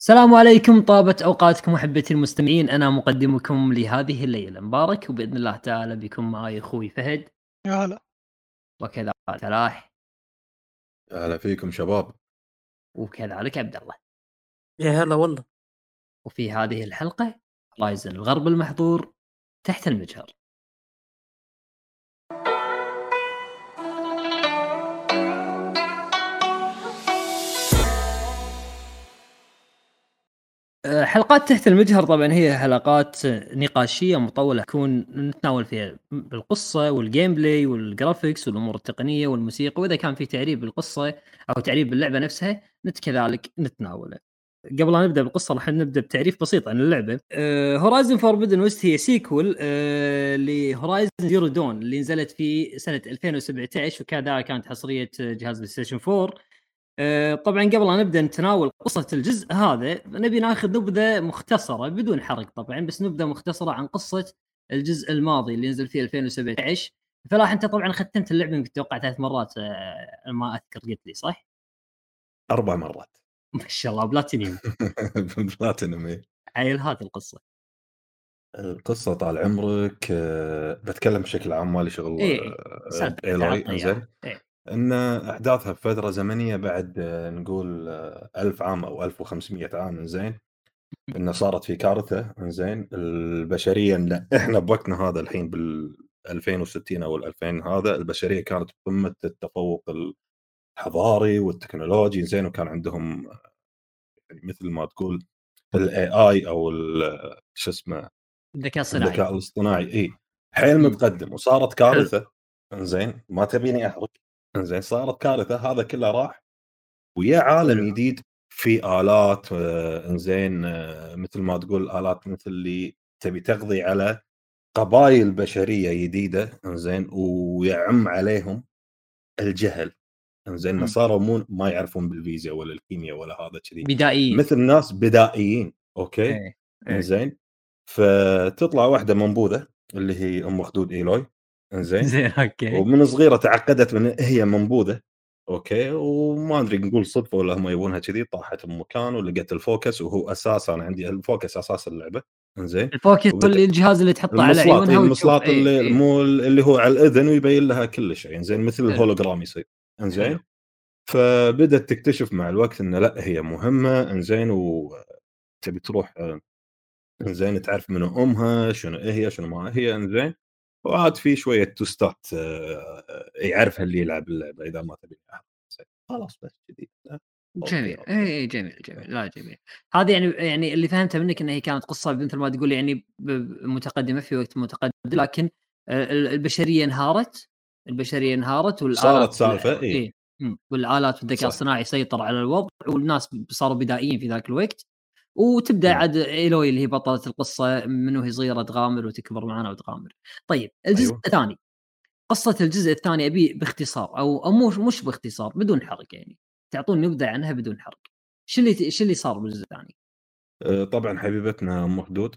السلام عليكم طابت أوقاتكم أحبتي المستمعين. أنا مقدمكم لهذه الليلة. المبارك وبإذن الله تعالى بيكون معي أخوي فهد. يا هلا. وكذلك فلاح هلا فيكم شباب. وكذلك عبد الله. يا هلا والله. وفي هذه الحلقة رايزن الغرب المحظور تحت المجهر. حلقات تحت المجهر طبعا هي حلقات نقاشية مطولة تكون نتناول فيها بالقصة وال gameplay وال graphics والأمور التقنية والموسيقى وإذا كان في تعريب بالقصة أو تعريب باللعبة نفسها نت كذلك نتناوله. قبل لا نبدأ بالقصة راح نبدأ بتعريف بسيط عن اللعبة. هورايزن فوربدن ويست هي sequel آه لهورايزن زيرو دون اللي نزلت في سنة 2017 وكذا كانت حصرية جهاز بلاي ستيشن 4 آه، طبعا قبل لا نبدأ نتناول قصة الجزء هذا نبي ناخذ نبذة مختصرة بدون حرق طبعا بس نبذة مختصرة عن قصة الجزء الماضي اللي نزل فيه 2017 فلاح أنت طبعا ختمت اللعبة يمكن أتوقع ثلاث مرات آه، ما أذكر قلت لي صح؟ أربع مرات ما شاء الله بلاتينيوم بلاتينيوم إيه. عيل هذه القصة القصة طال عمرك آه، بتكلم بشكل عام مالي شغل إيه. ايلوي زين إيه. إن أحداثها بفترة زمنية بعد آه، نقول 1000 آه، عام أو 1500 عام زين إنه صارت في كارثة زين البشرية إحنا بوقتنا هذا الحين بال 2060 أو ال 2000 هذا البشرية كانت بقمة التفوق الحضاري والتكنولوجي زين وكان عندهم يعني مثل ما تقول ال AI أو شو اسمه الذكاء الصناعي. الذكاء الاصطناعي. إي حيل متقدم. وصارت كارثة زين ما تبيني احرق إنزين صارت كارثه هذا كله راح. ويا عالم جديد في آلات آه، إنزين آه، مثل ما تقول آلات مثل اللي تبي تقضي على قبائل بشرية جديدة إنزين ويعم عليهم الجهل. إنزين صاروا مو ما يعرفون بالفيزياء ولا الكيمياء ولا هذا كذي. بدائيين. مثل ناس بدائيين أوكي؟ إيه. إيه. إنزين فتطلع واحدة منبوذة اللي هي أم خدود إيلوي. إنزين. زين okay. ومن صغيرة تعقدت من هي منبوذة okay وما أدري نقول صدفه ولا هم يبونها كذي طاحت بمكان ولقت ال Focus وهو أساسا أنا عندي ال Focus أساس اللعبة. إنزين. ال Focus وبت... الجهاز اللي تحطه على عيونها المصلاط اللي إيه. مو اللي هو على الإذن ويبين لها كل شيء. إنزين مثل. الهولوجرام يصير. إنزين. فبدت تكتشف مع الوقت إنه لأ هي مهمة. إنزين وتبي تروح إنزين تعرف منو أمها شنو هي شنو ما هي. إنزين. وعاد في شوية توستات آه، يعرفها اللي يلعب اللعبه إذا ما تبي خلاص بس كذي. جميل. اي جميل جميل. لا جميل. هذه يعني يعني اللي فهمته منك إنها هي كانت قصة مثل ما تقول يعني متقدمة في وقت متقدم لكن آه، البشرية انهارت. البشرية انهارت والآلات صارت سالفة اي إيه. والآلات والذكاء الصناعي سيطر على الوضع والناس صاروا بدائيين في ذاك الوقت. وتبدأ نعم. عاد ايلوي اللي هي بطلة القصة من وهي صغيرة تغامر وتكبر معنا وتغامر. طيب الجزء أيوه. الثاني قصة الجزء الثاني أبي باختصار أو أو مش مش باختصار بدون حرق يعني تعطوني نبذة عنها بدون حرق. شو اللي شو اللي صار بالجزء الثاني؟ أه طبعا حبيبتنا أم حدود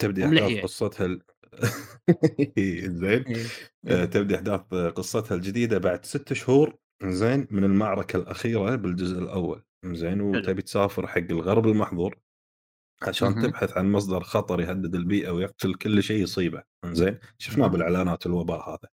تبدي أحداث قصتها ال... زين إيه، أه تبدي أحداث قصتها الجديدة بعد ست شهور زين من المعركة الأخيرة بالجزء الأول زين وتبي تسافر حق الغرب المحظور عشان. تبحث عن مصدر خطر يهدد البيئة ويقتل كل شيء يصيبه، زين شفناه بالإعلانات الوباء هذا.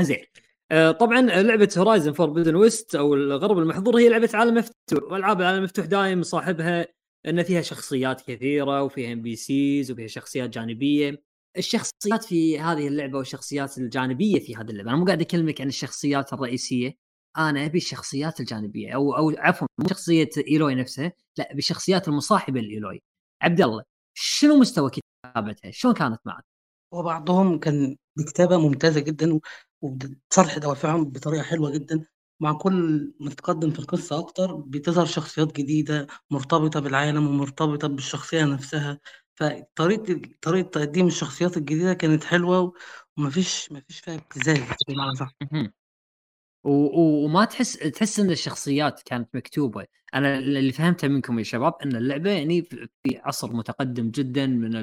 زين. آه، طبعًا لعبة Horizon Forbidden West أو الغرب المحظور هي لعبة عالم مفتوح، والعاب العالم المفتوح دايم صاحبها إن فيها شخصيات كثيرة وفيها NPCs وفيها شخصيات جانبية. الشخصيات في هذه اللعبة والشخصيات الجانبية في هذه اللعبة، أنا مو قاعد أكلمك عن الشخصيات الرئيسية، أنا ابي الشخصيات الجانبية أو أو عفوا مو شخصية إيلوي نفسها لا بالشخصيات المصاحبة لإيلوي عبد الله شنو مستوى كتابتها؟ شلون كانت معك؟ وبعضهم كان بكتابة ممتازة جدا وبتصرح دوافعهم بطريقة حلوة جدا مع كل ما تتقدم في القصة أكتر بتظهر شخصيات جديدة مرتبطة بالعالم ومرتبطة بالشخصية نفسها فطريقة طريقة تقديم الشخصيات الجديدة كانت حلوة ومفيش مفيش فيها ابتذال بمعنى صح وما تحس تحس إن الشخصيات كانت مكتوبة. أنا اللي فهمته منكم يا شباب إن اللعبة يعني في عصر متقدم جدا من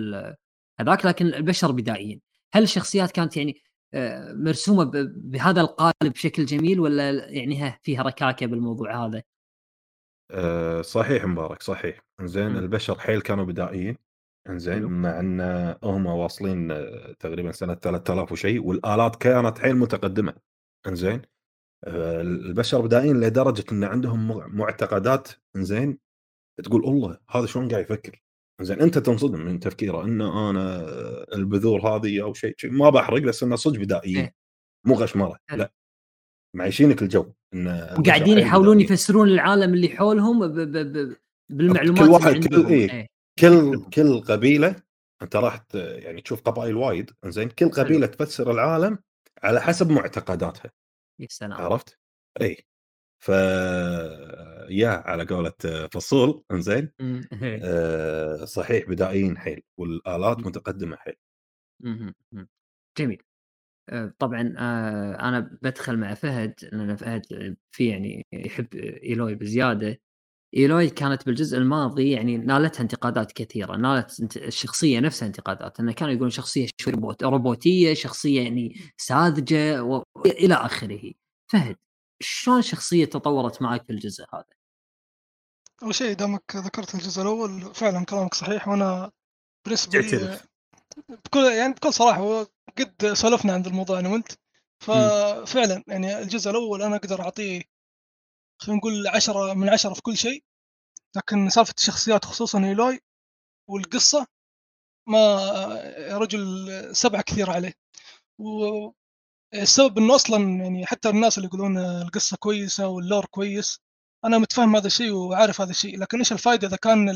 هذاك لكن البشر بدائيين. هل الشخصيات كانت يعني آه، مرسومة بهذا القالب بشكل جميل ولا يعني فيها ركاكه بالموضوع هذا؟ أه صحيح مبارك صحيح. زين البشر حيل كانوا بدائيين. إنزين مع إن هم واصلين آه، تقريبا سنة 3000 وشيء والآلات كانت حيل متقدمة. إنزين البشر بدائيين لدرجة إن عندهم معتقدات إنزين تقول الله هذا شلون قاعد يفكر زين أنت تنصدم من تفكيره إن أنا البذور هذه أو شيء ما بحرق بس إنه صدق بدائيين إيه. مو غشمرة لا معيشينك الجو إن وقاعدين يحاولون يفسرون العالم اللي حولهم ب ب ب بالمعلومات كل واحد كل إيه. إيه. كل كل قبيلة أنت راح يعني تشوف قبائل وايد زين كل قبيلة تفسر العالم على حسب معتقداتها يا سلام! عرفت؟ إي. ف يا على قولة فصول إنزين. آه صحيح بدائيين حيل والآلات متقدمة حيل. جميل. طبعا آه، أنا بدخل مع فهد لأن فهد في يعني يحب إيلوي بزيادة. إيلوي كانت بالجزء الماضي يعني نالتها انتقادات كثيرة نالت الشخصية نفسها انتقادات إنه كانوا يقولون شخصية شوي روبوتية شخصية يعني ساذجة والى آخره. فهد شلون الشخصيه تطورت معك في الجزء هذا؟ أول شيء دامك ذكرت الجزء الأول فعلا كلامك صحيح وأنا بالنسبة لي بكل يعني بكل صراحة قد سولفنا عن الموضوع أنا وأنت. ففعلا يعني الجزء الأول أنا أقدر أعطيه خلينا نقول عشرة من عشرة في كل شيء. لكن سالفة الشخصيات خصوصا إيلوي والقصة ما رجل سبعة كثير عليه. والسبب إنه أصلا يعني حتى الناس اللي يقولون القصة كويسة وال lore كويس أنا متفهم هذا الشيء وعارف هذا الشيء. لكن إيش الفائده إذا كان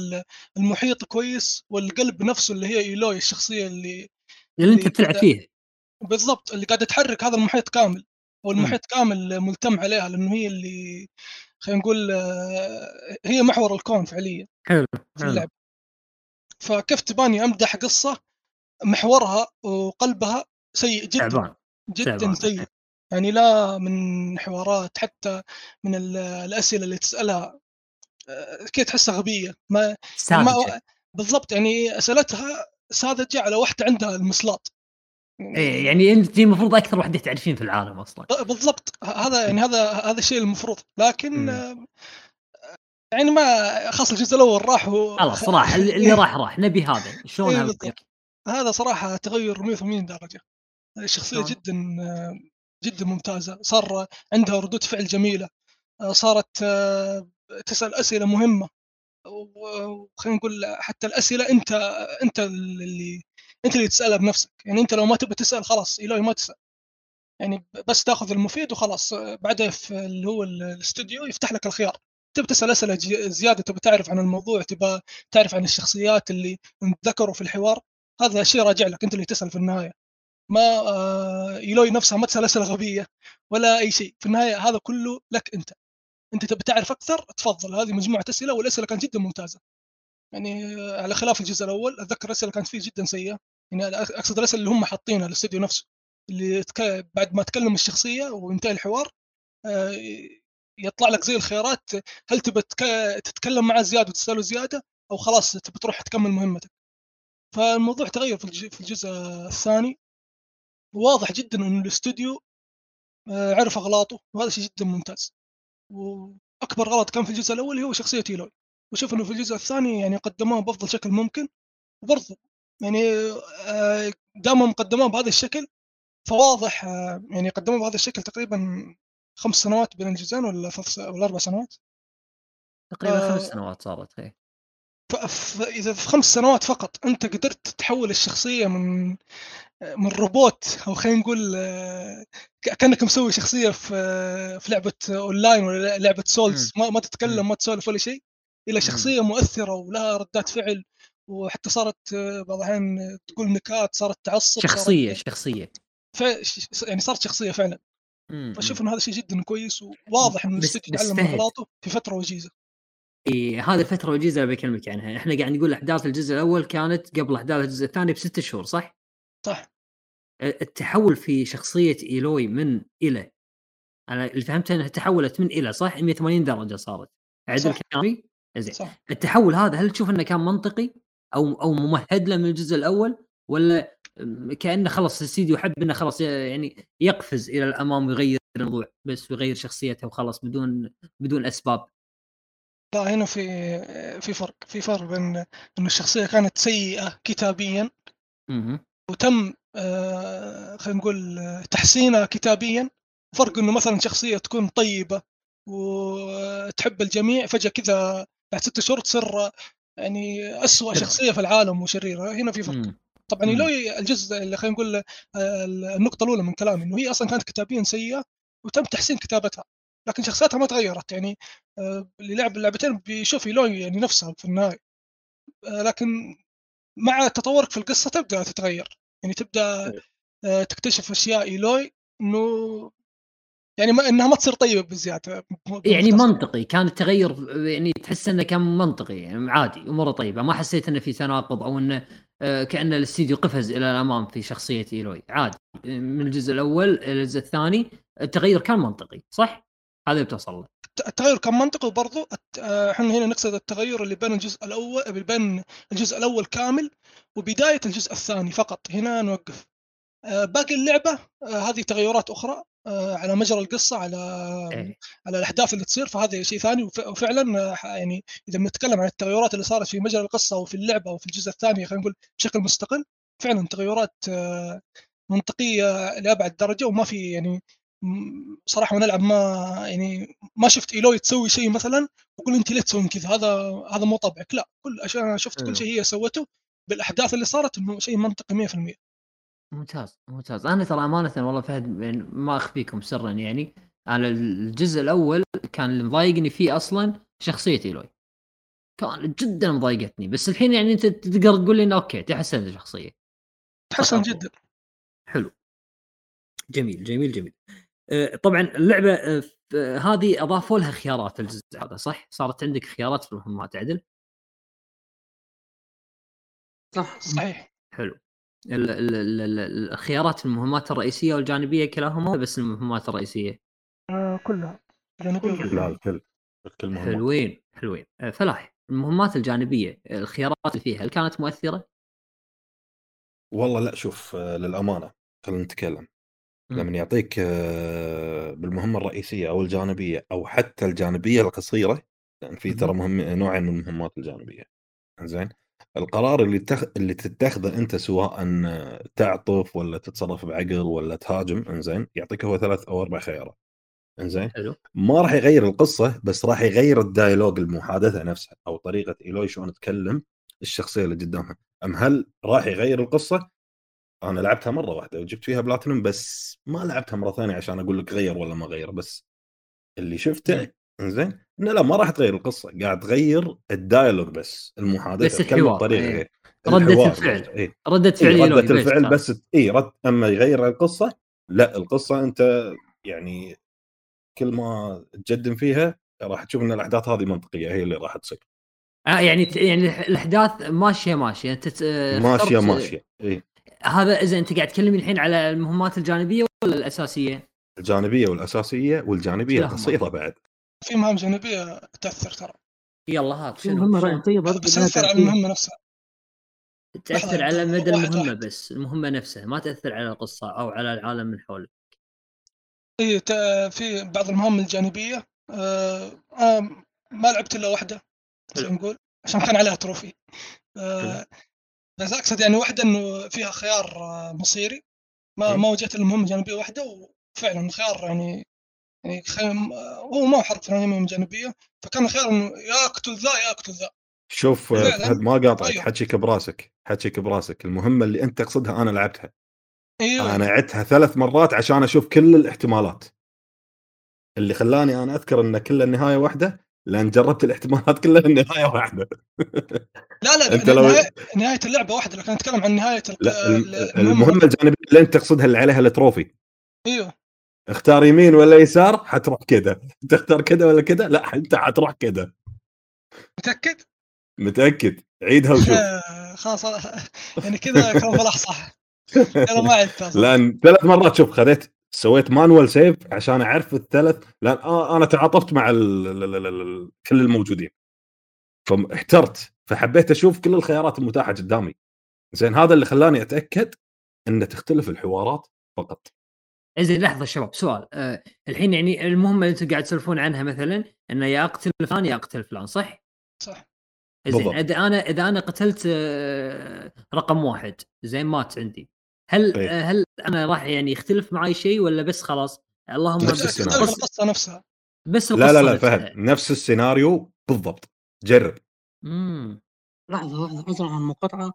المحيط كويس والقلب نفسه اللي هي إيلوي الشخصية اللي اللي أنت بتلعب فيه. بالضبط اللي قاعدة تحرك هذا المحيط كامل. والمحيط م. كامل ملتم عليها لأنه هي اللي خلينا نقول آه، هي محور الكون فعليا حلو في اللعب فكيف تباني امدح قصة محورها وقلبها سيء جدا تعبان. جدا سيء. يعني لا من حوارات حتى من الأسئلة اللي تسألها آه، كيف تحسها غبية؟ ما, ما بالضبط يعني اسئلتها ساذجة على واحدة عندها المسلاط. إيه يعني أنت المفروض أكثر وحده تعرفين في العالم أصلا. بالضبط. هذا يعني هذا هذا الشيء المفروض. لكن م. يعني ما خلاص الجزء الأول راح و... خلاص راح اللي راح راح. نبي هذا. شلون إيه هذا صراحة تغير 180 درجة. الشخصية جدا جدا ممتازة. صار عندها ردود فعل جميلة. صارت تسأل أسئلة مهمة. وخلينا نقول حتى الأسئلة أنت أنت اللي أنت اللي تسالها بنفسك. يعني أنت لو ما تبغى تسأل خلاص إلهي ما تسأل. يعني بس تأخذ المفيد وخلاص. بعدها في اللي هو الاستوديو يفتح لك الخيار. تبي تسأل أسئلة زيادة تبي تعرف عن الموضوع تبى تعرف عن الشخصيات اللي ذكروا في الحوار هذا شيء راجع لك أنت اللي تسأل في النهاية. ما آه، يلوي نفسها ما تسأل أسئلة غبية ولا أي شيء. في النهاية هذا كله لك أنت. أنت تبي تعرف أكثر تفضل. هذه مجموعة أسئلة والأسئلة كانت جدا ممتازة. يعني على خلاف الجزء الأول أتذكر الاسئله كانت فيه جدا سيئة. يعني أقصد الاسئله اللي هم حاطينها الاستوديو نفسه اللي تك... بعد ما تكلم الشخصية وينتهي الحوار آه، يطلع لك زي الخيارات هل تبى تك... تتكلم معاه زياده وتسأله زيادة أو خلاص تبي تروح تكمل مهمتك. فالموضوع تغير في الجزء الثاني. واضح جدا ان الاستوديو آه، عرف أغلاطه وهذا شيء جدا ممتاز. وأكبر غلط كان في الجزء الأول هو شخصية إيلوي. وشوف إنه في الجزء الثاني يعني قدموه بأفضل شكل ممكن وبرضه يعني آه، دامهم قدموه بهذا الشكل فواضح آه، يعني قدموه بهذا الشكل تقريبا خمس سنوات بين الجزئين ولا ولا أربع سنوات؟ تقريبا خمس سنوات صارت هي فاذا في خمس سنوات فقط أنت قدرت تحول الشخصية من من روبوت أو خلينا نقول آه، كأنك مسوي شخصية في آه، في لعبة أونلاين ولا لعبة Souls ما, ما تتكلم ما تسولف ولا شيء. إلى شخصية مؤثرة ولها ردات فعل وحتى صارت آه، بعض الاحيان تقول نكات صارت تعصب شخصية صارت شخصية. ف... يعني صارت شخصية فعلا. فأشوف انه هذا شيء جدا كويس وواضح انه الاستوديو تعلم اغلاطه في فترة وجيزة. إيه هذه الفترة الوجيزه اللي بكلمك عنها. إحنا قاعد نقول أحداث الجزء الأول كانت قبل أحداث الجزء الثاني بست شهور صح؟ صح. التحول في شخصية إيلوي من إلى أنا اللي فهمته إنها تحولت من إلى صح؟ 180 درجة صارت. عدل كلامي؟ زين. التحول هذا هل تشوف إنه كان منطقي أو أو ممهد له من الجزء الأول؟ ولا كأنه خلص الاستديو حب إنه خلاص يعني يقفز إلى الأمام ويغير الموضوع بس ويغير شخصيته وخلاص بدون بدون أسباب. لا هنا في في فرق في فرق بين انه الشخصية كانت سيئة كتابيا وتم آه خلينا نقول تحسينها كتابيا. فرق إنه مثلا شخصية تكون طيبة وتحب الجميع فجأة كذا بعد ست شهور تصير يعني أسوأ شخصية في العالم وشريرة هنا في فرق طبعا لو الجزء اللي خلينا نقول آه، النقطة الأولى من كلامي إنه هي أصلا كانت كتابيا سيئة وتم تحسين كتابتها لكن شخصياتها ما تغيرت يعني آه، اللي لعب اللعبتين بيشوف يلوي يعني نفسها في النهاية. آه، لكن مع تطورك في القصة تبدأ تتغير يعني تبدأ إيه. تكتشف أشياء ايلوي إنه يعني ما إنها ما تصير طيبة بزيادة. يعني منطقي. كان التغير يعني تحس إنه كان منطقي. يعني عادي أموره طيبة. ما حسيت إنه في تناقض أو إنه آه، كأن الاستديو قفز إلى الأمام في شخصية إيلوي. عادي. من الجزء الأول إلى الجزء الثاني التغير كان منطقي. صح؟ هذا اللي بتوصل له. التغير كان منطقي وبرضه آه، إحنا هنا نقصد التغير اللي بين الجزء الأول بين الجزء الأول كامل وبداية الجزء الثاني فقط. هنا نوقف. آه، باقي اللعبة هذه تغيرات أخرى. على مجرى القصة على إيه. على الأحداث اللي تصير فهذا شيء ثاني. وفعلا آه، يعني إذا بنتكلم عن التغيرات اللي صارت في مجرى القصة وفي اللعبة وفي الجزء الثاني خلينا نقول بشكل مستقل فعلا تغيرات آه، منطقية لأبعد درجة. وما في يعني صراحة وأنا العب ما يعني ما شفت إيلوي تسوي شيء مثلا وقول أنت ليه تسوين كذا؟ هذا هذا مو طبعك. لا كل عشان أنا شفت كل إيه. شيء هي سوته بالأحداث اللي صارت إنه شيء منطقي 100% ممتاز ممتاز. أنا ترى امانه والله فهد يعني ما أخفيكم سرا يعني. أنا الجزء الأول كان اللي مضايقني فيه أصلا شخصيه ايلوي كانت جدا مضايقتني بس الحين يعني أنت تقدر تقول لي انه أوكي تحسن الشخصيه تحسن جدا. حلو. جميل جميل جميل. آه، طبعا اللعبة آه، هذه أضافوا لها خيارات الجزء هذا صح؟ صارت عندك خيارات في المهمات عدل؟ صح صحيح. حلو. الخيارات المهمات الرئيسية والجانبية كلاهما بس المهمات الرئيسية؟ آه كلها. جانبية كلها الكل الكل مهمات. حلوين حلوين. آه، فلاح المهمات الجانبية الخيارات اللي فيها هل كانت مؤثرة؟ والله لا شوف آه، للأمانة خلينا نتكلم. لما يعطيك آه، بالمهمة الرئيسية أو الجانبية أو حتى الجانبية القصيرة لأن في ترى مهم. نوعين من المهمات الجانبية. زين القرار اللي تخ... اللي تتخذه أنت سواء تعطف ولا تتصرف بعقل ولا تهاجم إنزين يعطيك هو ثلاث أو أربع خيارات انزين ما راح يغير القصة بس راح يغير ال dialogue المحادثة نفسها أو طريقة إيلوي شلون تكلم الشخصية اللي قدامها. أم هل راح يغير القصة؟ أنا لعبتها مرة واحدة وجبت فيها بلاتينوم بس ما لعبتها مرة ثانية عشان أقول لك غير ولا ما غير بس اللي شفته إنزين إنه لا ما راح تغير القصة قاعد تغير ال dialogue بس المحادثة بس الحوار بطريقة إيه. ردة الفعل إيه. ردة فعل إيه. ردة الفعل بس اي رد أما يغير القصة لا القصة أنت يعني كل ما تقدم فيها راح تشوف إن الأحداث هذه منطقية هي اللي راح تصير آه يعني يعني الأحداث ماشية ماشية أنت ماشية ماشية اي هذا إذا أنت قاعد تكلمني الحين على المهمات الجانبية ولا الأساسية؟ الجانبية والأساسية والجانبية القصيرة بعد في مهام جانبية تأثر ترى. يلا هات شنو؟ مهمة رئيسية برضه بس تأثر على المهمة نفسها. تأثر على مدى المهمة بس المهمة نفسها ما تأثر على القصة أو على العالم من حولك. إي في بعض المهام الجانبية آه ما لعبت إلا واحدة نقول عشان كان عليها تروفي. آه بس أقصد يعني واحدة إنه فيها خيار آه، مصيري. ما ما وجدت المهمة الجانبية واحدة وفعلا خيار يعني يعني خيم هو ما حرق ثانية جانبية فكان الخيار إنه يا اقتل ذا يا اقتل ذا. شوف فهد ما قاطعك أيوه. حكيك براسك حكيك براسك. المهمة اللي أنت تقصدها أنا لعبتها. أيوه. أنا عدتها ثلاث مرات عشان أشوف كل الاحتمالات. اللي خلاني أنا أذكر إن كل النهاية واحدة لأن جربت الاحتمالات كلها النهاية واحدة. لا لا أنت لو نهاية, نهاية اللعبة واحدة لكن أتكلم عن نهاية لا المهمة. الجانبية اللي أنت تقصدها اللي عليها ال trophy. إيوه. اختار يمين ولا يسار؟ حتروح كذا. تختار كذا ولا كذا؟ لا انت حتروح كذا. متأكد؟ متأكد. عيدها وشوف. خلاص يعني كذا كان فلاح صح أنا ما عدت لأن ثلاث مرات شوف خذيت سويت مانوال سيف عشان أعرف الثلاث. لأن أنا تعاطفت مع كل الموجودين. فاحترت فحبيت أشوف كل الخيارات المتاحة قدامي. زين هذا اللي خلاني أتأكد إن تختلف الحوارات فقط. زين لحظة شباب سؤال. أه الحين يعني المهمه اللي أنتم قاعد تسولفون عنها مثلا إنه يا أقتل فلان يا أقتل فلان صح؟ صح. زين إذا أنا إذا أنا قتلت آه، رقم واحد زين مات عندي. هل طيب. هل أنا راح يعني يختلف معي شيء ولا بس خلاص؟ اللهم نفس السيناريو. القصة نفسها. بس القصة لا لا لا فهد نفس السيناريو بالضبط. جرب. امم لحظة لحظة عذرا عن المقاطعه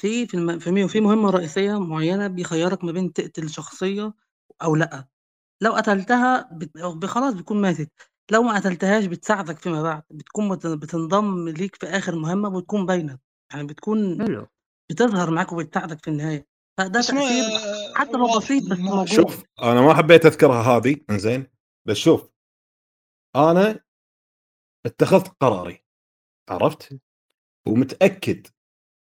في في الم... في في مهمة رئيسية معينة بيخيرك ما بين تقتل شخصية أو لأ. لو قتلتها بت... خلاص بتكون ماتت. لو ما قتلتهاش بتساعدك فيما بعد بتكون بتنضم ليك في آخر مهمة وبتكون باينة. يعني بتكون حلو. بتظهر معاك وبتساعدك في النهاية. فده تأثير حتى لو بسيط بس موجود. شوف أنا ما حبيت أذكرها هذه إنزين. بس شوف أنا اتخذت قراري. عرفت؟ ومتأكد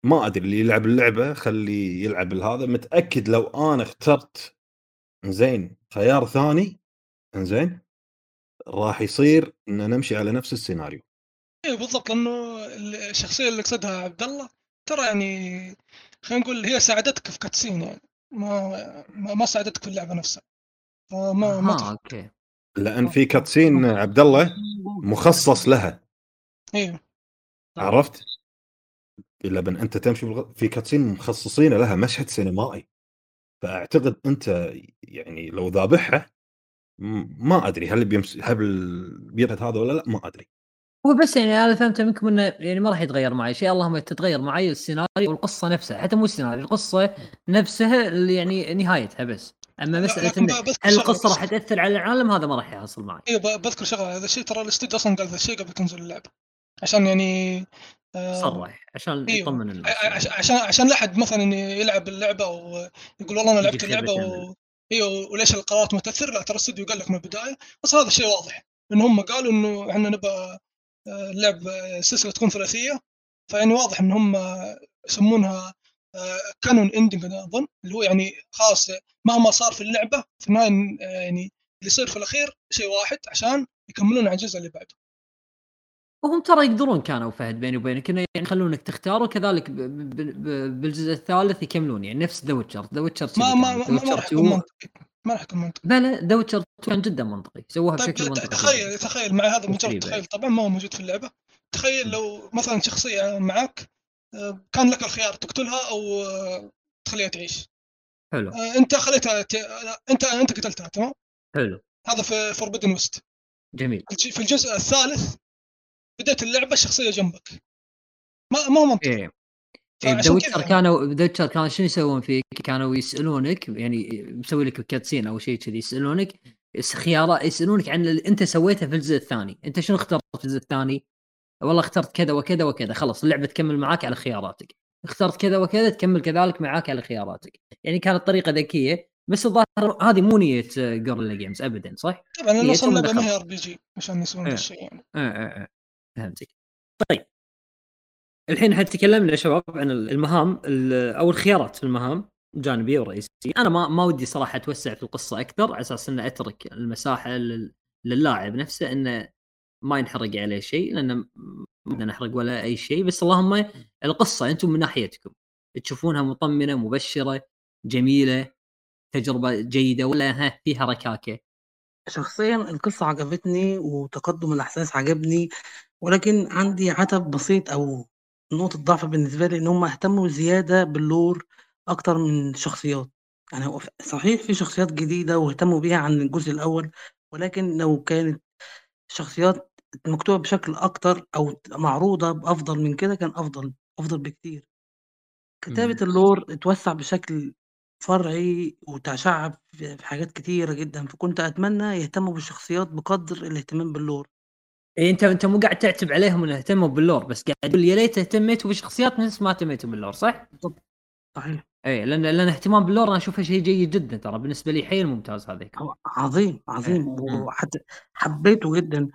ما أدري اللي يلعب اللعبة خليه يلعب هذا متأكد لو أنا اخترت زين خيار ثاني إنزين راح يصير إن نمشي على نفس السيناريو. اي بالضبط لأنه الشخصية اللي قصدها عبد الله ترى يعني خلينا نقول هي ساعدتك في كاتسين يعني ما ما ساعدتك في اللعبة نفسها. فما آه ما okay. لأن في cutscene عبد الله مخصص لها. أيوه عرفت؟ إلا بن أنت تمشي بالغ... في cutscene مخصصين لها مشهد سينمائي. فأعتقد أنت يعني لو ذابحها ما أدري هل بيمس هل بيبعد هذا ولا لا ما أدري. هو بس يعني أنا فهمت منكم إنه يعني ما راح يتغير معي شيء اللهم تتغير معي السيناريو والقصة نفسها حتى مو السيناريو القصة نفسها اللي يعني نهايتها بس. أما مسألة إن هل القصة راح تأثر على العالم هذا ما راح يحصل معي. أيوه بذكر شغله هذا الشيء ترى الاستوديو أصلا قال هذا الشيء قبل تنزل اللعبه عشان يعني صرح عشان أيوه. يطمن عشان عشان لا احد مثلا يلعب اللعبة ويقول والله أنا لعبت اللعبة و... إيوه وليش القرارات ما تاثر لا ترى الاستوديو قال لك من البداية بس هذا الشيء واضح إن هم قالوا إنه إحنا نبى اللعب السلسله تكون ثلاثيه فيعني واضح إن هم يسمونها canon ending أظن اللي هو يعني خلاص مهما صار في اللعبة في النهاية يعني اللي يصير في الأخير شيء واحد عشان يكملون على الجزء اللي بعده. وهم ترى يقدرون كانوا فهد بيني وبينك إنه يعني يخلونك تختار وكذلك بالجزء الثالث يكملون يعني نفس The Witcher The Witcher ما ما ما, ما راح يكون منطقي ما راح يكون منطقي. لا لا The Witcher كان جدا منطقي سووها طيب بشكل منطقي. تخيل تخيل مع هذا مجرد تخيل طبعا ما هو موجود في اللعبة. تخيل لو مثلا شخصية معك آه، كان لك الخيار تقتلها أو آه، تخليها تعيش. حلو. آه، أنت خليتها ت... انت أنت قتلتها تمام؟ حلو. هذا في Forbidden West جميل. في الجزء الثالث بديت اللعبة الشخصية جنبك ما ما هو منطقي إيه. إيه Witcher كانوا Witcher كانوا شنو يسوون فيك؟ كانوا يسألونك يعني مسوي لك cutscene أو شيء كذي يسألونك خيارات يسألونك عن اللي أنت سويته في الجزء الثاني، أنت شنو اخترت في الجزء الثاني؟ والله اخترت كذا وكذا وكذا خلاص اللعبة تكمل معاك على خياراتك. اخترت كذا وكذا تكمل كذلك معاك على خياراتك. يعني كانت طريقه ذكيه بس الظاهر هذه مو نية Guerrilla Games ابدا صح؟ طبعا أصلا اللعبه ما هي RPG عشان يسوون هذا الشيء يعني. آه آه آه فهمتك. طيب. الحين إحنا تكلمنا يا شباب عن المهام أو الخيارات في المهام جانبيه ورئيسيه، أنا ما ما ودي صراحة أتوسع في القصة أكثر على أساس انه أترك المساحة للاعب نفسه إنه ما ينحرق عليه شيء لأنه ما نحرق ولا أي شيء. بس اللهم القصة أنتم من ناحيتكم. تشوفونها مطمنة مبشرة جميلة تجربة جيدة ولا ها فيها ركاكه؟ شخصيا القصة عجبتني وتقدم الأحداث عجبني. ولكن عندي عتب بسيط أو نقطة ضعف بالنسبة لي إن هم اهتموا زيادة بال lore أكتر من الشخصيات يعني هو صحيح في شخصيات جديدة واهتموا بيها عن الجزء الأول ولكن لو كانت شخصيات مكتوبة بشكل أكتر أو معروضة بأفضل من كده كان أفضل أفضل بكتير. كتابة ال lore اتوسع بشكل فرعي وتشعب في حاجات كتيرة جدا فكنت أتمنى يهتموا بالشخصيات بقدر الاهتمام بال lore. إيه انت انت مو قاعد تعتب عليهم إنه اهتموا بال lore بس قاعد تقول يا ليت اهتميتوا بالشخصيات نفس ما اهتميتوا بال lore صح؟ بالضبط. صحيح. اي لأن لأن اهتمام بال lore أنا أشوفه شيء جيد جدا ترى بالنسبة لي حيل ممتاز هذاك عظيم عظيم إيه. وحتى حبيته جدا.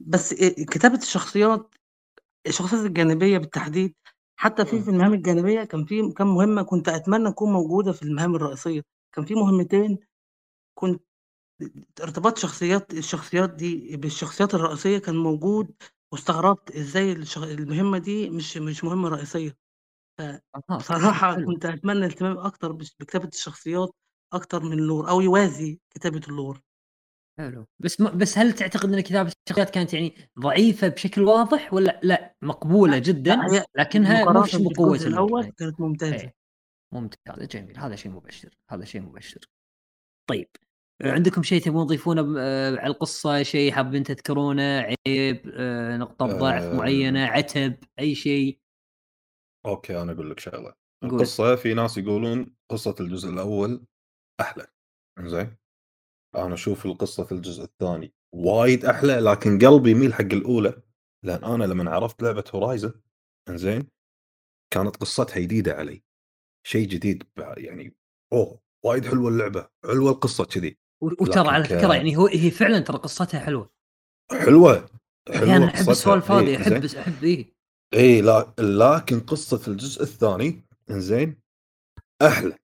بس كتابة الشخصيات الشخصيات الجانبية بالتحديد حتى في في المهام الجانبية كان في كم مهمة كنت أتمنى تكون موجودة في المهام الرئيسية. كان في مهمتين كنت ارتباط شخصيات الشخصيات دي بالشخصيات الرئيسية كان موجود واستغربت إزاي المهمة دي مش مش مهمة رئيسية. بصراحة كنت أتمنى اهتمام أكتر بكتابة الشخصيات أكتر من ال lore أو يوازي كتابة ال lore حلو. بس م... بس هل تعتقد إن كتابة الشخصيات كانت يعني ضعيفة بشكل واضح ولا لا؟ مقبولة جدا لكنها مش بقوه الأول كانت ممتازة. إيه. ممتازه جميل هذا شيء مبشر هذا شيء مبشر. طيب عندكم شيء تبون تضيفونه آه، على القصة؟ شيء حابين تذكرونه؟ عتب آه، نقطة ضعف أه معينة عتب أي شيء؟ okay أنا أقول لك شغلة. القصة في ناس يقولون قصة الجزء الأول أحلى زين أنا أشوف القصة في الجزء الثاني وايد أحلى لكن قلبي يميل حق الأولى لأن أنا لما عرفت لعبة Horizon زين كانت قصتها جديدة علي. شيء جديد يعني أوه وايد حلوة اللعبة حلوة القصة كذي. وترى على فكرة يعني هو هي فعلا ترى قصتها حلوة. حلوة حلوة أنا أحب السوالف هذه إيه، احب أحب إيه. اي لا لكن قصة الجزء الثاني إنزين أحلى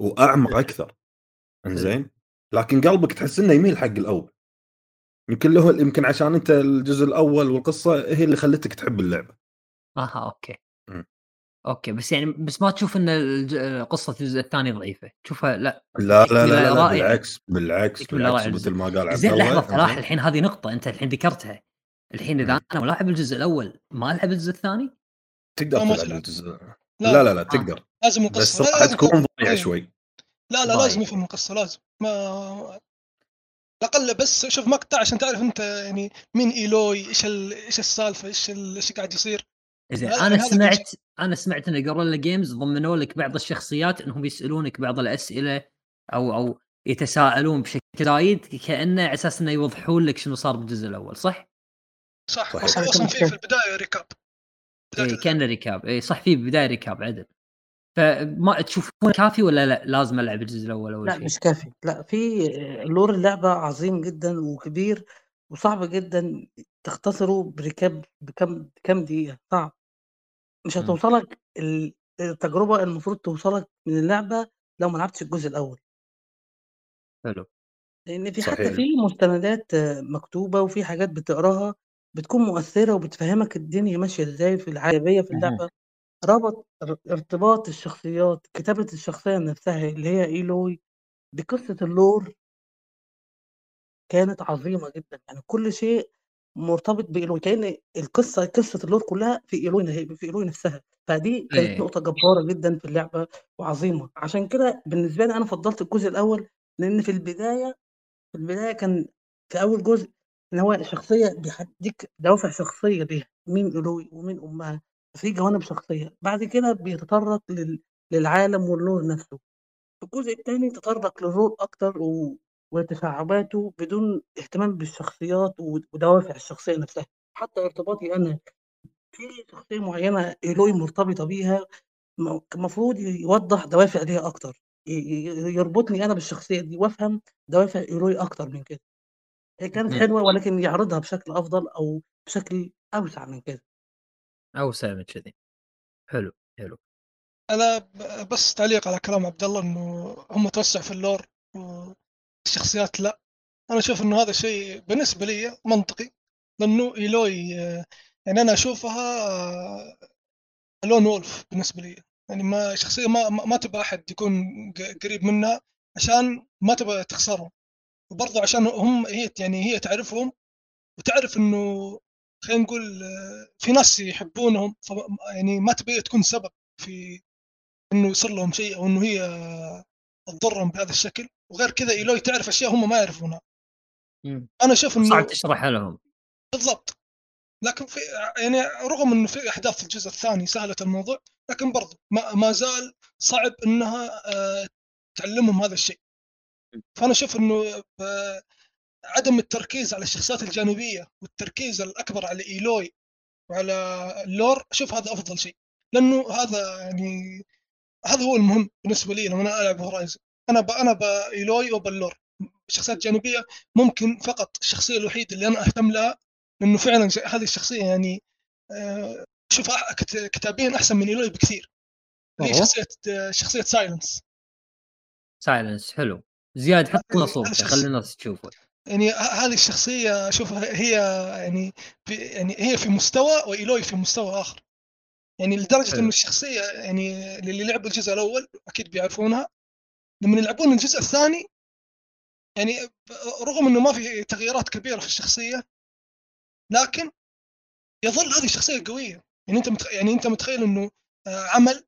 وأعمق أكثر إنزين. لكن قلبك تحس إنه يميل حق الأول. يمكن له يمكن عشان أنت الجزء الأول والقصة هي اللي خلتك تحب اللعبة. أها okay. okay بس يعني بس ما تشوف إن قصة الجزء الثاني ضعيفة؟ تشوفها لا لا لا لا, لا, بالعكس بالعكس بالعكس مثل ما قال عبد الله لحظة صراحة الحين هذه نقطة أنت الحين ذكرتها. الحين إذا أنا ما لاعب الجزء الأول ما ألعب الجزء الثاني؟ تقدر تلعب الجزء لا لا لا, لا تقدر آه. لازم القصة بس راح تكون ضايع شوي. لا لا لازم يفهم القصة لازم. عالاقل بس شوف مقطع عشان تعرف أنت يعني مين إيلوي إيش إيش السالفة إيش إيش قاعد يصير. زين أنا سمعت أنا سمعت إن Guerrilla Games ضمنوا لك بعض الشخصيات إنهم يسألونك بعض الأسئلة أو أو يتساءلون بشكل زايد كانه على أساس إنه يوضحون لك شنو صار بالجزء الأول صح؟ صح أصلا أصلا في في البداية recap اي كان recap اي صح في بداية recap عدل. فما تشوفون كافي ولا لا؟ لازم ألعب الجزء الأول أول لا شيء؟ مش كافي. لا في lore اللعبة عظيم جدا وكبير وصعب جدا تختصره بركاب بكم كم دقيقة. صعب. مش إمم. هتوصلك التجربة المفروض توصلك من اللعبة لو ما لعبتش الجزء الأول. حلو. لأن في حتى في مستندات مكتوبة وفي حاجات بتقراها بتكون مؤثرة وبتفهمك الدنيا ماشية إزاي في العجبيه في اللعبة. ربط ارتباط الشخصيات كتابة الشخصية نفسها اللي هي إيلوي بقصة ال lore كانت عظيمة جدا. يعني كل شيء مرتبط بإيلوي كأن القصة قصة ال lore كلها في إيلوي في إيلوي نفسها. فدي كانت إيه. نقطة جبارة جدا في اللعبة وعظيمة. عشان كده بالنسبة لي أنا فضلت الجزء الأول لأن في البداية في البداية كان في أول جزء إن هو شخصية بيديك دوافع شخصية ليها مين إيلوي ومين أمها في جوانب شخصية. بعد كده بيتطرق لل... للعالم وال lore نفسه. في الجزء الثاني تطرق لل lore أكتر و... وتشعباته بدون اهتمام بالشخصيات ودوافع الشخصية نفسها. حتى ارتباطي أنا في شخصية معينة إيلوي مرتبطة بيها المفروض يوضح دوافع ليها أكتر. يربطني أنا بالشخصية دي وأفهم دوافع إيلوي أكتر من كده. هي كانت حلوة ولكن يعرضها بشكل أفضل أو بشكل أوسع من كده. أوسع من كذي حلو حلو. أنا بس تعليق على كلام عبد الله إنه هم توسع في ال lore الشخصيات لا. أنا أشوف إنه هذا الشيء بالنسبة لي منطقي لأنه إيلوي يعني أنا أشوفها lone wolf بالنسبة لي. يعني ما شخصية ما ما تبغى أحد يكون قريب منها عشان ما تبغى تخسرهم. وبرضه عشان هم هي يعني هي تعرفهم وتعرف إنه خلينا نقول في ناس يحبونهم يعني ما تبي تكون سبب في إنه يصير لهم شيء أو إنه هي تضرهم بهذا الشكل. وغير كذا إيلوي تعرف أشياء هم ما يعرفونها. أنا أشوف إنه صعب تشرحها لهم. بالضبط. لكن في يعني رغم إنه في أحداث في الجزء الثاني سهلت الموضوع لكن برضو ما, ما زال صعب إنها آه، تعلمهم هذا الشيء. فأنا أشوف إنه آه، عدم التركيز على الشخصيات الجانبية والتركيز الأكبر على إيلوي وعلى ال lore أشوف هذا أفضل شيء. لأنه هذا يعني هذا هو المهم بالنسبة لي لما أنا ألعب Horizon. أنا ب أنا بايلوي وبال lore شخصيات جانبيه ممكن فقط الشخصية الوحيدة اللي أنا أهتم لها لأنه فعلا هذه الشخصية يعني آه، اشوفها كتابيا أحسن من إيلوي بكثير. هي شخصية شخصية Sylens. Sylens حلو. زياد حط لنا صوت خلي الناس تشوفه. يعني هذه الشخصية اشوفها هي يعني في يعني هي في مستوى وإيلوي في مستوى آخر. يعني لدرجة إنه الشخصية يعني اللي لعبوا الجزء الأول أكيد بيعرفونها. لما يلعبون الجزء الثاني يعني رغم إنه ما في تغييرات كبيرة في الشخصية لكن يظل هذه الشخصيه قوية. يعني أنت متخ... يعني أنت متخيل إنه آه، عمل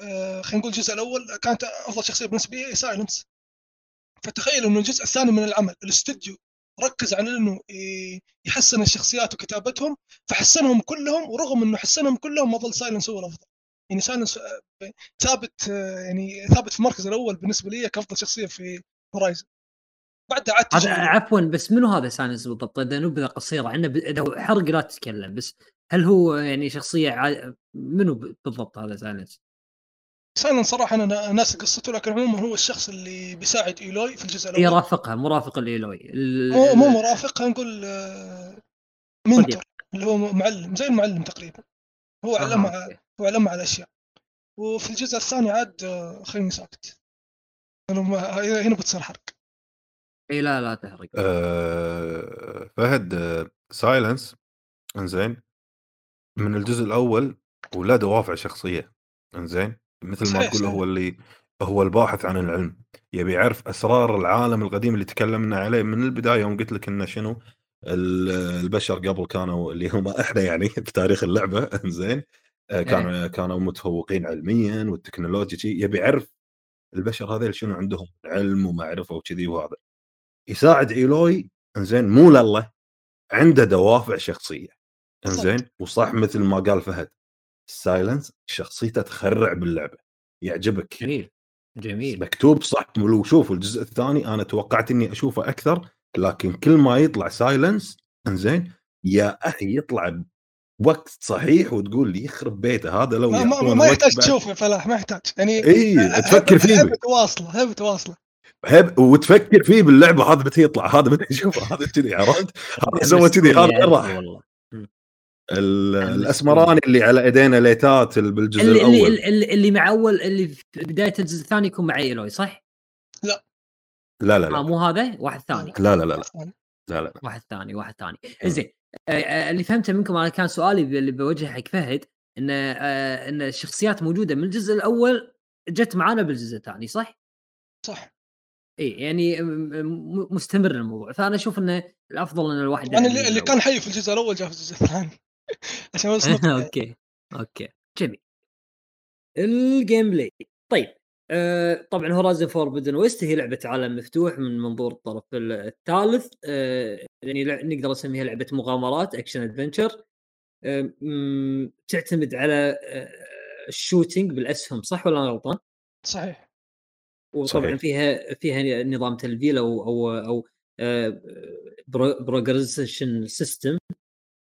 آه، خلينا نقول الجزء الأول كانت أفضل شخصية بالنسبة لي سايلنس فتخيل إنه الجزء الثاني من العمل الاستوديو ركز على إنه يحسن الشخصيات وكتابتهم فحسنهم كلهم ورغم إنه حسنهم كلهم ما ظل سايلنس هو الأفضل. يعني سايلنس آه، ثابت يعني ثابت في المركز الأول بالنسبة لي كأفضل شخصية في هورايزن بعد عاد عفوا بس منو هذا سايلنس بالضبط؟ إذا نبذة قصيرة عنه إذا حرق لا تتكلم بس هل هو يعني شخصية ع... منو بالضبط هذا سايلنس؟ سايلنس صراحة أنا ناسي قصته لكن عموما هو الشخص اللي بيساعد إيلوي في الجزء الأول. يرافقها مرافق الإيلوي. ال... مو مو مرافق خلينا نقول منتور آه، اللي هو معلم زي المعلم تقريبا. هو علمها آه. هو علمها على أشياء. وفي الجزء الثاني عاد آه، خليني ساكت. هنا بتصير حرق. إي لا لا تحرق. أه فهد سايلنس إنزين. من الجزء الأول ولا دوافع شخصية إنزين. مثل ما تقول هو اللي هو الباحث عن العلم يبي يعرف أسرار العالم القديم اللي تكلمنا عليه من البداية يوم قلت لك إنه شنو؟ البشر قبل كانوا اللي هم إحنا يعني في تاريخ اللعبة إنزين. آه، كانوا إيه. كانوا متفوقين علميا والتكنولوجيا يبي يعرف البشر هذول شنو عندهم علم ومعرفة وكذي وهذا. يساعد إيلوي إنزين مو لله عنده دوافع شخصية إنزين. وصح مثل ما قال فهد سايلنس شخصيته تخرع باللعبة يعجبك. جميل جميل. مكتوب صح ولو شوفوا الجزء الثاني أنا توقعت إني أشوفه أكثر لكن كل ما يطلع سايلنس إنزين يا أخي يطلع وقت صحيح وتقول لي يخرب بيته هذا لو ما, ما, ما يحتاج تشوفه فلاح ما يحتاج. يعني اي تفكر فيه. هبه واصله هبه واصله هب وتفكر فيه باللعبة هذا متى يطلع؟ هذا متى يشوفه؟ هذا كذي عرفت؟ هذا سوى كذي هذا راح. الاسمراني اللي على ايدينا ليتات بالجزء اللي الأول. اللي, اللي, اللي مع اول اللي في بداية الجزء الثاني يكون مع إيلوي صح؟ لا. لا لا لا. آه مو هذا؟ واحد ثاني. لا لا لا لا. لا لا واحد ثاني واحد ثاني. زين. اللي فهمته منكم أنا كان سؤالي اللي بوجهه حق فهد إن إن الشخصيات موجودة من الجزء الأول جت معانا بالجزء الثاني صح؟ صح. اي يعني مستمر الموضوع. فأنا أشوف إنه الأفضل إن الواحد يعني اللي, اللي كان حي في الجزء الأول جاء في الجزء الثاني. عشان بس okay okay جميل ال gameplay طيب آه طبعا هورايزن فوربدن ويست هي لعبة عالم مفتوح من منظور الطرف الثالث آه يعني نقدر نسميها لعبة مغامرات action adventure آه تعتمد على آه ال shooting بالأسهم صح ولا أنا غلطان؟ صحيح وطبعا صحيح. فيها فيها نظام تلفيل أو أو أو progression system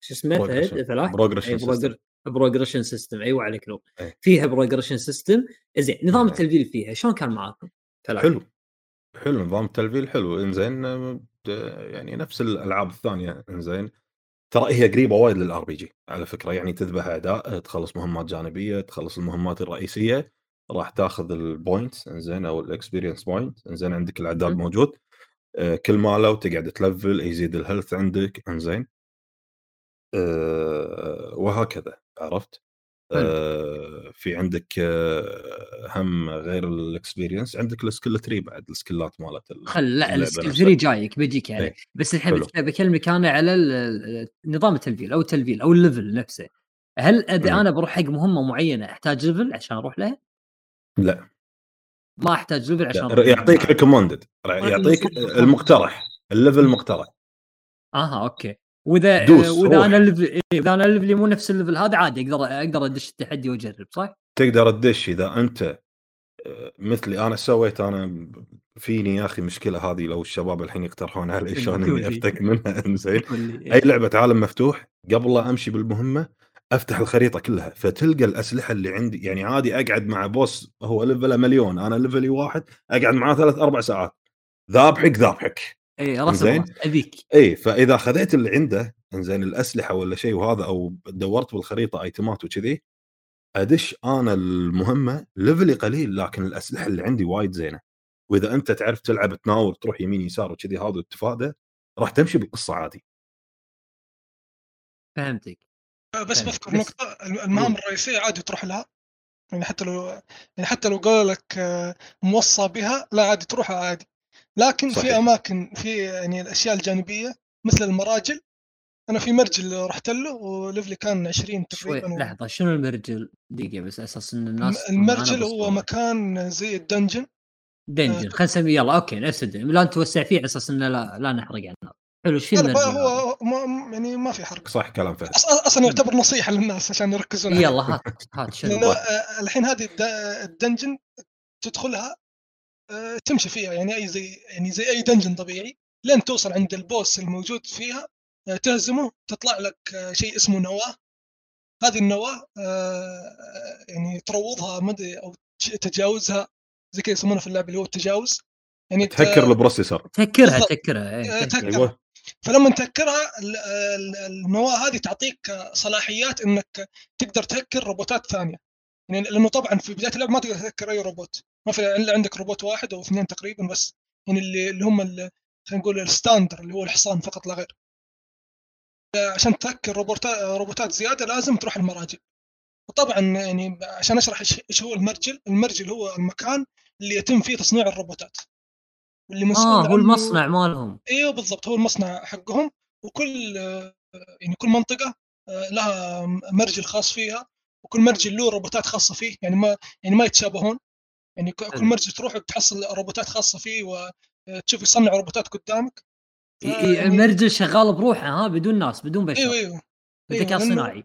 شو اسمه فلاح progression progression system أيوه عليك نور أيه. فيها progression system زين نظام أيه. التلفيل فيها شلون كان معاكم؟ فلاح. حلو. حلو نظام التلفيل حلو. إنزين يعني نفس الألعاب الثانية. إنزين ترى هي قريبة وايد لل RPG على فكرة. يعني تذبح اعداء تخلص مهمات جانبية تخلص المهمات الرئيسية راح تاخذ ال point إنزين أو ال experience point إنزين عندك الأعداد موجود. آه، كل ماله وتقعد تلفل يزيد ال health عندك. إنزين. وهكذا عرفت؟ أه في عندك أه هم غير ال experience عندك ال skill tree بعد السكيلات مالت خل لا ال skill tree جايك بيجيك يعني. إيه. بس الحين بكلمك أنا على نظام التلفيل أو التلفيل أو ال level نفسه. هل اذا أنا بروح حق مهمة معينة أحتاج level عشان أروح لها؟ لا. ما أحتاج level عشان يعطيك recommended يعطيك المقترح ال level المقترح أها okay. واذا وإذا أنا ال level إيه، اذا أنا ال level مو نفس ال level هذا عادي أقدر أقدر أدش التحدي وأجرب صح؟ تقدر تدش إذا أنت آه، مثلي أنا سويت أنا فيني يا أخي مشكلة هذه لو الشباب الحين يقترحون علي شلون إني أفتك منها إنزين. إيه. أي لعبة عالم مفتوح قبل لا أمشي بالمهمة أفتح الخريطة كلها فتلقى الأسلحة اللي عندي يعني عادي أقعد مع boss هو ليفله مليون أنا ليفلي واحد أقعد معاه ثلاث أربع ساعات. ذابحك ذابحك. اي رسم ابيك اي فإذا خذيت اللي عنده إنزين الأسلحة ولا شيء وهذا أو دورت بالخريطة آيتمات وكذي أدش أنا المهمة ليفلي قليل لكن الأسلحة اللي عندي وايد زينة. وإذا أنت تعرف تلعب تناور تروح يمين يسار وكذي هذا التفاده راح تمشي بالقصة عادي. فهمتك. بس بذكر نقطة المهام الرئيسية عادي تروح لها؟ يعني حتى لو يعني حتى لو قالوا لك آه، موصى بها لا عادي تروح عادي. لكن صحيح. في أماكن في يعني الأشياء الجانبية مثل المراجل أنا في مرجل رحت له وليفلي كان 20 تقريبا و... لحظة شنو المرجل؟ دقيقة بس أساس إن الناس المرجل هو مكان زي ال dungeon. dungeon آه خلينا نسميه يلا okay نفس لا نتوسع فيه على أساس إنه لا, لا نحرق على النار حلو شو المرجل هو ما يعني ما في حرق. صح كلام فهد. أصلا يعتبر نصيحة للناس عشان يركزون يلا هات هات شنو الحين هذه ال dungeon تدخلها آه، تمشي فيها. يعني أي زي يعني زي أي dungeon طبيعي. لين توصل عند ال boss الموجود فيها. آه، تهزمه تطلع لك آه، شيء اسمه نواة. هذه النواة يعني تروضها مدري أو تجاوزها. زي كذا يسمونه في اللعبة اللي هو التجاوز. يعني تهكر ال processor. تهكرها تهكرها إيه، تهكرها. فلما تهكرها النواة هذه تعطيك صلاحيات إنك تقدر تهكر روبوتات ثانية. يعني لأنه طبعا في بداية اللعبة ما تقدر تهكر أي روبوت. ما في إلا عندك روبوت واحد أو اثنين تقريبا بس. يعني اللي, اللي هم خلينا نقول ال standard اللي هو الحصان فقط لا غير. عشان تهكر روبوتات روبوتات زيادة لازم تروح المراجل وطبعا يعني عشان أشرح إيش هو المرجل المرجل هو المكان اللي يتم فيه تصنيع الروبوتات. اللي مسؤول آه هو المصنع مالهم. أيوه بالضبط هو المصنع حقهم. وكل يعني كل منطقة آه، لها مرجل خاص فيها وكل مرجل له روبوتات خاصة فيه. يعني ما يعني ما يتشابهون. يعني كل مرجل تروح تحصل روبوتات خاصة فيه وتشوف يصنع روبوتات قدامك. يعني المرجل شغال بروحه ها بدون ناس بدون بشر. أيوه أيوه ذكاء أيوة صناعي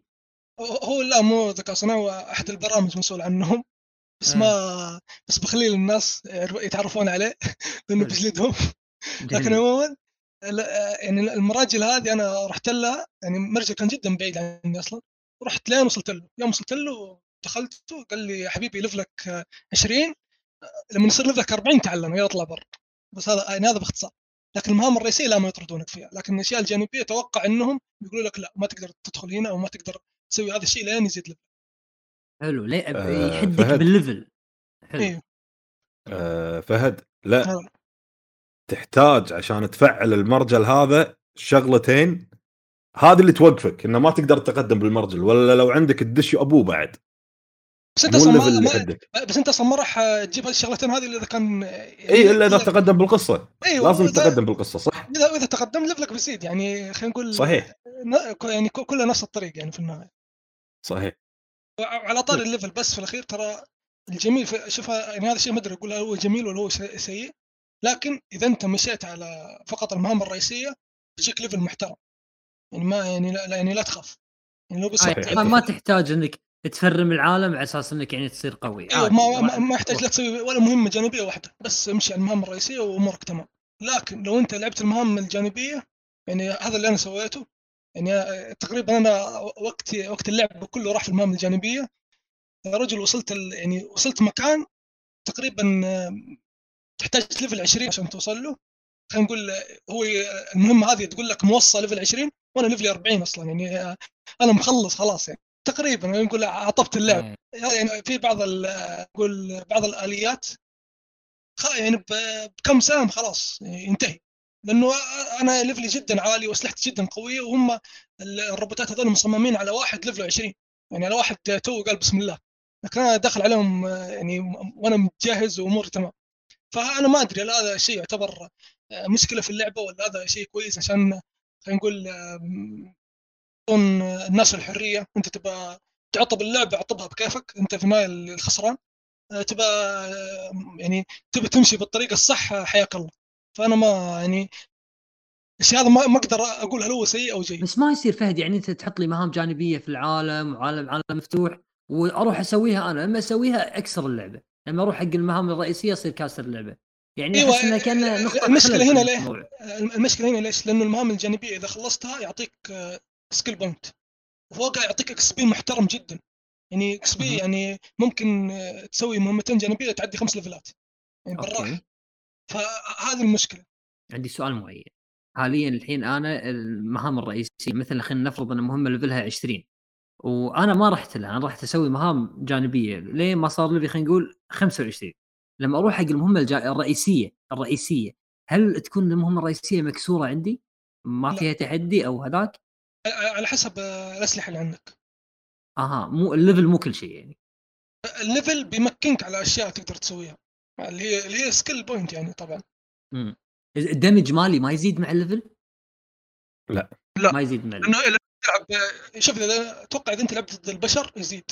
هو لا مو ذكاء صناعي هو أحد البرامج مسؤول عنهم. بس ما آه. بس بخلي الناس يتعرفون عليه لأنه بيجلدهم لكن عموما يعني المراجل هذه أنا رحت لها يعني مرجل كان جدا بعيد عني أصلا رحت لين وصلت له. يوم وصلت له دخلت قال لي يا حبيبي لفلك 20 لما يصير لفلك 40 تعلم يلا اطلع برا. بس هذا يعني هذا باختصار. لكن المهام الرئيسية لا ما يطردونك فيها. لكن الأشياء الجانبية أتوقع إنهم يقولوا لك لا ما تقدر تدخل هنا أو ما تقدر تسوي هذا الشيء لين يزيد لفل حلو ليه آه يحدك فهد. بالليفل حلو. إيه. آه فهد لا. هل. تحتاج عشان تفعل المرجل هذا شغلتين هذه اللي توقفك إنه ما تقدر تقدم بالمرجل ولا لو عندك الدش أبوه بعد. بس أنت أصلا ما, ما بس أنت أصلا ما راح تجيب الشغلتين هذه إذا كان اي إلا إذا تقدم بالقصة. أيوة لازم تقدم بالقصة صح؟ اذا إذا تقدم ليفلك بيزيد يعني خلينا نقول صحيح. يعني كلها نفس الطريق يعني في النهاية. صحيح. على طاري ال level بس في الأخير ترى الجميل في شوف يعني هذا الشيء ما أدري أقول هو جميل ولا هو سيء لكن إذا أنت مشيت على فقط المهام الرئيسية بيجيك level محترم. يعني ما يعني لا يعني لا تخاف. يعني لو بس ما تحتاج إنك تفرم العالم على أساس إنك يعني تصير قوي. أيوه ما, ما, ما يحتاج لا تسوي ولا مهمة جانبية واحدة بس امشي على المهام الرئيسية وأمورك تمام. لكن لو أنت لعبت المهام الجانبية يعني هذا اللي أنا سويته. يعني تقريبا أنا وقت وقت اللعب كله راح في المهام الجانبية. يا رجل وصلت يعني وصلت مكان تقريبا تحتاج ليفل 20 عشان توصل له. خلينا نقول هو المهمة هذه تقول لك موصل level 20 وأنا level 40 أصلا. يعني أنا مخلص خلاص يعني. تقريبا نقول عطبت اللعب. يعني في بعض نقول بعض الآليات يعني بكم سهم خلاص ينتهي لأنه أنا ليفلي جدا عالي وأسلحتي جدا قوية وهم الروبوتات هذول مصممين على واحد ليفله 20 يعني على واحد تو قال بسم الله. لكن أنا داخل عليهم يعني وأنا متجهز وأموري تمام. فأنا ما أدري هل هذا شيء يعتبر مشكلة في اللعبة ولا هذا شيء كويس عشان خلينا نقول تعطون الناس الحرية. أنت تبغى تعطب اللعبه عطبها بكيفك. أنت في النهايه الخسران تبى يعني تبى تمشي بالطريقة الصح حياك الله. فأنا ما يعني الشيء هذا ما أقدر أقول هل هو سيء أو جيد. بس ما يصير فهد يعني أنت تحط لي مهام جانبية في العالم وعالم عالم مفتوح وأروح أسويها أنا. لما أسويها أكسر اللعبة. لما أروح حق المهام الرئيسية أصير كاسر اللعبة. يعني أيوه انه كان نقطة المشكلة هنا ليه؟ المشكلة هنا ليش؟ لأنه المهام الجانبية إذا خلصتها يعطيك skill point. وفوقها يعطيك XP محترم جدا. يعني XP يعني ممكن تسوي مهمتين جانبية تعدي خمس ليفلات. يعني بالراحة. فهذه المشكلة. عندي سؤال معين حاليا الحين أنا المهام الرئيسية مثلا خلينا نفرض إن مهمة level ها 20 وأنا ما رحت لها أنا رحت أسوي مهام جانبية. لين ما صار لي خلينا نقول 25 لما أروح حق المهمة الجا... الرئيسية الرئيسية هل تكون المهمة الرئيسية مكسورة عندي؟ ما فيها تحدي أو هذاك؟ على حسب الأسلحة اللي عندك. أها مو ال level مو كل شيء يعني. ال level بيمكنك على أشياء تقدر تسويها اللي هي اللي هي skill point يعني طبعا. امم ال damage مالي ما يزيد مع ال level؟ لا. لا. ما يزيد مع لأنه تلعب شوف إذا أتوقع إذا أنت لعبت ضد البشر يزيد.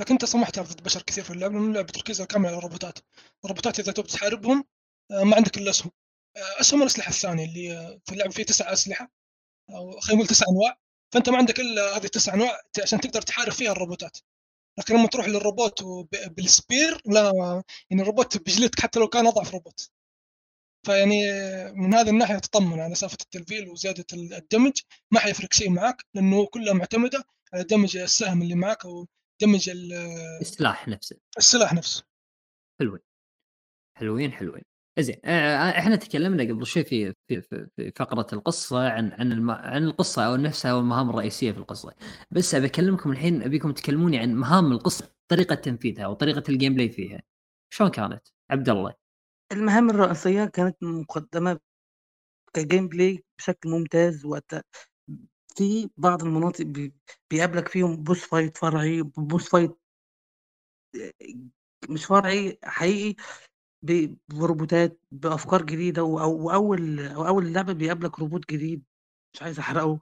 لكن أنت صح تلعب ضد البشر كثير في اللعبه لأنه لعبة تركيزها كامل على الروبوتات الروبوتات إذا تبغى تحاربهم آه، ما عندك إلا أسهم. آه، أسهم الأسلحة الثانية اللي في اللعبه فيه تسع أسلحة أو خلينا نقول تسع أنواع. فأنت ما عندك إلا هذه التسع أنواع عشان تقدر تحارب فيها الروبوتات. لكن لما تروح للروبوت بال spear لا يعني الروبوت بيجلدك حتى لو كان أضعف روبوت. فيعني من هذه الناحية تطمن على سالفة التلفيل وزيادة ال damage. ما حيفرق شيء معك لأنه كلها معتمدة على damage السهم اللي معك أو damage السلاح نفسه. السلاح نفسه. حلوين. حلوين حلوين. زين إحنا تكلمنا قبل شوي في في في فقرة القصة عن عن. عن القصة أو نفسها والمهام الرئيسية في القصة. بس أبي أكلمكم الحين أبيكم تكلموني عن مهام القصة طريقة تنفيذها وطريقه ال gameplay فيها. شلون كانت؟ عبد الله. المهام الرئيسية كانت مقدمة ك gameplay بشكل ممتاز وقت في بعض المناطق بي... بيقابلك فيهم boss fight فرعي boss fight مش فرعي حقيقي بروبوتات بأفكار جديدة وأول واول لعبة بيقابلك روبوت جديد مش عايز أحرقه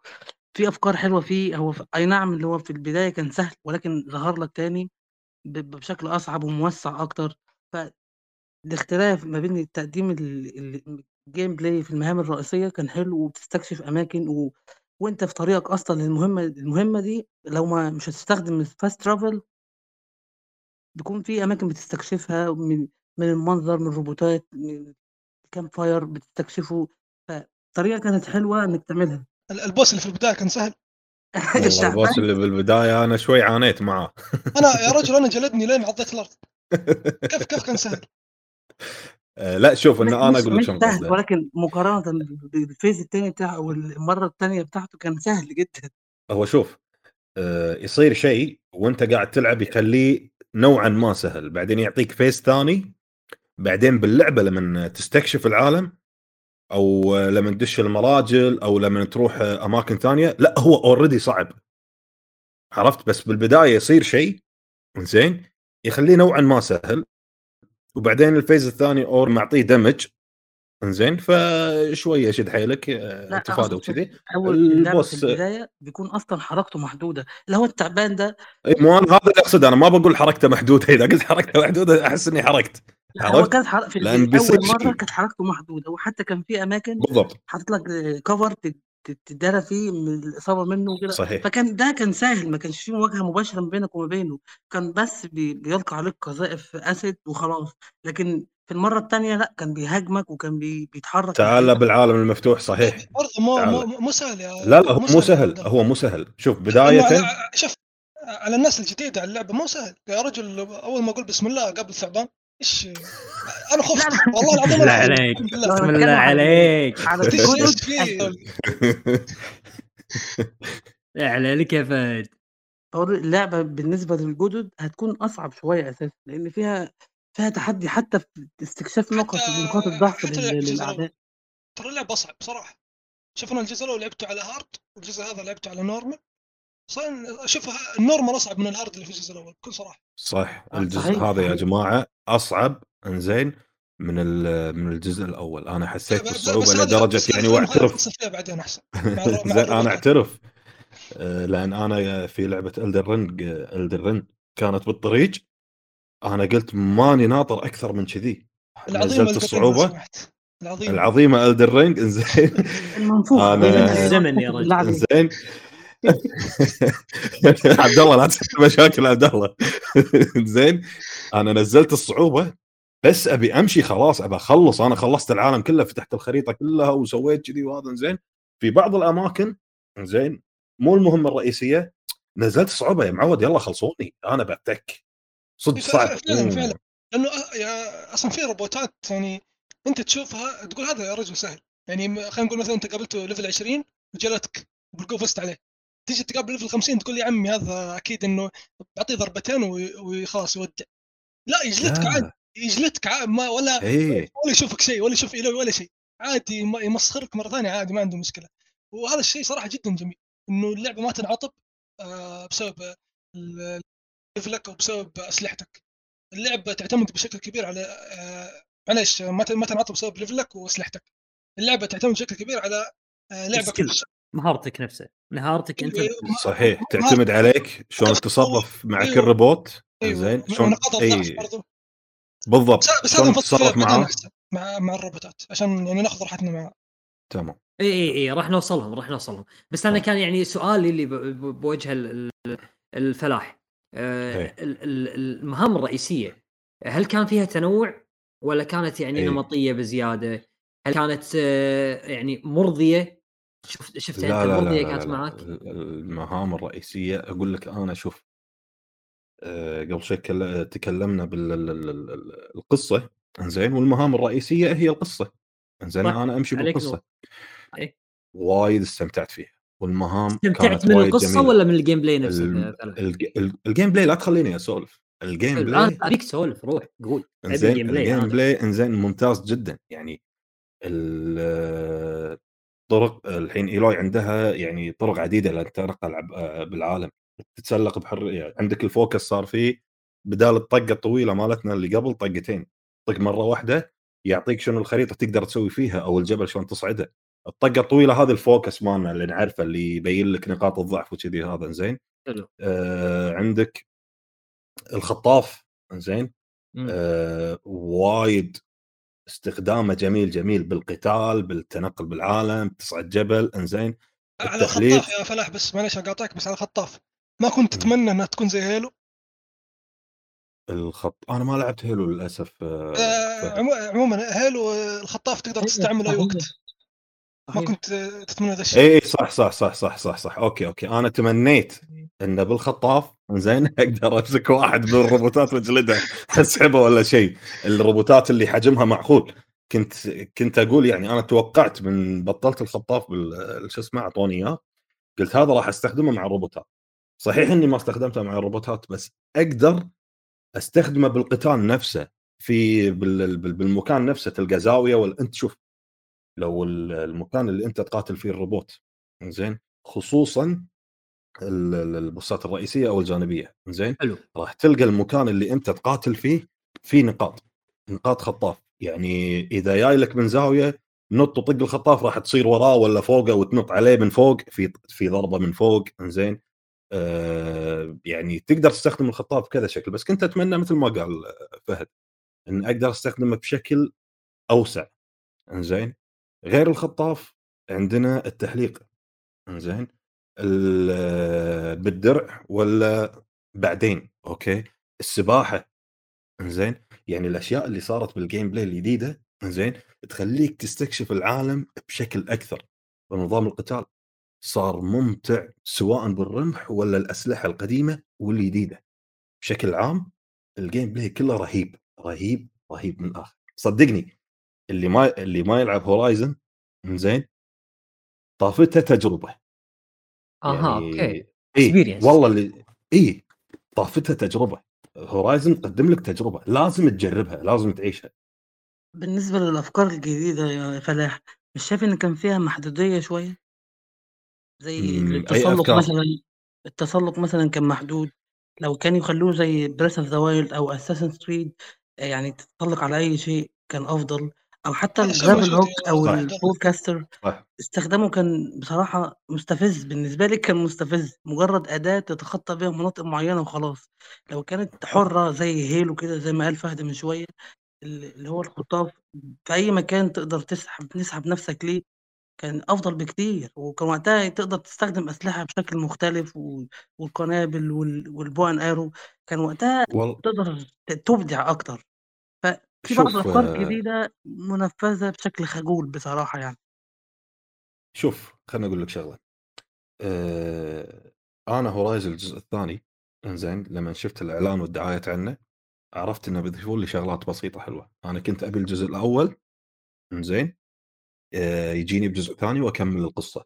في أفكار حلوة فيه هو في... أي نعم اللي هو في البداية كان سهل ولكن ظهر لك تاني. بشكل أصعب وموسع أكتر فالاختلاف ما بين التقديم ال gameplay في المهام الرئيسية كان حلو وبتستكشف أماكن و... وأنت في طريقك أصلا للمهمة المهمة دي لو ما مش هتستخدم ال fast travel بيكون في أماكن بتستكشفها من من المنظر من الروبوتات من ال campfire بتستكشفوا فالطريقة كانت حلوة إنك تعملها. ال boss اللي في البداية كان سهل. ال boss اللي بالبدايه أنا شوي عانيت معاه أنا يا رجل أنا جلدني لين عضيت الأرض. كيف كيف كان سهل؟ آه، لا شوف ان أنا أقول لك سهل ولكن مقارنة بال phase الثاني بتاعه أو المره الثانية بتاعته كان سهل جدا. هو شوف آه، يصير شيء وأنت قاعد تلعب يخليه نوعا ما سهل بعدين يعطيك phase ثاني بعدين باللعبة لما تستكشف العالم أو لما تدش المراجل أو لما تروح أماكن ثانية لا هو already صعب. عرفت؟ بس بالبداية يصير شيء زين يخليه نوعا ما سهل. وبعدين ال phase الثاني over معطيه damage إنزين فشويه شد حيلك تفادى وكذي. أول ال boss البداية بيكون أصلا حركته محدودة. اللي هو التعبان ده مو أنا هذا اللي اقصد أنا ما بقول حركته محدودة. إذا قلت حركته محدودة أحس إني حركت. هو كانت حر... في أول مرة كانت حركته محدودة وحتى كان في أماكن بالضبط. حاطط لك cover تدارى فيه من الإصابة منه وكده. صحيح. فكان ده كان سهل ما كانش فيه مواجهة مباشرة ما بينك وما بينه. كان بس بي... بيلقى عليك قذائف acid وخلاص. لكن في المرة الثانية لأ كان بيهاجمك وكان بي... بيتحرك تعال بالعالم المفتوح صحيح. برضه مو مو مو سهل يا لا لا هو مو سهل هو مو سهل. شوف بداية شوف على الناس الجديدة على اللعبة مو سهل. يا رجل أول ما أقول بسم الله قبل ثعبان. إيش؟ أنا خفت. والله العظيم بالله عليك. بسم الله عليك. عليك يا فهد. اللعبه بالنسبة للجدد هتكون أصعب شوية أساسا لأن فيها فيها تحدي حتى في استكشاف نقط نقاط الضعف للأعداء. ترى اللعبة أصعب بصراحة. شوف أنا الجزء الأول لعبته على hard والجزء هذا لعبته على normal. شوف ال normal أصعب من ال hard اللي في الجزء الأول بكل صراحة. صح الجزء صحيح. هذا يا جماعة أصعب إنزين من من الجزء الأول. أنا حسيت بالصعوبة لدرجة يعني واعترف. بعدين أحسن. زين أنا أعترف. آه، لأن أنا في لعبة Elden Ring Elden Ring كانت بالطريق أنا قلت ماني ناطر أكثر من كذي. نزلت الصعوبة. العظيمه العظيمة Elden Ring إنزين. المنفوخ أنا الزمن يا رجل. إنزين. عبد الله لا تسوي مشاكل عبد الله. زين أنا نزلت الصعوبة بس أبي أمشي خلاص أبي أخلص. أنا خلصت العالم كله فتحت الخريطة كلها وسويت كذي وهذا زين. في بعض الأماكن زين مو المهمة الرئيسية نزلت صعوبة. يا معود يلا خلصوني. أنا بعتك. صدق صعب. فعلا فعلا. لأنه يا أصلا في روبوتات يعني أنت تشوفها تقول هذا يا رجل سهل. يعني خلينا نقول مثلا أنت قابلته level 20 وجلدك بالقوة فزت عليه. تيجي تقابل level 50 تقول يا عمي هذا أكيد إنه بعطيه ضربتين وخلاص يودع. لا يجلدك عادي. يجلدك عادي ما ولا إيه. ولا يشوفك شيء ولا يشوف إلوي ولا شيء. عادي يمسخرك مرة ثانية عادي ما عنده مشكلة. وهذا الشيء صراحة جدا جميل إنه اللعبة ما تنعطب آه بسبب level ك وبسبب أسلحتك. اللعبة تعتمد بشكل كبير على آه معليش ما تنعطى بسبب level ك وأسلحتك. اللعبة تعتمد بشكل كبير على آه لعبك مهارتك نفسها مهارتك أنت إيه، صحيح تعتمد عليك شلون تتصرف مع كل روبوت أيوه. زين شلون إي بالضبط بس هذا تتصرف معاه. مع مع الروبوتات عشان يعني ناخذ راحتنا معاه تمام. إي إي إي راح نوصلهم راح نوصلهم. بس أنا كان يعني سؤالي اللي بوجه الفلاح. آه، المهام الرئيسية هل كان فيها تنوع ولا كانت يعني. نمطية بزيادة؟ هل كانت آه، يعني مرضية؟ شفت شفت لا انت لا لا كانت معك؟ المهام الرئيسية أقول لك أنا شوف آه، قبل شوي تكلمنا بالقصة إنزين والمهام الرئيسية هي القصة إنزين أنا أمشي بالقصة إيه؟ وايد استمتعت فيها والمهام استمتعت من القصة جميلة. ولا من ال gameplay نفسه؟ ال gameplay لا تخليني أسولف ال gameplay الآن أبيك تسولف روح قول إنزين ال gameplay, ال game play إنزين ممتاز جدا يعني الطرق الحين Aloy عندها يعني طرق عديدة لتنقل بالعالم. تتسلق بحرية يعني عندك ال focus صار فيه بدال الطقة الطويلة مالتنا اللي قبل طقتين. طق مرة واحدة يعطيك شنو الخريطة تقدر تسوي فيها أو الجبل شلون تصعده. الطقة الطويلة هذه الفوكس مالنا اللي نعرفه اللي يبين لك نقاط الضعف وكذي هذا زين آه عندك الخطاف زين آه وايد استخدامه جميل جميل بالقتال بالتنقل بالعالم تصعد جبل إنزين. على الخطاف يا فلاح بس معليش اقاطعك بس على الخطاف ما كنت تتمنى إنها تكون زي هيلو؟ الخطاف أنا ما لعبت Halo للأسف آه, آه، عموما Halo الخطاف تقدر تستعمله أي وقت. ما كنت تتمنى هذا الشيء. اي صح صح صح صح صح صح. okay okay. أنا تمنيت انه بالخطاف زين أقدر أمسك واحد من الروبوتات واجلده أسحبه ولا شيء. الروبوتات اللي حجمها معقول. كنت كنت أقول يعني أنا توقعت من بطلت الخطاف بال شو اسمه أعطوني إياه. قلت هذا راح أستخدمه مع الروبوتات صحيح إني ما استخدمته مع الروبوتات بس أقدر أستخدمه بالقتال نفسه. في بالمكان نفسه تلقى زاوية ولا أنت شوف لو المكان اللي أنت تقاتل فيه الروبوت زين خصوصا البوسات الرئيسية أو الجانبية زين حلو. راح تلقى المكان اللي أنت تقاتل فيه في نقاط نقاط خطاف. يعني إذا جاي لك من زاوية نط وطق الخطاف راح تصير وراه ولا فوقه وتنط عليه من فوق في في ضربة من فوق زين آه يعني تقدر تستخدم الخطاف بكذا شكل. بس كنت أتمنى مثل ما قال فهد إن أقدر أستخدمه بشكل أوسع زين غير الخطاف عندنا التحليق زين بالدرع ولا بعدين okay؟ السباحة زين يعني الأشياء اللي صارت بال gameplay الجديدة زين تخليك تستكشف العالم بشكل أكثر ونظام القتال. صار ممتع سواء بالرمح ولا الأسلحة القديمة والجديدة. بشكل عام ال gameplay كله رهيب رهيب رهيب من الآخر. صدقني اللي ما اللي ما يلعب Horizon زين طافتها تجربة. أها يعني okay. إي والله اللي إي طافتها تجربة. Horizon تقدم لك تجربة لازم تجربها لازم تعيشها. بالنسبة للأفكار الجديدة يا فلاح مش شايف إن كان فيها محدودية شوية؟ زي التسلق مثلا التسلق مثلا كان محدود. لو كانوا يخلوه زي Breath of the Wild أو Assassin's Creed يعني تتسلق على أي شيء كان أفضل. أو حتى ال grapple hook أو ال Pullcaster استخدامه كان بصراحة مستفز بالنسبة لي كان مستفز مجرد أداة تتخطى بيها مناطق معينة وخلاص. لو كانت حرة زي هيلو كده زي ما قال فهد من شوية اللي هو الخطاف في أي مكان تقدر تسحب تسحب نفسك ليه؟ كان أفضل بكتير. وكان وقتها تقدر تستخدم أسلحة بشكل مختلف والقنابل والبو أن أرو كان وقتها وال... تقدر تبدع أكتر. في بعض الأفكار آه. الجديدة منفذة بشكل خجول بصراحة يعني. شوف خليني أقول لك شغلة. آه أنا Horizon الجزء الثاني إنزين لما شفت الإعلان والدعاية عنه عرفت إنه بيضيفون لي شغلات بسيطة حلوة. أنا كنت أبي الجزء الأول إنزين آه يجيني بجزء ثاني وأكمل القصة.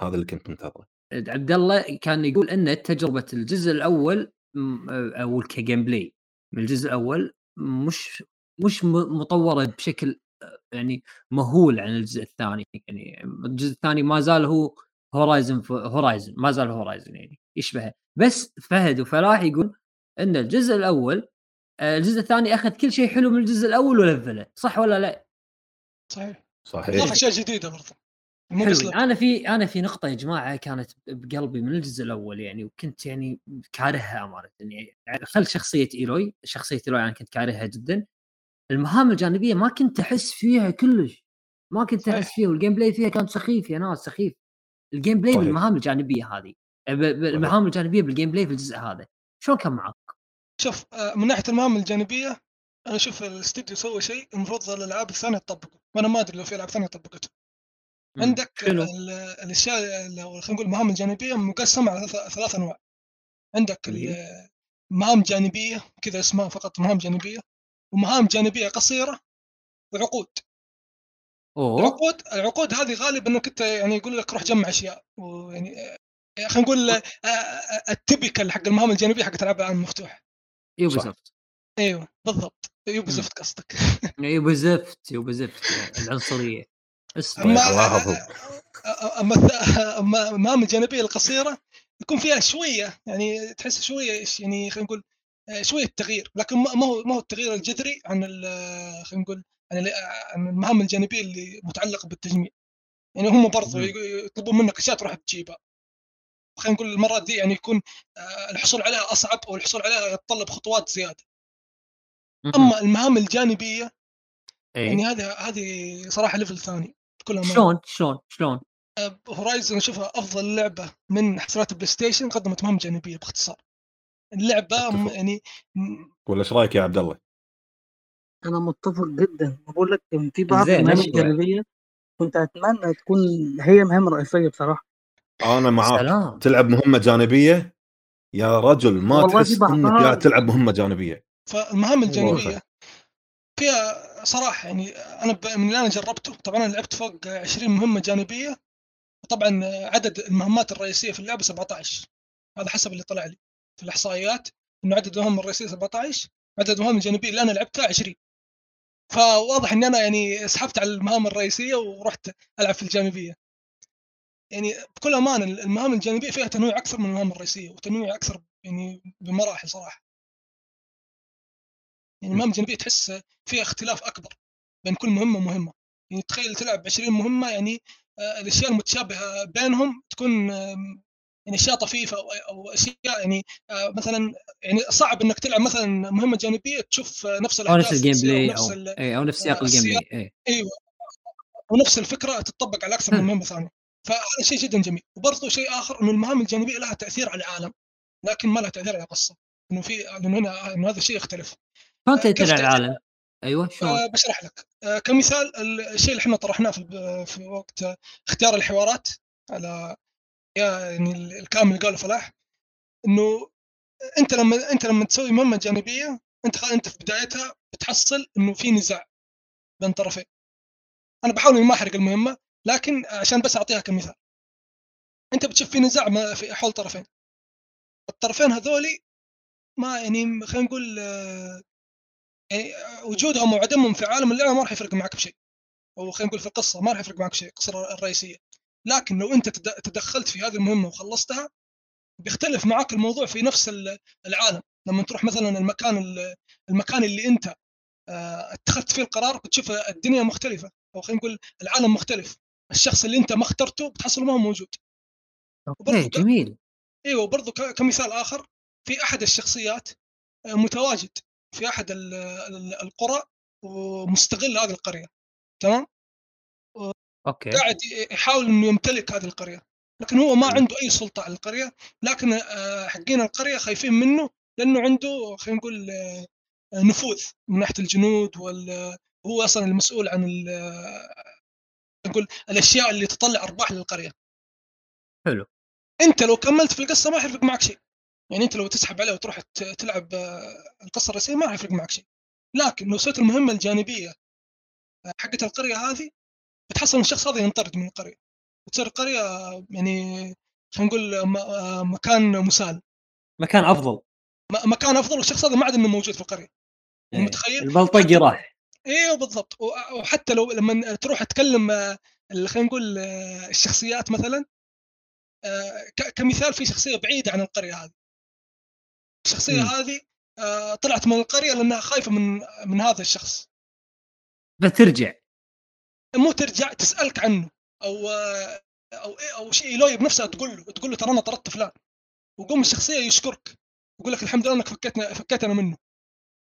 هذا اللي كنت منتظره. عبد الله كان يقول إن تجربة الجزء الأول أو ك gameplay من الجزء الأول مش مش مطورة بشكل يعني مهول عن الجزء الثاني يعني الجزء الثاني ما زال هو Horizon Horizon ما زال Horizon يعني يشبهه. بس فهد وفلاح يقول إن الجزء الأول آه، الجزء الثاني أخذ كل شيء حلو من الجزء الأول ولفله صح ولا لا؟ صحيح. صحيح. اضاف أشياء جديدة برضه أنا في أنا في نقطة يا جماعة كانت بقلبي من الجزء الأول يعني وكنت يعني كارهها أمانة يعني خل شخصية Aloy شخصية Aloy أنا كنت كارهها جدا. المهام الجانبية ما كنت أحس فيها كلش. ما كنت أحس فيها وال gameplay فيها كان سخيف يا ناس سخيف. ال gameplay بالمهام الجانبية هذه. المهام الجانبية بال gameplay في الجزء هذا. شلون كان معك؟ شوف آه، من ناحية المهام الجانبية أنا أشوف الاستديو سوى شيء المفروض الألعاب الثانية تطبقه. وأنا ما أدري لو في ألعاب ثانية طبقته. عندك الأشياء خلينا نقول المهام الجانبية مقسمة على ثلاث أنواع. عندك مهام جانبية كذا اسمها فقط مهام جانبية. ومهام جانبية قصيرة وعقود. أوه. العقود العقود هذه غالبا إنك أنت يعني يقول لك روح جمع أشياء. ويعني خلينا نقول ال typical حق المهام الجانبية حق ألعاب العالم المفتوح Ubisoft. أيوه بالضبط. Ubisoft قصدك. يوبي زفت يوبي زفت العنصرية. أما أما أما المهام الجانبية القصيرة يكون فيها شوية يعني تحس شوية إيش يعني خلينا نقول شوية تغيير لكن ما هو ما هو التغيير الجذري عن خلينا نقول عن المهام الجانبية اللي متعلقة بالتجميع. يعني هم برضو يطلبون منك أشياء تروح تجيبها. خلينا نقول المرات دي يعني يكون آه، الحصول عليها أصعب أو الحصول عليها يتطلب خطوات زيادة. أما المهام الجانبية أي. يعني هذه هذه صراحة ليفل ثاني امانه شلون شلون شلون؟ Horizon أشوفها أفضل لعبة من حصريات ال PlayStation قدمت مهام جانبية باختصار. اللعبة يعني ولا إيش رأيك يا عبد الله؟ أنا متفق جدا. بقول لك في بعض المهام الجانبية كنت أتمنى تكون هي مهام رئيسية بصراحة. أنا معاك. سلام. تلعب مهمة جانبية؟ يا رجل ما تحس إنك قاعد تلعب مهمة جانبية. فالمهام الجانبية فيها صراحة يعني أنا من اللي أنا جربته طبعا أنا لعبت فوق 20 مهمة جانبية. طبعا عدد المهمات الرئيسية في اللعبة 17 هذا حسب اللي طلع لي. الإحصائيات إنه عدد المهام الرئيسيه 17 عدد المهام الجانبيه اللي أنا لعبتها 20 فواضح اني أنا يعني سحبت على المهام الرئيسية ورحت ألعب في الجانبية. يعني بكل امانه المهام الجانبية فيها تنويع أكثر من المهام الرئيسية وتنويع أكثر يعني بمراحل صراحة. يعني المهام الجانبية تحس فيها اختلاف أكبر بين كل مهمة ومهمة. يعني تخيل تلعب 20 مهمة يعني آه، الأشياء المتشابهة بينهم تكون يعني أشياء طفيفة أو أشياء يعني آه، مثلا يعني صعب إنك تلعب مثلا مهمة جانبية تشوف نفس الاحداث أو نفس ال gameplay أو اي أو نفس سياق ال gameplay أيوه. ونفس الفكرة تطبق على أكثر من مهمة ثانية. فهذا شيء جدا جميل. وبرضه شيء آخر إنه المهام الجانبية لها تأثير على العالم لكن ما لها تأثير على القصة إنه في إنه هنا إنه هذا الشيء يختلف. شلون آه، تأثير على العالم؟ أيوه شلون؟ آه بشرح لك. آه كمثال الشيء اللي إحنا طرحناه في, في وقت اختيار الحوارات على يعني الكلام اللي قاله فلاح إنه أنت لما أنت لما تسوي مهمة جانبية أنت أنت في بدايتها بتحصل إنه في نزاع بين طرفين. أنا بحاول إني ما أحرق المهمة لكن عشان بس أعطيها كمثال. أنت بتشوف في نزاع في حول طرفين. الطرفين هذولي ما يعني خلينا نقول يعني وجودهم وعدمهم في عالم اللعبة ما راح يفرق معك بشيء. أو خلينا نقول في القصة ما راح يفرق معك بشيء القصة الرئيسية. لكن لو أنت تدخلت في هذه المهمة وخلصتها بيختلف معك الموضوع في نفس العالم. لما تروح مثلا المكان المكان اللي أنت آه، اتخذت فيه القرار بتشوف الدنيا مختلفة أو خلينا نقول العالم مختلف. الشخص اللي أنت ما اخترته بتحصله ما هو موجود. okay جميل. إيوه وبرضه كمثال آخر في أحد الشخصيات آه، متواجد في أحد القرى ومستغل هذه القرية. تمام؟ okay. قاعد يحاول إنه يمتلك هذه القرية. لكن هو ما عنده أي سلطة على القرية. لكن آه، حقين القرية خايفين منه لأنه عنده خلينا نقول آه، نفوذ من ناحية الجنود وال هو أصلا المسؤول عن نقول الأشياء اللي تطلع أرباح للقرية. حلو. أنت لو كملت في القصة ما حيفرق معك شيء. يعني أنت لو تسحب عليه وتروح تلعب آه، القصة الرئيسية ما حيفرق معك شيء. لكن لو سويت المهمة الجانبية حقت القرية هذه بتحصل الشخص هذا ينطرد من القريه وتصير القرية يعني خلينا نقول مكان مسال مكان أفضل. مكان أفضل والشخص هذا ما عاد إنه موجود في القرية. يعني متخيل؟ البلطجي راح. أيوه بالضبط. وحتى لو لما تروح تكلم خلينا نقول الشخصيات مثلا كمثال في شخصية بعيدة عن القرية هذه. الشخصية هذه آه، طلعت من القرية لأنها خايفة من من هذا الشخص. بترجع مو ترجع تسألك عنه أو أو إيه أو شيء Aloy بنفسها تقول له تقول له ترى أنا طردت فلان وقوم الشخصية يشكرك يقول لك الحمد لله إنك فكيتنا فكيتنا منه.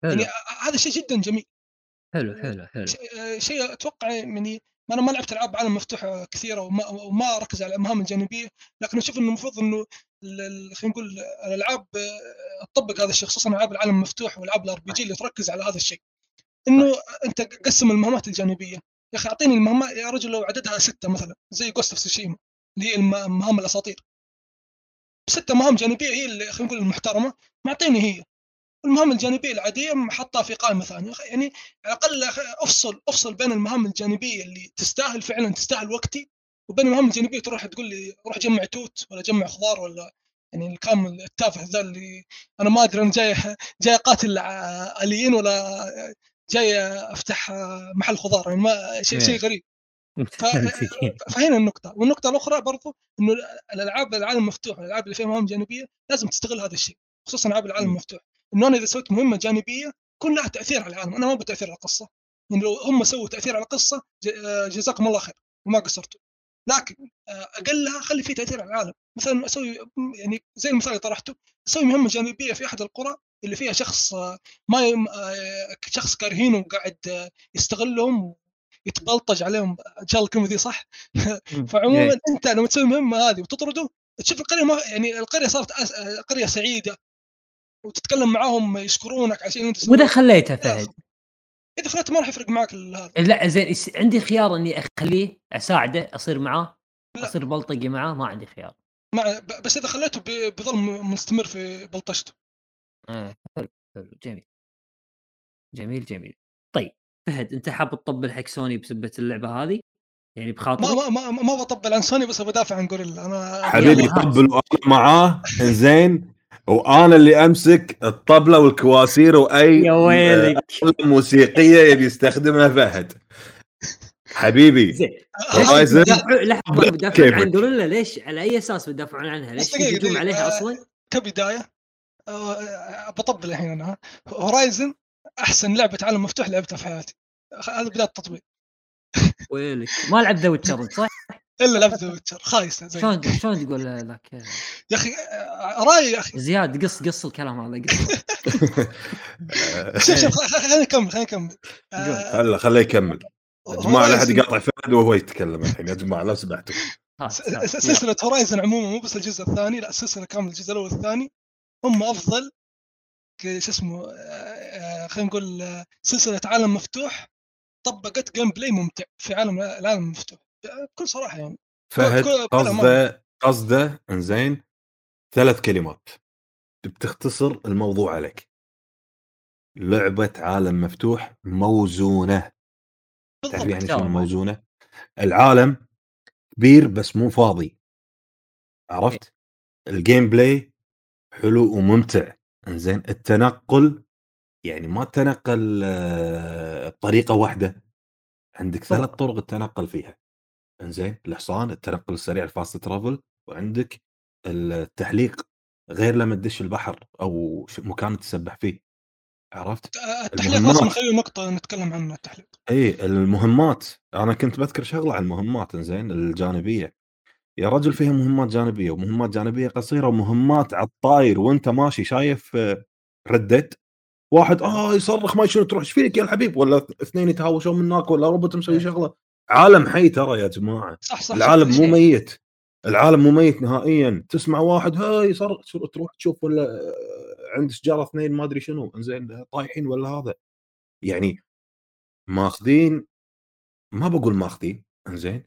حلو. يعني هذا شيء جدا جميل. حلو حلو حلو. شيء أتوقع يعني أنا ما لعبت ألعاب عالم مفتوح كثيرة وما, وما أركز على ألمهام الجانبية لكن أشوف إنه المفروض إنه خلينا نقول الألعاب تطبق هذا الشيء خصوصا ألعاب العالم المفتوح وألعاب ال RPG اللي تركز على هذا الشيء. إنه أنت قسم المهمات الجانبية. يا أخي أعطيني المهمات يا رجل لو عددها ستة مثلا زي Ghost of Tsushima اللي هي المهام الأساطير. ستة مهام جانبية هي اللي خلينا نقول المحترمة معطيني هي. المهام الجانبية العادية محطها في قائمة ثانية. يعني على الأقل أفصل أفصل بين المهام الجانبية اللي تستاهل فعلا تستاهل وقتي وبين المهام الجانبية تروح تقول لي روح جمع توت ولا جمع خضار ولا يعني الكلام التافه ذا اللي أنا ما أدري أنا جاي جاي اقاتل آليين ولا جاي أفتح محل خضار يعني ما شيء شيء غريب. فهنا النقطة. والنقطة الأخرى برضو إنه الألعاب العالم المفتوح الألعاب اللي فيها مهام جانبية لازم تستغل هذا الشيء خصوصا ألعاب العالم المفتوح. إنه أنا إذا سويت مهمة جانبية يكون لها تأثير على العالم. أنا ما أبغى تاثير على القصة. يعني لو هم سووا تأثير على القصة آه، جزاكم الله خير. وما قصرتوا. لكن آه، أقلها خلي في تأثير على العالم. مثلا أسوي يعني زي المثال اللي طرحته أسوي مهمة جانبية في أحد القرى اللي فيها شخص آه، ما شخص كارهينه وقاعد يستغلهم يتبلطج عليهم ان شاء الله الكلمة دي صح فعموما أنت لما تسوي المهمه هذه وتطرده تشوف القرية ما يعني القرية صارت قرية سعيدة وتتكلم معاهم يشكرونك عشان انت وإذا خليته فهد. إذا خليته ما راح يفرق معك هذا. لا زين عندي خيار إني أخليه أساعده أصير معاه لا. أصير بلطجي معاه ما عندي خيار. مع بس إذا خليته بيظل مستمر في بلطجته. آه حلو حلو جميل. جميل جميل. طيب فهد أنت حاب تطبل حق سوني بسبة اللعبة هذه؟ يعني بخاطر ما ما ما, ما بطبل عن سوني بس بدافع عن جوريلا أنا حبيبي طبل معاه زين وأنا اللي أمسك الطبلة والكواسير وأي يا ويلك. موسيقية يبي يستخدمها فهد. حبيبي زين. هورايزن لحظة بدافع عن Guerrilla ليش؟ على أي أساس بتدافعون عنها؟ ليش تهجمون عليها أصلا؟ كبداية أه بطبل الحين أنا. Horizon أحسن لعبة عالم مفتوح لعبتها في حياتي. هذا بداية التطبيل ويلك ما لعبت The Witcher صح؟ إلا لعبت The Witcher. خايسة زي شلون شلون تقول لك يا أخي رأيي يا أخي. زياد قص قص الكلام هذا شوف شوف خليني أكمل خليني أكمل. هلا خليه يكمل. يا جماعة لا احد يقاطع فهد وهو يتكلم الحين. يا جماعة لو سمحتوا. سلسلة Horizon عموما مو بس الجزء الثاني لا السلسله كاملة الجزء الأول والثاني. هم أفضل شو اسمه خلينا نقول سلسلة عالم مفتوح طبقت gameplay ممتع في عالم العالم المفتوح. بكل صراحة يعني فهد قصده قصده إنزين ثلاث كلمات بتختصر الموضوع عليك. لعبة عالم مفتوح موزونة. تعرف يعني شنو موزونة؟ العالم كبير بس مو فاضي. عرفت؟ ال gameplay حلو وممتع. إنزين التنقل يعني ما تنقل آه، بطريقه واحدة. عندك ثلاث طرق التنقل فيها. إنزين الحصان التنقل السريع ال fast travel وعندك التحليق غير لما تدش البحر أو مكان تسبح فيه. عرفت؟ التحليق لازم نخلي نقطة نتكلم عنها التحليق. اي المهمات. أنا كنت بذكر شغلة عن المهمات إنزين الجانبية. يا رجل فيها مهمات جانبية ومهمات جانبية قصيرة ومهمات على الطاير وانت ماشي شايف آه، ردد واحد آه يصرخ ما شنو تروح إيش فيك يا الحبيب؟ ولا اثنين يتهاوشون منك ولا روبوت مسوي إيه. شغلة. عالم حي ترى يا جماعة. صح صح العالم مو ميت. العالم مو ميت نهائيا. تسمع واحد هاي يصرخ. تروح تشوف ولا آه، عند شجرة اثنين ما أدري شنو. إنزين طايحين ولا هذا. يعني ماخذين ما بقول ماخذين إنزين.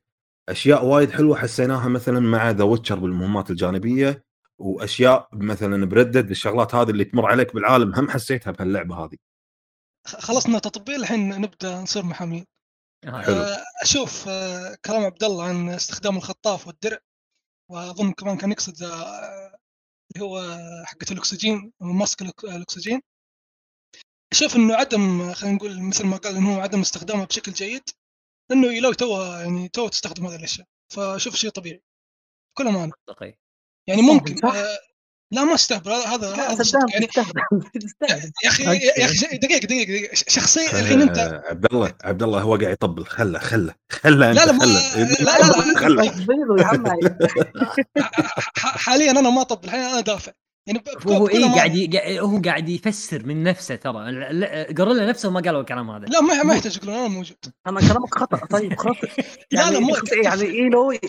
أشياء وايد حلوة حسيناها مثلا مع The Witcher بالمهمات الجانبية وأشياء مثلا بردد الشغلات هذه اللي تمر عليك بالعالم هم حسيتها بهاللعبة هذه. خلصنا تطبيل الحين نبدأ نصير محامين. آه، حلو. آه، أشوف آه، كلام عبد الله عن استخدام الخطاف والدرع وأظن كمان كان يقصد اللي هو حقة الأكسجين mask الأكسجين. أشوف إنه عدم خلينا نقول مثل ما قال إنه عدم استخدامها بشكل جيد. لأنه لو تو يعني تو تستخدم هذه الأشياء. فشوف شيء طبيعي. كل امانه منطقي. يعني ممكن آه لا ما استهبل هذا هذا يعني يا أخي يا أخي دقيقة دقيقة شخصية الحين انت عبد الله عبد الله هو قاعد يطبل. خله خله خله لا لا لا لا لا حاليا أنا ما أطبل الحين أنا دافع. يعني هو إيه قاعد هو قاعد يفسر من نفسه ترى. جوريلا نفسه ما قالوا الكلام هذا. لا ما ما يحتاج يقولون أنا موجود. أنا كلامك خطأ. طيب خطأ. يعني لا لا مو يعني ايلوي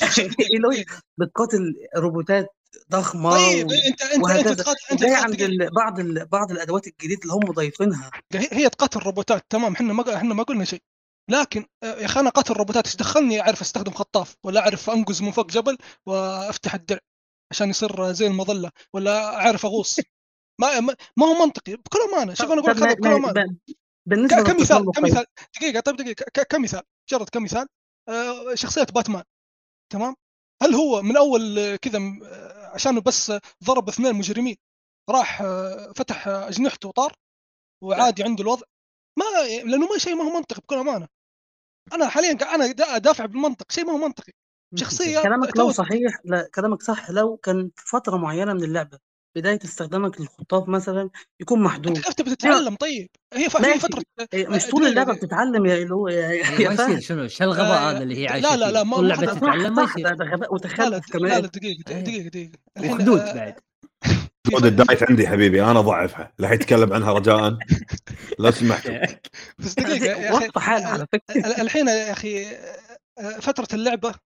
إيلوي بتقاتل روبوتات ضخمة طيب انت انت وهكذا. أنت تقاتل انت عند بعض بعض الأدوات الجديدة اللي هم ضايفينها هي تقاتل روبوتات تمام. إحنا ما إحنا ما قلنا شيء. لكن يا أخي أنا قاتل روبوتات. إيش دخلني؟ أعرف أستخدم خطاف ولا أعرف انقز من فوق جبل وأفتح الدرع. عشان يصير زي المظلة ولا أعرف أغوص؟ ما ما هو منطقي بكل أمانة. شوف أنا أقول لك بكل أمانة. بالنسبة كمثال كمثال. دقيقة طيب دقيقة. كمثال. مجرد كمثال. آه، شخصية باتمان. تمام؟ هل هو من أول كذا آه، عشان بس ضرب اثنين مجرمين راح آه، فتح اجنحته وطار وعادي عنده الوضع؟ ما لأنه ما شيء ما هو منطقي بكل أمانة. أنا حاليا أنا ادافع بالمنطق. شيء ما هو منطقي. شخصية كلامك لو صحيح لا كلامك صح لو كان في فترة معينة من اللعبة بداية استخدامك للخطاف مثلا يكون محدود. أنت كيف بتتعلم طيب. هي هي فترة مش طول اللعبة بتتعلم يا اللي هو يا, يا فاهم. شنو؟ شو الغباء هذا اللي هي عايشة لا لا لا ما طول اللعبة تتعلم ما يصير هذا غباء وتخلف كمان. لا لا دقيقة دقيقة دقيقة وحدود بعد. خذ الدايت عندي حبيبي أنا ضعفها. لا يتكلم عنها رجاء. لا سمحت بس دقيقة يا أخي الحين يا أخي فترة اللعبة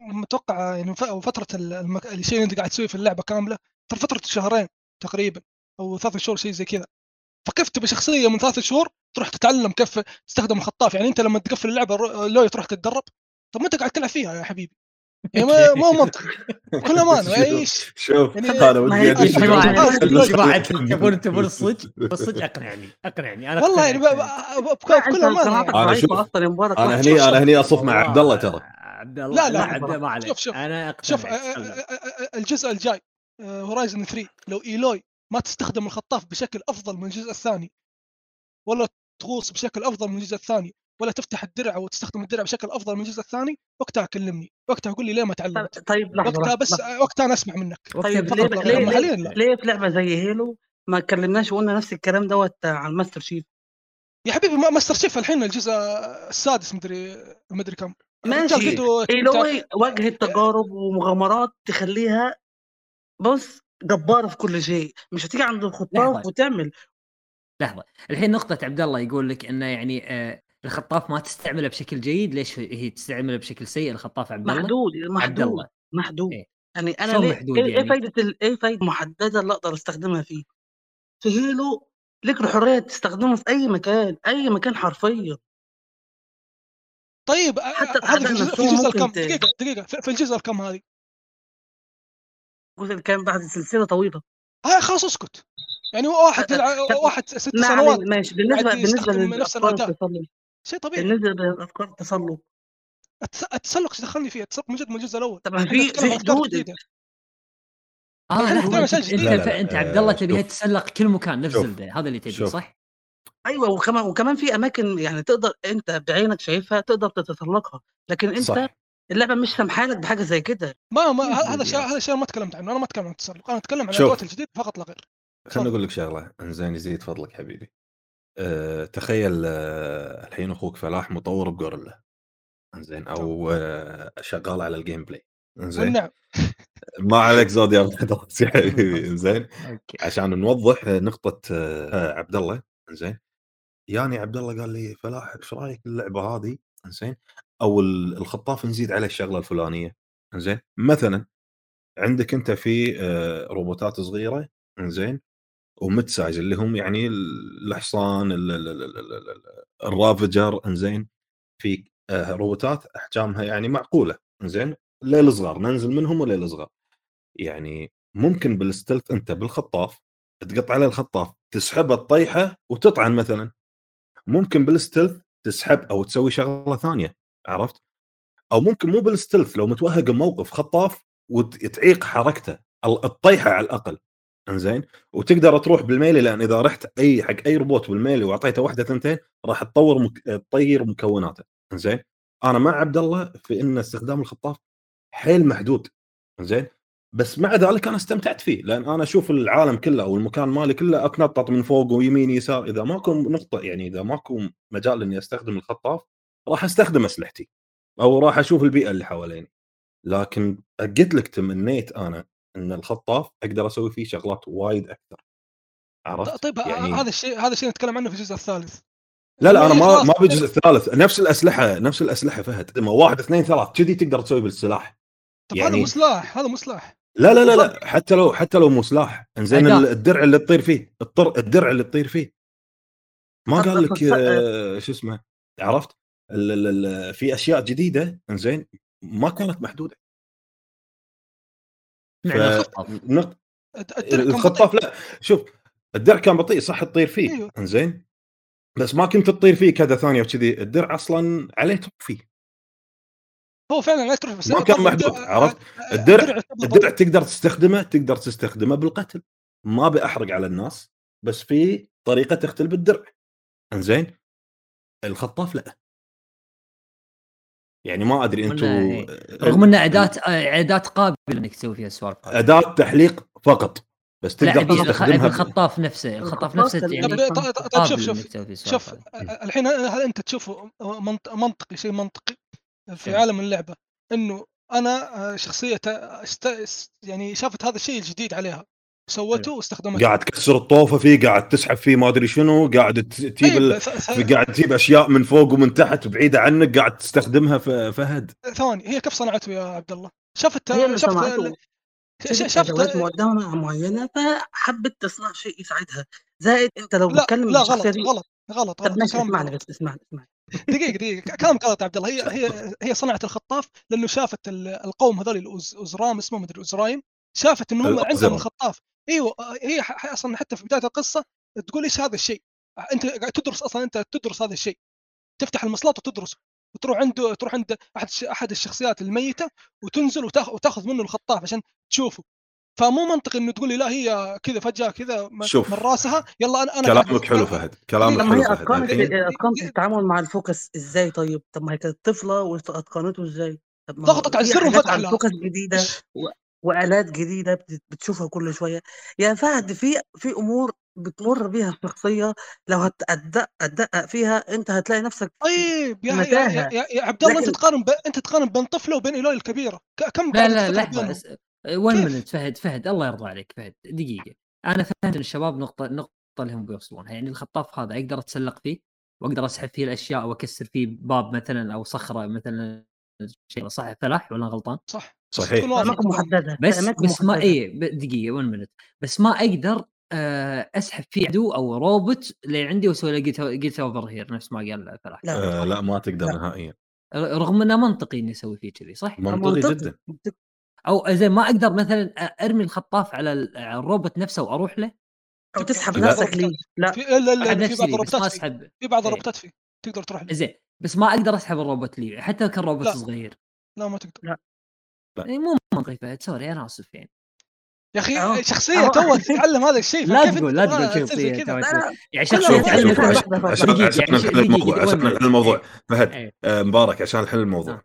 متوقع يعني فترة المك... الشيء اللي انت قاعد تسويه في اللعبة كاملة ترى فترة شهرين تقريبا أو ثلاث شهور شيء زي كذا. فكيف تبي شخصيه من ثلاث شهور تروح تتعلم كيف تستخدم الخطاف يعني أنت لما تقفل اللعبة لو تروح تتدرب؟ طب ما أنت قاعد تلعب فيها يا حبيبي. يعني ما منطقي كل أمانة. إيش؟ شوف يعني أنا ودي تبون تبون الصدق الصدق أقنعني أقنعني. أنا والله يعني بكل أمانة أنا شوف أنا هني أنا هني أصف مع عبد الله ترى. عبد الله لا لا عبد الله ما عليك. شوف شوف أنا شوف الجزء الجاي Horizon 3 لو Aloy ما تستخدم الخطاف بشكل أفضل من الجزء الثاني ولا تغوص بشكل أفضل من الجزء الثاني ولا تفتح الدرع وتستخدم الدرع بشكل أفضل من الجزء الثاني وقتها كلمني وقتها قول لي ليه ما تعلمت؟ طيب لحظة وقتها بس لحظة. وقتها أنا أسمع منك. طيب ليه ليه, ليه, ليه, ليه في لعبه زي Halo ما كلمناش وقلنا نفس الكلام دوت على ال Master Chief؟ يا حبيبي Master Chief الحين الجزء السادس مدري مدري كم. ماشي. Aloy واجهه تجارب ومغامرات تخليها بص جبارة في كل شيء مش هتيجي عند الخطاف وتعمل. لحظة. الحين نقطة عبد الله يقول لك إنه يعني آه الخطاف ما تستعمله بشكل جيد ليش هي تستعمله بشكل سيء؟ الخطاف عبد الله؟ محدود محدود الله. محدود. إيه؟ يعني أنا ليه محدود إيه, إيه يعني؟ فايدة إيه فايدة محددة اللي أقدر أستخدمها فيه؟ في هيلو ليك الحرية تستخدمه في أي مكان أي مكان حرفيا. طيب حتى هذا في الجزء الكم دقيقة دقيقة في الجزء الكم هذه. الجزء الكام بعد سلسلة طويلة. ها خلاص اسكت. يعني واحد واحد ست سنوات ماشي. بالنسبة بالنسبة الاداء شيء طبيعي. بالنسبة لأفكار التسلق التسلق إيش دخلني فيه؟ التسلق موجود من الجزء الأول. طبعا في في حدود. آه أنت أنت, عبد الله تبيها تتسلق كل مكان نفس Zelda هذا اللي تبي صح؟ أيوه وكمان وكمان في أماكن يعني تقدر أنت بعينك شايفها تقدر تتسلقها لكن أنت صح. اللعبة مش سامحة لك بحاجة زي كده. ما ما هذا الشيء هذا الشيء ما تكلمت عنه أنا ما أتكلم عن التسلق أنا أتكلم عن الادوات الجديده فقط لا غير. خليني أقول لك شغلة. إنزين يزيد فضلك حبيبي. أه تخيل أه الحين أخوك فلاح مطور ب Guerrilla. إنزين أو أه شغال على ال gameplay إنزين. نعم. ما عليك زود يا حبيبي. إنزين عشان نوضح نقطة آه، عبد الله. إنزين ياني عبد الله قال لي فلاح إيش رأيك اللعبة هذه؟ إنزين أو الخطاف نزيد عليه الشغلة الفلانية. إنزين مثلا عندك أنت في آه، روبوتات صغيرة إنزين وميد سايز اللي هم يعني الحصان الرافجر إنزين في آه، روبوتات أحجامها يعني معقولة إنزين ليل صغار ننزل منهم وليل صغار. يعني ممكن بالستلث أنت بالخطاف تقطع عليه الخطاف تسحبه الطيحه وتطعن مثلا. ممكن بالستلث تسحب أو تسوي شغلة ثانية عرفت؟ أو ممكن مو بالستلث لو متوهق بموقف خطاف وتعيق حركته الطيحه على الأقل إنزين؟ وتقدر تروح بالميلي لأن إذا رحت أي حق أي روبوت بالميلي وأعطيته واحدة ثنتين راح تطور مك... تطير مكوناته إنزين؟ أنا مع عبد الله في إن استخدام الخطاف حيل محدود زين بس مع ذلك أنا استمتعت فيه لأن أنا أشوف العالم كله أو المكان مالي كله أتنطط من فوق ويمين يسار إذا ماكو نقطة يعني إذا ماكو مجال إني أستخدم الخطاف راح أستخدم أسلحتي أو راح أشوف البيئة اللي حواليني. لكن قلت لك تمنيت أنا إن الخطاف أقدر أسوي فيه شغلات وايد أكثر. عرفت؟ طيب يعني... هذا الشيء هذا الشيء نتكلم عنه في الجزء الثالث. لا لا أنا ما ما بالجزء الثالث نفس الأسلحة نفس الأسلحة فهد. واحد اثنين ثلاث كذي تقدر تسوي بالسلاح. طب يعني... هذا مو سلاح هذا مو سلاح. لا لا لا لا حتى لو حتى لو مو سلاح. إنزين الدرع اللي تطير فيه الطر الدرع اللي تطير فيه. ما قال لك آه شو اسمه عرفت؟ في أشياء جديدة إنزين ما كانت محدودة. يعني الخطاف. لا شوف الدرع كان بطيء صح تطير فيه أيوه. إنزين. بس ما كنت تطير فيه كذا ثانية وكذي. الدرع أصلا عليه تروح فيه. هو فعلا لا تروح بس ما كان محدود عرفت؟ الدرع الدرع تقدر تستخدمه تقدر تستخدمه بالقتل. ما بأحرق على الناس بس في طريقة تقتل بالدرع. إنزين؟ الخطاف لا. يعني ما أدري أنتم. رغم ان اداه اداه قابلة إنك تسوي فيها سوالف أداة تحليق فقط. بس تقدر تستخدمها الخطاف نفسه الخطاف نفسه يعني طيب, طيب شوف شوف. شوف الحين هل أنت تشوفه منطقي شيء منطقي. في إيه. عالم اللعبة إنه أنا آه، شخصية است... يعني شافت هذا الشيء الجديد عليها سوته إيه. واستخدمته قاعد تكسر الطوفة فيه قاعد تسحب فيه ما أدري شنو قاعد تجيب ال... قاعد تجيب أشياء من فوق ومن تحت بعيدة عنك قاعد تستخدمها فهد ثواني هي كيف صنعته يا عبد الله؟ شافت شافت شافت مودعه معينة فحبت تصنع شيء يساعدها زائد أنت لو بتتكلم لا غلط غلط غلط طب ماشي اسمعني بس اسمعني اسمعني. دقيقة دقيقة كلام غلط عبد الله. هي هي هي صنعت الخطاف لأنه شافت القوم هذول الاوزرام اسمهم مدري أوزرايم شافت إنه هم عندهم الخطاف. إيوه هي أصلا حتى في بداية القصة تقول إيش هذا الشيء؟ أنت قاعد تدرس أصلا أنت تدرس هذا الشيء. تفتح المصلات وتدرسه. وتروح عنده تروح عند أحد أحد الشخصيات الميتة وتنزل وتاخذ منه الخطاف عشان تشوفه. فمو منطقي إنه تقول لي لا هي كذا فجأة كذا شوف من راسها. يلا أنا أنا كلامك حلو فهد كلامك حلو فهد اتقنت التعامل مع ال Focus إزاي طيب؟ طب ما هي كانت طفلة واتقنته إزاي؟ ضغطت على الزر وفتح ال Focus جديدة و... وآلات جديدة بتشوفها كل شوية. يا فهد في في أمور بتمر بيها الشخصية. لو هتدقق فيها أنت هتلاقي نفسك طيب يا يا, يا, يا عبد الله لكن... انت تقارن ب... أنت تقارن بين طفلة وبين ايلوي الكبيرة. كم لا لا لحظة وين منت فهد فهد الله يرضى عليك فهد دقيقة. أنا فهمت الشباب نقطة نقطة اللي هم بيوصلونها يعني الخطاف هذا أقدر أتسلق فيه وأقدر أسحب فيه الأشياء واكسر فيه باب مثلا أو صخرة مثلا شيء صح فلاح ولا غلطان؟ صح صحيح. اماكن محدده بس بس ما اي دقيقة وين منت بس ما أقدر آه، أسحب فيه عدو أو روبوت اللي عندي وأسوي له get over here نفس ما قال فلاح. لا, آه لا ما تقدر نهائيا. رغم إنه منطقي إني أسوي فيه كذي صح؟ منطقي جدا. أو زين ما أقدر مثلا أرمي الخطاف على الروبوت نفسه وأروح له؟ أو تسحب نفسك ليه؟ لا. لا لا في بعض الروبوتات فيه. في بعض الروبوتات فيه. تقدر تروح له زين. بس ما أقدر أسحب الروبوت لي حتى لو كان روبوت صغير. لا ما تقدر. لا. يعني مو منطقي فهد sorry أنا آسف يعني. يا أخي. شخصية تو تتعلم هذا الشيء لا تقول لا تقول شخصية يعني شخصية عشان عشان نحل الموضوع عشان نحل الموضوع. فهد مبارك عشان نحل الموضوع.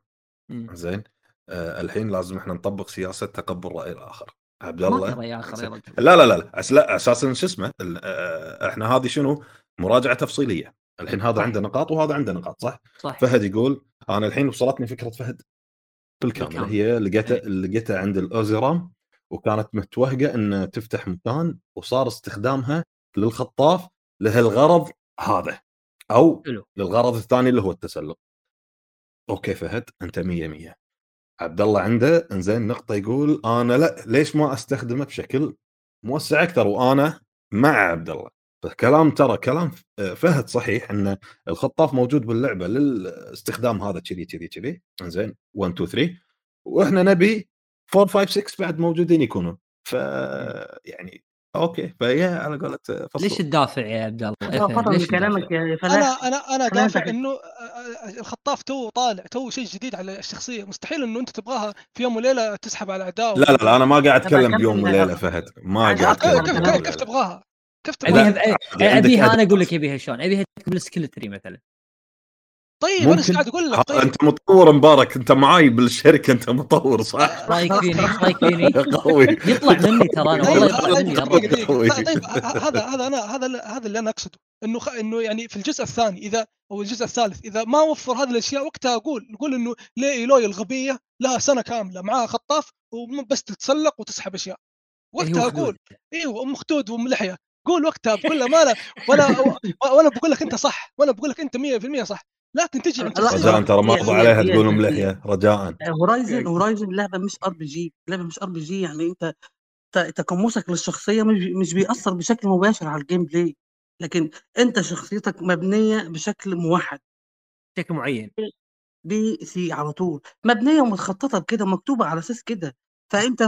زين. آه الحين لازم إحنا نطبق سياسة تقبل رأي الآخر. عبد الله؟ رأي آخر يا رجل. لا لا لا لا. أساسا شو اسمه؟ آه، إحنا هذه شنو؟ مراجعة تفصيلية. الحين هذا عنده نقاط وهذا عنده نقاط صح؟ صح. فهد يقول أنا الحين وصلتني فكرة فهد. بالكامل. هي لقيتها إيه. لقيتها عند الأوزيرام وكانت متوهقة إن تفتح مكان وصار استخدامها للخطاف لهالغرض هذا أو للغرض الثاني اللي هو التسلق. أوكي فهد أنت 100 100 عبد الله عنده إنزين نقطة يقول أنا لا ليش ما أستخدمه بشكل موسع أكثر؟ وأنا مع عبد الله. فكلام ترى كلام فهد صحيح إن الخطاف موجود باللعبة للاستخدام هذا كذي كذي كذي. إنزين 1 2 3 وإحنا نبي 4 5 6 بعد موجودين يكونون. ف يعني okay فهي على قولة فصل. ليش تدافع يا عبد الله؟ فضل كلامك يا فلاح أنا أنا أنا دافع إنه الخطاف تو طالع تو شيء جديد على الشخصية. مستحيل إنه أنت تبغاها في يوم وليلة تسحب على اعداء لا لا لا أنا ما قاعد أتكلم بيوم وليلة فهد. ما قاعد أتكلم. كيف تبغاها؟ كيف تبغاها؟ أبيها أبيها أنا أقول لك أبيها شلون؟ أبيها تكون skill tree مثلا. طيب أنا قاعد أقول لك؟ طيب. أنت مطور مبارك أنت معاي بالشركة أنت مطور صح؟ رايك فيني رايك فيني قوي. يطلع مني ترى أنا والله يطلع مني طيب هذا هذا أنا هذا هذا اللي أنا أقصده. إنه خ... إنه يعني في الجزء الثاني إذا أو الجزء الثالث إذا ما وفر هذه الأشياء وقتها أقول نقول إنه ليه إيلوي الغبية؟ لها سنة كاملة معاها خطاف وبس تتسلق وتسحب أشياء. وقتها أيوة أقول أيوه. أم خدود وأم لحية. قول وقتها ما أنا وأنا وأنا بقول لك أنت صح وأنا بقول لك أنت 100% صح. لكن تجي رجاء ترى ما عليها تقول ام لحية رجاء. Horizon Horizon لعبة مش RPG لعبة مش RPG يعني أنت تقمصك للشخصية مش مش بيأثر بشكل مباشر على ال gameplay لكن أنت شخصيتك مبنية بشكل موحد. بشكل معين. PC على طول. مبنية ومتخططة بكده مكتوبة على أساس كده. فأنت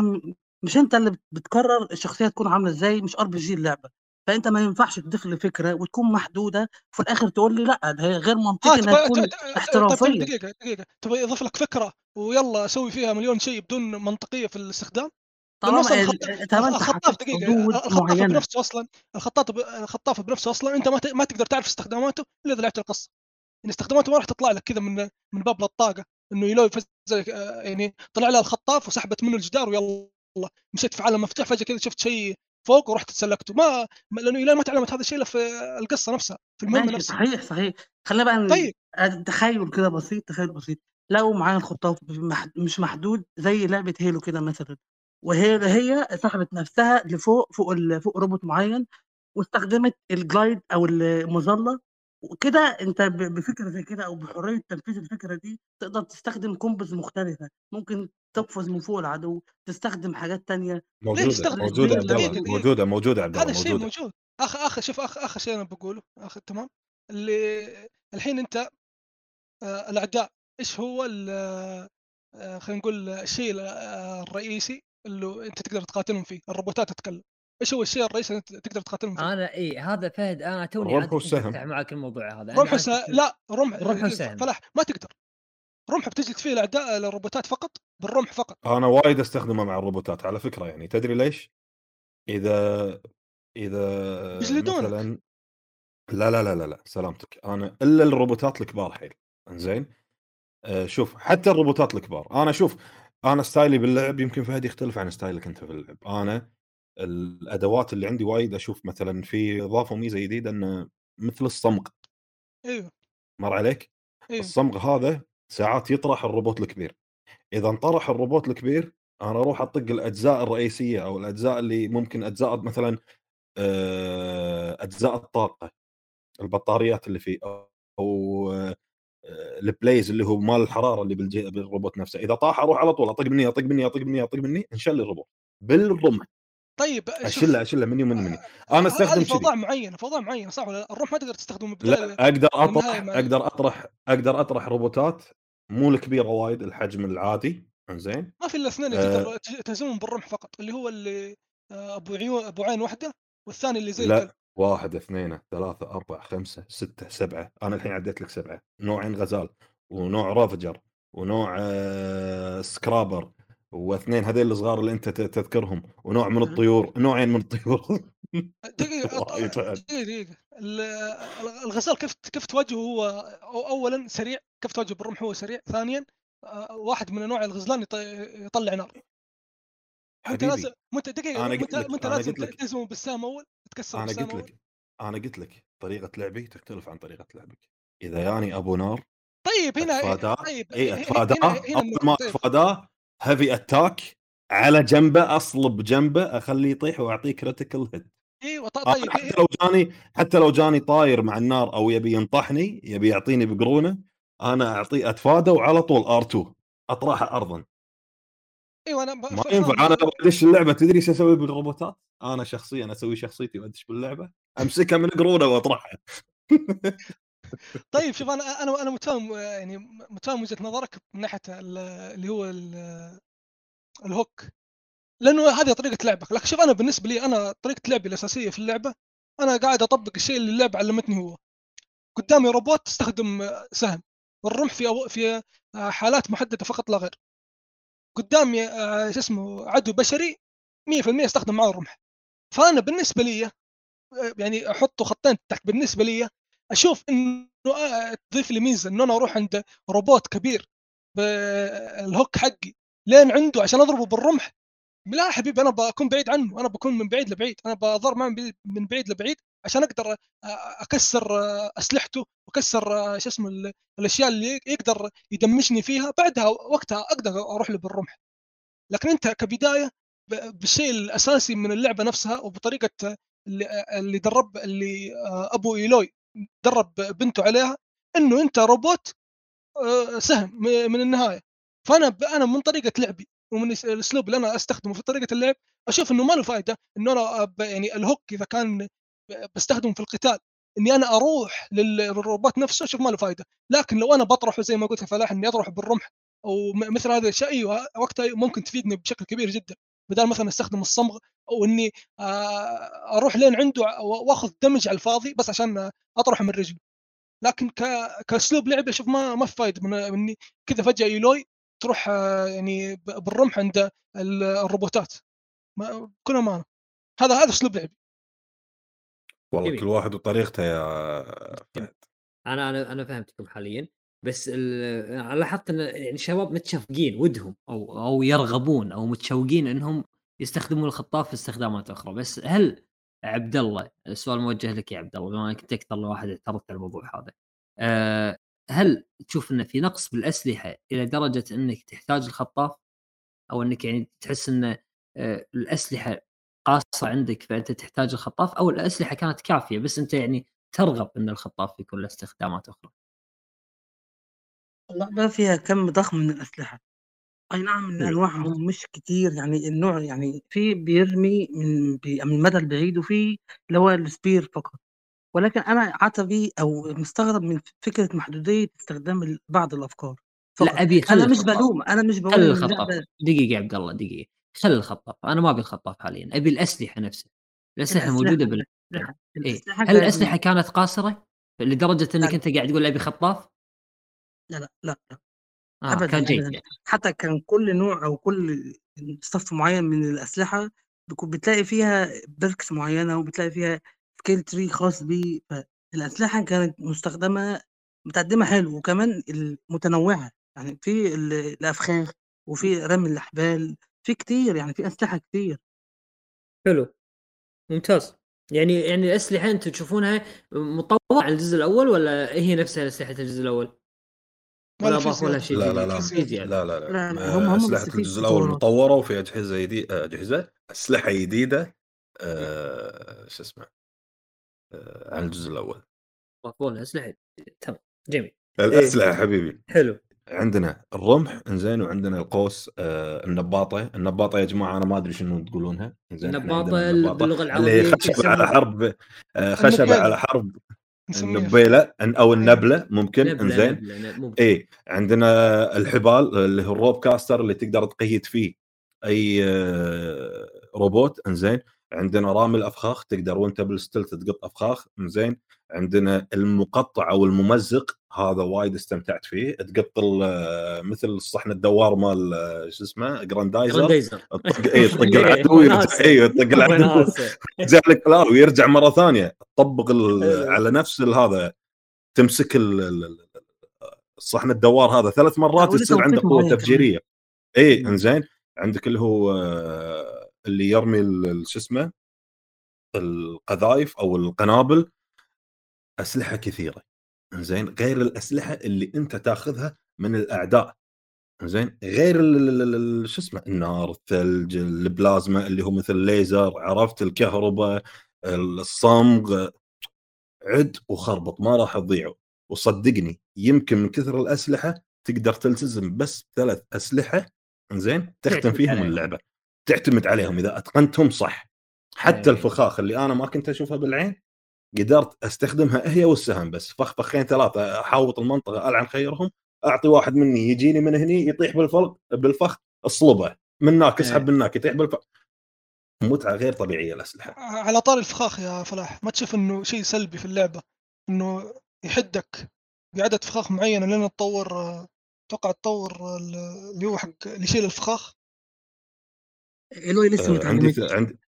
مش أنت اللي بتقرر الشخصية تكون عاملة إزاي مش RPG اللعبة. فأنت ما ينفعش تضيف لي فكرة وتكون محدودة وفي الآخر تقول لي لا ده هي غير منطقي آه إنها تكون احترافية. دقيقة دقيقة. تبغى يضيف لك فكرة ويلا أسوي فيها مليون شيء بدون منطقية في الاستخدام؟ طالما الخطاف دقيقة الخطاف بنفسه أصلا الخطاف الخطاف بنفسه أصلا أنت ما ما تقدر تعرف استخداماته إلا إذا لعبت القصة. يعني استخداماته ما راح تطلع لك كذا من من باب الطاقة إنه يلو يعني طلع لها الخطاف وسحبت منه الجدار ويلا. مشيت في عالم مفتوح فجأة كذا شفت شيء فوق ورحت تسلقته ما لأنه إلى ما تعلمت هذا الشيء إلا في القصة نفسها في المهمة نفسها. صحيح صحيح. خلينا بقى طيب. تخيل كده بسيط تخيل بسيط. لو معايا الخطاف مش محدود زي لعبة هيلو كده مثلا وهي هي سحبت نفسها لفوق فوق فوق روبوت معين واستخدمت الجلايد أو المظلة وكده أنت بفكرة زي كده أو بحرية تنفيذ الفكرة دي تقدر تستخدم كومبوز مختلفة ممكن تقفز من فوق العدو تستخدم حاجات تانية. موجودة موجودة عبد موجودة موجودة عبد هذا الشيء موجود. آخ آخ شوف آخ آخر شيء أنا بقوله. آخ تمام؟ اللي الحين أنت آه الأعداء إيش هو آه خلينا نقول الشيء الرئيسي اللي أنت تقدر تقاتلهم فيه؟ الروبوتات تتكلم. إيش هو الشيء الرئيسي اللي تقدر تقاتلهم فيه؟ أنا اي هذا فهد أنا توني رمح والسهم معك الموضوع هذا. رمح وسهم. لا رمح رمح وسهم. فلاح ما تقدر. رمح بتجلد فيه الاعداء الروبوتات فقط بالرمح فقط. أنا وايد أستخدمه مع الروبوتات على فكرة يعني. تدري ليش؟ إذا إذا مثلا لا لا لا لا لا سلامتك. أنا إلا الروبوتات الكبار حيل. إنزين؟ آه شوف حتى الروبوتات الكبار. أنا شوف أنا style ي باللعب يمكن فهد يختلف عن style ك أنت في اللعب. أنا الأدوات اللي عندي وايد أشوف مثلا في إضافة ميزة جديدة إنه مثل الصمغ. أيوه. مر عليك؟ أيوه. الصمغ هذا ساعات يطرح الروبوت الكبير. إذا انطرح الروبوت الكبير أنا أروح أطق الأجزاء الرئيسية أو الأجزاء اللي ممكن أجزاء مثلا آه، أجزاء الطاقة البطاريات اللي فيه أو ال blaze اللي هو مال الحرارة اللي بالروبوت نفسه. إذا طاح أروح على طول أطق مني أطق مني أطق مني أطق مني انشل الروبوت. بالرمح طيب أشلة أشلة مني ومن مني. أنا أستخدم في اوضاع معينه في اوضاع معينه صح ولا الرمح ما تقدر تستخدمه لا أقدر أطرح أقدر أطرح أقدر أطرح روبوتات مو الكبيرة وايد الحجم العادي إنزين. ما في إلا اثنين آه. تهزمهم بالرمح فقط اللي هو اللي آه، أبو عيون أبو عين واحدة والثاني اللي زي لا واحد اثنين ثلاثة أربعة خمسة ستة سبعة. أنا الحين عديت لك سبعة. نوعين غزال ونوع رافجر ونوع آه سكرابر. واثنين هذيل الصغار اللي انت تذكرهم ونوع من الطيور نوعين من الطيور. دقيقة دقيقة. الغزال كيف كيف تواجهه هو؟ اولا سريع كيف تواجهه بالرمح هو سريع؟ ثانيا آه، واحد من أنواع الغزلان يطلع نار. انت لازم انت دقيقة أنا انت انت لازم تهزمه بالسام أول؟ تكسر أنا قلت لك أنا قلت لك طريقة لعبي تختلف عن طريقة لعبك. إذا ياني أبو نار طيب هنا أتفاداه. طيب اي أتفاداه أول ما طيب. أتفاداه heavy attack على جنبه أصلب جنبه أخليه يطيح وأعطيه critical hit أيوه طيب حتى لو جاني حتى لو جاني طاير مع النار أو يبي ينطحني يبي يعطيني بقرونه أنا أعطيه اتفاده وعلى طول R 2 أطرحه ارضا. أيوه أنا ما ينفع. أنا لو أدش اللعبة. تدري إيش أسوي بالروبوتات؟ أنا شخصيا أسوي شخصيتي وأدش باللعبة. أمسكها من قرونه وأطرحها. طيب شوف أنا أنا أنا متفاهم يعني متفاهم وجهة نظرك من ناحية اللي هو الهوك لأنه هذه طريقة لعبك. لكن شوف أنا بالنسبة لي أنا طريقة لعبي الأساسية في اللعبة أنا قاعد أطبق الشيء اللي اللعبة علمتني هو. قدامي روبوت تستخدم سهم والرمح في في حالات محددة فقط لا غير. قدامي آه، شو اسمه عدو بشري 100% استخدم معاه الرمح. فأنا بالنسبة لي آه، يعني أحطه خطين تحت. بالنسبة لي أشوف إنه آه، تضيف لي ميزة إنه أنا أروح عند روبوت كبير بالهوك حقي لين عنده عشان أضربه بالرمح. لا حبيبي أنا بكون بعيد عنه أنا بكون من بعيد لبعيد أنا بضرب معه من بعيد لبعيد عشان أقدر أكسر أسلحته وأكسر شو اسمه الأشياء اللي يقدر يدمجني فيها بعدها وقتها أقدر أروح له بالرمح. لكن أنت كبداية بالشيء الأساسي من اللعبة نفسها وبطريقة اللي درب اللي أبو إيلوي. درب بنته عليها إنه أنت روبوت سهم من النهاية. فأنا أنا من طريقة لعبي ومن الأسلوب اللي أنا أستخدمه في طريقة اللعب أشوف إنه ما له فائده إنه أنا يعني الهوك إذا كان بستخدمه في القتال إني أنا أروح للروبوت نفسه أشوف ما له فائده لكن لو أنا بطرحه زي ما قلت فلاح إني اطرح بالرمح أو مثل هذا الشيء أيوه وقتها ممكن تفيدني بشكل كبير جدا. بدل مثلا أستخدم الصمغ أو إني أروح لين عنده وأخذ damage على الفاضي بس عشان أطرحه من رجله لكن كأسلوب لعب أشوف ما ما في فائده من إني كذا فجأة ايلوي تروح يعني بالرمح عند الروبوتات. بكل أمانة. هذا هذا أسلوب لعبي. والله كل واحد وطريقته يا فهد. أنا أنا أنا فهمتكم حاليا. بس أنا لاحظت إن يعني شباب متشفقين ودهم أو أو يرغبون أو متشوقين إنهم يستخدمون الخطاف في استخدامات أخرى. بس هل عبد الله السؤال موجه لك يا عبد الله بما إنك أكثر واحد اعترضت على الموضوع هذا. أه هل تشوف انه في نقص بالاسلحه إلى درجة إنك تحتاج الخطاف؟ أو إنك يعني تحس إن آه، الأسلحة قاصه عندك فأنت تحتاج الخطاف؟ أو الأسلحة كانت كافية بس أنت يعني ترغب إن الخطاف يكون له استخدامات أخرى؟ اللعبة فيها كم ضخم من الأسلحة. أي نعم إن أنواعهم مش كتير يعني النوع يعني في بيرمي من من المدى البعيد وفي اللي هو السبير فقط. ولكن أنا عتبي أو مستغرب من فكرة محدودية استخدام بعض الأفكار فقط. لا أبي أنا مش بلوم أنا مش بقول خلي الخطاف دقيقة يا عبد الله دقيقة. خلي الخطاف أنا ما أبي الخطاف حاليا. أبي الأسلحة نفسها. الأسلحة موجودة بال إيه؟ هل الأسلحة كانت قاصرة؟ لدرجة أنك أنت قاعد تقول أبي خطاف؟ لا لا لا, لا. آه أبدا كان جيد. أبدا. حتى كان كل نوع أو كل صف معين من الأسلحة بتلاقي فيها perks معينة وبتلاقي فيها skill tree خاص بيه. فالأسلحة كانت مستخدمة متقدمة حلو. وكمان متنوعة يعني في الأفخاخ وفي رمي الأحبال. في كتير يعني في أسلحة كتير. حلو. ممتاز. يعني يعني الأسلحة أنتم تشوفونها مطورة على الجزء الأول ولا هي نفسها أسلحة الجزء الأول؟ ولا أضافوا لها شيء لا لا لا. لا لا لا, لا, لا. هم هم أسلحة الجزء الأول مطورة وفي أجهزة جديدة أجهزة أسلحة جديدة أه... شو اسمه آه، عن الجزء الأول. والله اسلحه تمام. جميل. الأسلحة إيه. حبيبي. حلو. عندنا الرمح إنزين وعندنا القوس آه النباطة، النباطة يا جماعة أنا ما أدري شنو تقولونها. إنزين النباطة باللغة العربية اللي خشبه على حرب آه خشبه على حرب. النبيلة أو النبلة ممكن؟ إنزين. اي عندنا الحبال اللي هو الروب كاستر اللي تقدر تقيد فيه أي آه روبوت إنزين. عندنا رامي الأفخاخ تقدر وأنت بال stealth تقط أفخاخ زين عندنا المقطع أو الممزق هذا وايد استمتعت فيه. تقط مثل الصحن الدوار مال شو اسمه جراندايزر. تطق اي تطق العدو اي تطق العدو. يرجع لك لا ويرجع مرة ثانية. تطبق إيه. على نفس هذا تمسك الصحن الدوار هذا ثلاث مرات يصير عنده قوة تفجيرية. اي إنزين. عندك اللي هو اللي يرمي شو اسمه القذايف أو القنابل. أسلحة كثيرة. زين غير الأسلحة اللي أنت تاخذها من الأعداء. زين غير شو اسمه النار الثلج البلازما اللي هو مثل الليزر عرفت؟ الكهرباء الصمغ. عد وخربط ما راح تضيعوا وصدقني يمكن من كثر الأسلحة تقدر تلتزم بس ثلاث أسلحة زين تختم فيهم اللعبة. تعتمد عليهم إذا أتقنتهم صح. حتى أيه. الفخاخ اللي أنا ما كنت أشوفها بالعين قدرت أستخدمها هي والسهم بس. فخ فخين ثلاثة أحاوط المنطقة ألعن خيرهم أعطي واحد مني يجيني من هني يطيح بالفخ بالفخ أصلبه. من هناك اسحب من هناك يطيح بالفخ. متعة غير طبيعية الأسلحة. على طار الفخاخ يا فلاح. ما تشوف إنه شيء سلبي في اللعبة إنه يحدك بعدد فخاخ معينة لين تطور أتوقع تطور اللي هو حق اللي يشيل الفخاخ. الوي لسه آه عندي عندي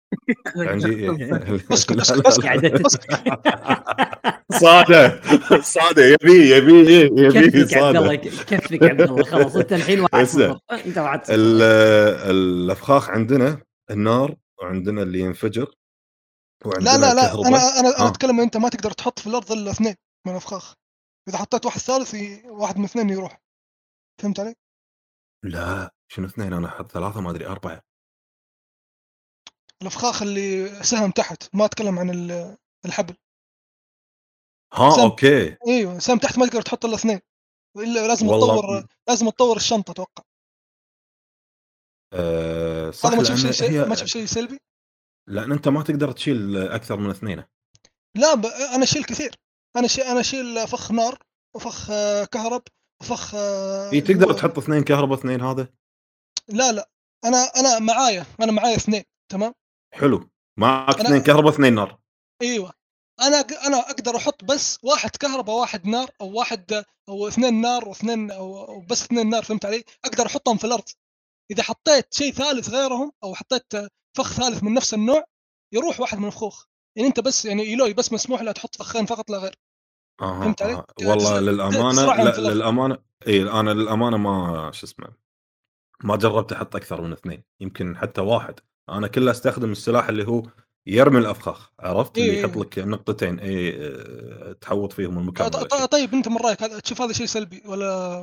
عندي اسكت اسكت قاعدة صاده صاده يبي يبي يبي كفك عبد الله صاده كفك عبد الله. خلاص انت الحين واحد انت واحد الأفخاخ عندنا النار وعندنا اللي ينفجر وعندنا لا لا لا. أنا أنا أنا آه. أتكلم أنت ما تقدر تحط في الأرض إلا اثنين من الأفخاخ. إذا حطيت واحد ثالث واحد من اثنين يروح. فهمت علي؟ لا. شنو اثنين؟ أنا أحط ثلاثة ما أدري أربعة. الأفخاخ اللي سهم تحت. ما أتكلم عن ال- الحبل. ها. أوكي. إيوه سهم تحت ما تقدر تحط الا اثنين إلا لازم تطور لازم تطور الشنطة أتوقع. أه صح هذا ما تشوف شيء هي ما تشوف شيء سلبي؟ لأن أنت ما تقدر تشيل أكثر من اثنين. لا ب... أنا أشيل كثير. أنا شيل أنا أشيل فخ نار وفخ آه، كهرب وفخ آه، إي تقدر هو- تحط اثنين كهرباء اثنين هذا؟ لا لا. أنا أنا معايا أنا معايا اثنين تمام؟ حلو. معك أنا- اثنين كهرباء اثنين نار. أيوه. أنا أنا أقدر أحط بس واحد كهرباء واحد نار أو واحد أو اثنين نار واثنين أو بس اثنين نار فهمت علي؟ أقدر أحطهم في الأرض. إذا حطيت شيء ثالث غيرهم أو حطيت فخ ثالث من نفس النوع يروح واحد من الفخوخ يعني أنت بس يعني إيلوي بس مسموح له تحط فخين فقط لا غير. آه فهمت علي؟ آه. والله تس- للأمانة لا. للأمانة إي أنا للأمانة ما شو اسمه ما جربت أحط أكثر من اثنين. يمكن حتى واحد. أنا كله أستخدم السلاح اللي هو يرمي الأفخاخ عرفت إيه اللي. يحط لك نقطتين اي آه، تحوط فيهم المكان ط- ولا ط- شيء. طيب أنت من رأيك تشوف هذا شيء سلبي ولا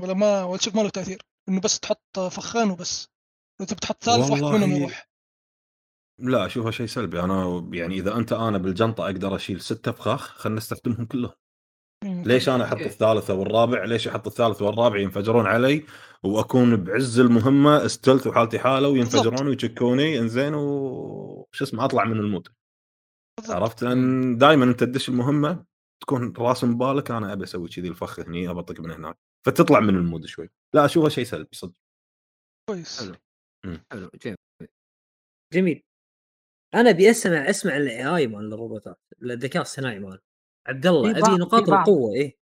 ولا ما ولا تشوف ما له تأثير إنه بس تحط فخين وبس لو تبي تحط ثالث واحد منهم يروح لا اشوفها شيء سلبي أنا يعني إذا أنت أنا بالجنطة أقدر أشيل ستة أفخاخ خلينا نستخدمهم كلهم. ليش أنا أحط الثالث أو الرابع ليش أحط الثالث والرابع؟ ينفجرون علي وأكون بعز المهمة استلت وحالتي حالة وينفجرون ويشكوني. إنزين وش اسمه؟ أطلع من المود. عرفت؟ لأن دائما أنت تدش المهمة تكون راسم بالك أنا أبي أسوي كذي الفخ هني أبطق من هناك. فتطلع من ال mood شوي. لا أشوفها شيء سلبي صدق. كويس. حلو. حلو. جميل. جميل. أنا أبي أسمع أسمع ال AI مال الروبوتات الذكاء الصناعي مال. عبد الله بعض- نقاط. القوة إيه؟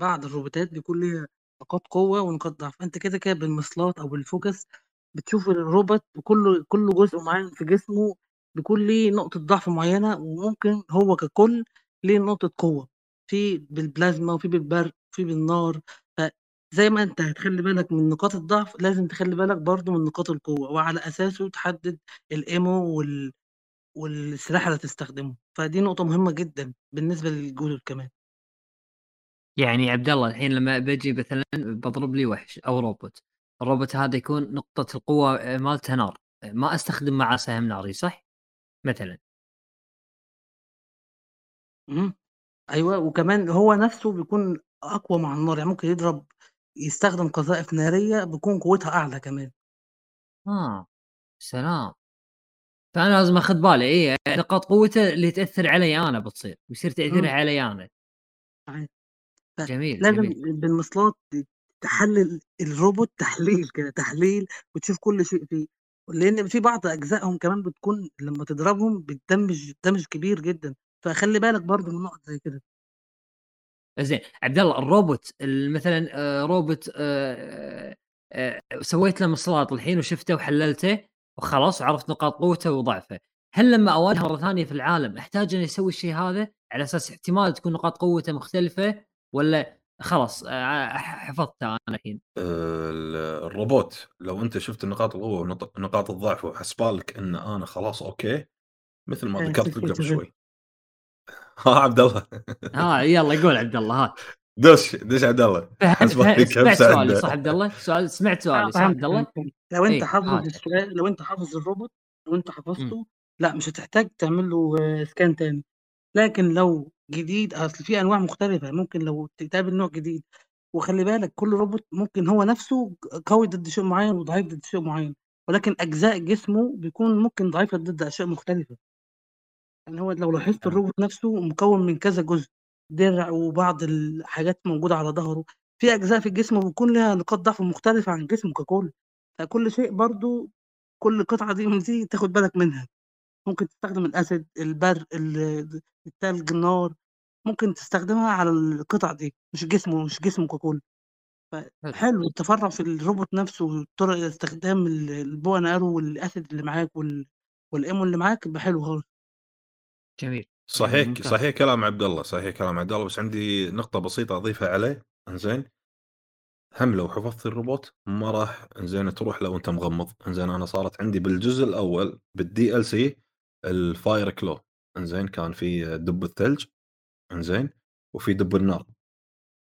بعض الروبوتات بيكون ليها نقاط قوة ونقاط ضعف. انت كده كده بالمسلات أو بال Focus بتشوف الروبوت كل كل جزء معين في جسمه بيكون ليه نقطة ضعف معينة وممكن هو ككل ليه نقطة قوة. في بالبلازما وفي بالبرق وفي بالنار. فزي ما أنت هتخلي بالك من نقاط الضعف لازم تخلي بالك برضو من نقاط القوة. وعلى أساسه تحدد الايمو وال والسلاح اللي هتستخدمه فدي نقطة مهمة جدا بالنسبة للجدد كمان. يعني عبد الله الحين لما بجي مثلا بضرب لي وحش أو روبوت الروبوت هذا يكون نقطة القوة مالته نار. ما أستخدم معاه سهم ناري صح؟ مثلا. مم. أيوه وكمان هو نفسه بيكون أقوى مع النار يعني ممكن يضرب يستخدم قذائف نارية بيكون قوتها أعلى كمان. آه. سلام. فأنا لازم أخذ بالي اي نقاط قوته اللي تأثر علي أنا بتصير بيصير تأثيرها. علي أنا. جميل لازم جميل. بالمصلات تحلل الروبوت تحليل كده تحليل وتشوف كل شيء فيه. لأن في بعض أجزائهم كمان بتكون لما تضربهم بتدمج damage كبير جدا. فخلي بالك برضو من نقط زي كده. زين عبد الله الروبوت ال- مثلا آه، روبوت آه، آه، سويت له مصلات الحين وشفته وحللته؟ وخلاص وعرفت نقاط قوته وضعفه. هل لما أواجهه مرة ثانية في العالم أحتاج اني أسوي الشيء هذا على أساس احتمال تكون نقاط قوته مختلفة ولا خلاص آه، حفظته أنا الحين؟ ال- الروبوت لو أنت شفت نقاط القوة ونقاط الضعف وحسبالك إن أنا خلاص okay مثل ما آه، ذكرت قبل. شوي. ها عبد الله. ها يلا قول عبد الله ها. دش دش عبد الله سمعت. سؤالي صح عبد الله؟ سؤال سمعت سؤالي صح فهمت- عبد الله؟ لو أنت إيه، حافظ هات. السؤال لو أنت حافظ الروبوت لو أنت حفظته لا مش هتحتاج تعمل له آه، scan تاني لكن لو جديد أصل في أنواع مختلفة ممكن لو تقابل نوع جديد وخلي بالك كل روبوت ممكن هو نفسه قوي ضد شيء معين وضعيف ضد شيء معين ولكن أجزاء جسمه بيكون ممكن ضعيفة ضد أشياء مختلفة يعني هو لو لاحظت آه. الروبوت نفسه مكون من كذا جزء درع وبعض الحاجات موجودة على ظهره في أجزاء في الجسم بيكون لها نقاط ضعف مختلفة عن جسمه ككل فكل شيء برضو كل قطعة دي من دي تاخد بالك منها. ممكن تستخدم ال acid البرق ال- التلج النار ممكن تستخدمها على القطع دي مش جسمه مش جسمه ككل. حلو. التفرع في الروبوت نفسه طرق استخدام ال- ال bow and arrow وال acid اللي معاك وال... وال ammo اللي معاك يبقى حلو خالص. جميل. صحيح ممتاز. صحيح كلام عبد الله صحيح كلام عبد الله بس عندي نقطة بسيطة أضيفها عليه. إنزين هم لو حفظت الروبوت ما راح إنزين تروح لو أنت مغمض. إنزين أنا صارت عندي بالجزء الأول بال DLC ال Fireclaw إنزين كان في دب الثلج. إنزين وفي دب النار.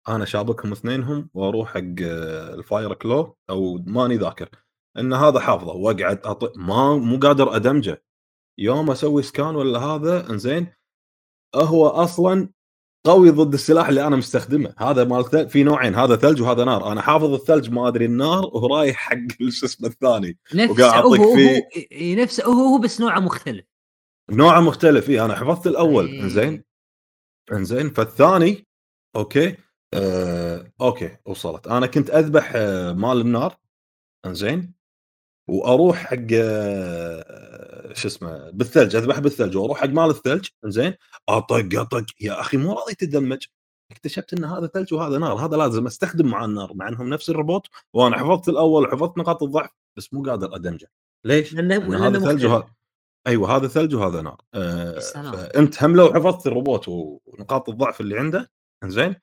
أنا شابكهم اثنينهم وأروح حق ال Fireclaw أو ماني ذاكر. إن هذا حافظه وأقعد أط... ما مو قادر أدمجه. يوم أسوي scan ولا هذا إنزين هو أصلا قوي ضد السلاح اللي أنا مستخدمه. هذا مال في نوعين هذا ثلج وهذا نار. أنا حافظ الثلج ما أدري النار ورايح حق شو اسمه الثاني. وقاعد أعطيك فيه. نفسه هو هو بس نوعه مختلف. نوعه مختلف اي أنا حفظت الأول. إيه. إنزين. إنزين. فالثاني okay. آه، okay وصلت. أنا كنت أذبح آه، مال النار. إنزين. وأروح حق آه، شو اسمه بالثلج. اذبح بالثلج وأروح حق مال الثلج إنزين أطق أطق. يا أخي مو راضي تدمج. اكتشفت إن هذا ثلج وهذا نار. هذا لازم أستخدم مع النار مع إنهم نفس الروبوت وأنا حفظت الأول حفظت نقاط الضعف بس مو قادر أدمجه. ليش؟ لأنه هذا ثلج وهذا أيوه هذا ثلج وهذا نار. آه فانت هم لو حفظت الروبوت ونقاط الضعف اللي عنده. إنزين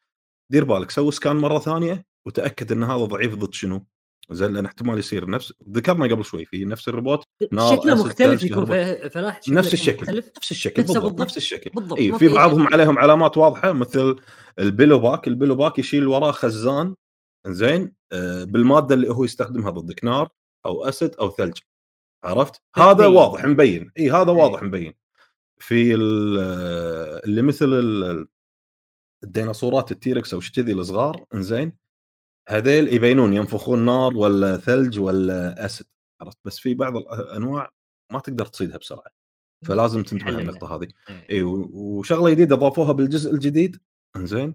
دير بالك سوي scan مرة ثانية وتأكد إن هذا ضعيف ضد شنو؟ زين لأن احتمال يصير نفس ذكرنا قبل شوي في نفس الروبوت شكله مختلف يكون فلاح نفس الشكل مختلف. نفس الشكل بالضبط, بالضبط. نفس الشكل. بالضبط. اي في بعضهم عليهم علامات واضحة مثل ال Bellowback ال Bellowback يشيل وراه خزان زين آه بالمادة اللي هو يستخدمها ضدك نار أو acid أو ثلج عرفت؟ هذا واضح مبين. اي هذا واضح مبين. في اللي مثل الديناصورات ال T-Rex أو كذي الصغار انزين هذيل يبينون ينفخون نار ولا ثلج ولا acid عرفت؟ بس في بعض الانواع ما تقدر تصيدها بسرعة فلازم تنتبه النقطة هذه. إي وشغلة جديدة ضافوها بالجزء الجديد إنزين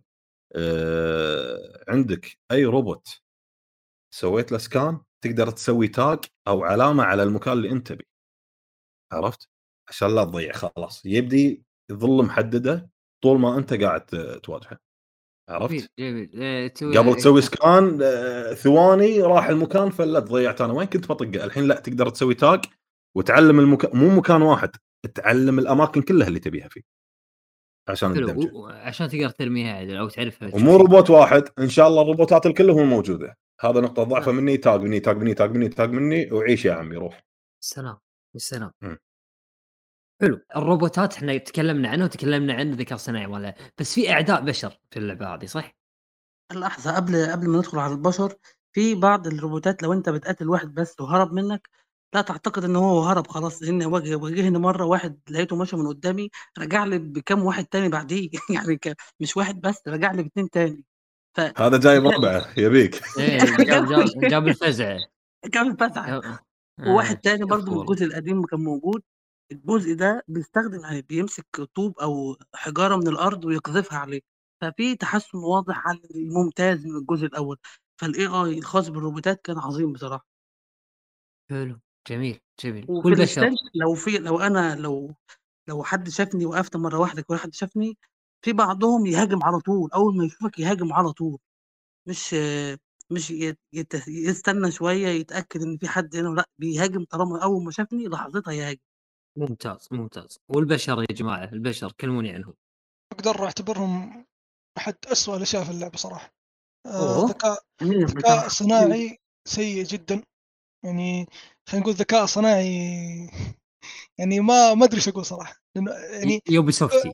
آه عندك أي روبوت سويت له scan تقدر تسوي tag أو علامة على المكان اللي أنت بيه عرفت؟ عشان لا تضيع خلاص. يبدي يظل محدده طول ما أنت قاعد تواجهه. عرفت؟ جميل جميل. قبل تسوي scan آه، ثواني راح المكان فلت ضيعت أنا. وين كنت بطقه؟ الحين لا تقدر تسوي tag وتعلم المكان مو مكان واحد تعلم الأماكن كلها اللي تبيها فيه. عشان عشان تقدر ترميها عدل أو تعرفها ومو روبوت واحد. إن شاء الله الروبوتات الكلهم موجودة. هذا نقطة ضعفه مني tag مني tag مني tag مني tag مني وعيش يا عمي روح. سلام. السلام حلو. الروبوتات إحنا تكلمنا عنه وتكلمنا عن الذكاء الصناعي ولا بس في اعداء بشر في اللعبة هذه صح؟ لحظة قبل قبل ما ندخل على البشر في بعض الروبوتات لو انت بتقاتل واحد بس وهرب منك لا تعتقد إن هو هرب خلاص. لأن واجه واجهني مرة واحد لقيته ماشي من قدامي رجع لي بكام واحد تاني بعديه. يعني مش واحد بس رجع لي باثنين تاني. ف... هذا جاي ربعه يبيك. إيه جاب, جاب, جاب الفزعة. جاب الفزعة. وواحد تاني برضه من الجزء القديم كان موجود. الجزء ده بيستخدم يعني بيمسك طوب أو حجارة من الأرض ويقذفها عليه، ففي تحسُّن واضح عن الممتاز من الجزء الأول، فالAI الخاص بالروبوتات كان عظيم بصراحة. حلو، جميل، جميل. والبشر؟ لو في لو أنا لو لو حد شافني وقفت مرّة واحدة كده حد شافني، في بعضهم يهاجم على طول، أول ما يشوفك يهاجم على طول، مش مش يت يت يستنى شوية يتأكد إن في حد هنا لأ، بيهاجم طالما أول ما شافني لحظتها يهاجم. ممتاز، ممتاز. والبشر يا جماعة، البشر كلموني عنهم. أقدر أعتبرهم أحد أسوأ الأشياء في اللعبة صراحة. آه ذكاء ذكاء صناعي سيء جدًا، يعني خلينا نقول ذكاء صناعي يعني ما ما أدري إيش أقول صراحة، لأنه يعني Ubisoft.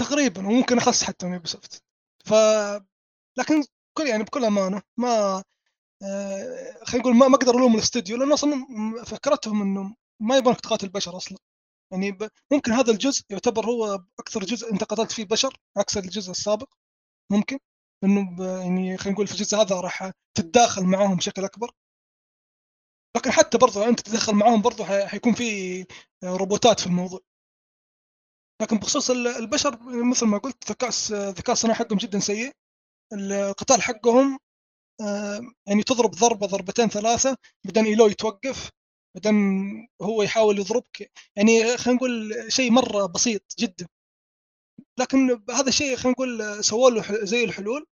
تقريبًا وممكن أخص حتى من Ubisoft. ف لكن كل يعني بكل أمانة ما آه خلينا نقول ما ما أقدر ألوم الاستوديو لأنه أصلًا فكرتهم إنه ما يبغونك تقاتل البشر أصلا. يعني ب... ممكن هذا الجزء يعتبر هو أكثر جزء أنت قتلت فيه بشر عكس الجزء السابق. ممكن إنه ب... يعني خلينا نقول في الجزء هذا راح تتداخل معاهم بشكل أكبر. لكن حتى برضو أنت تتدخل معاهم برضو حيكون في روبوتات في الموضوع. لكن بخصوص البشر مثل ما قلت ذكاء الذكاء الصناعي حقهم جدا سيء. القتال حقهم آه، يعني تضرب ضربة ضربتين ثلاثة بعدين إيلوي تتوقف. بعدين هو يحاول يضربك يعني خلينا نقول شيء مرة بسيط جدا. لكن هذا الشيء خلينا نقول سووا له زي الحلول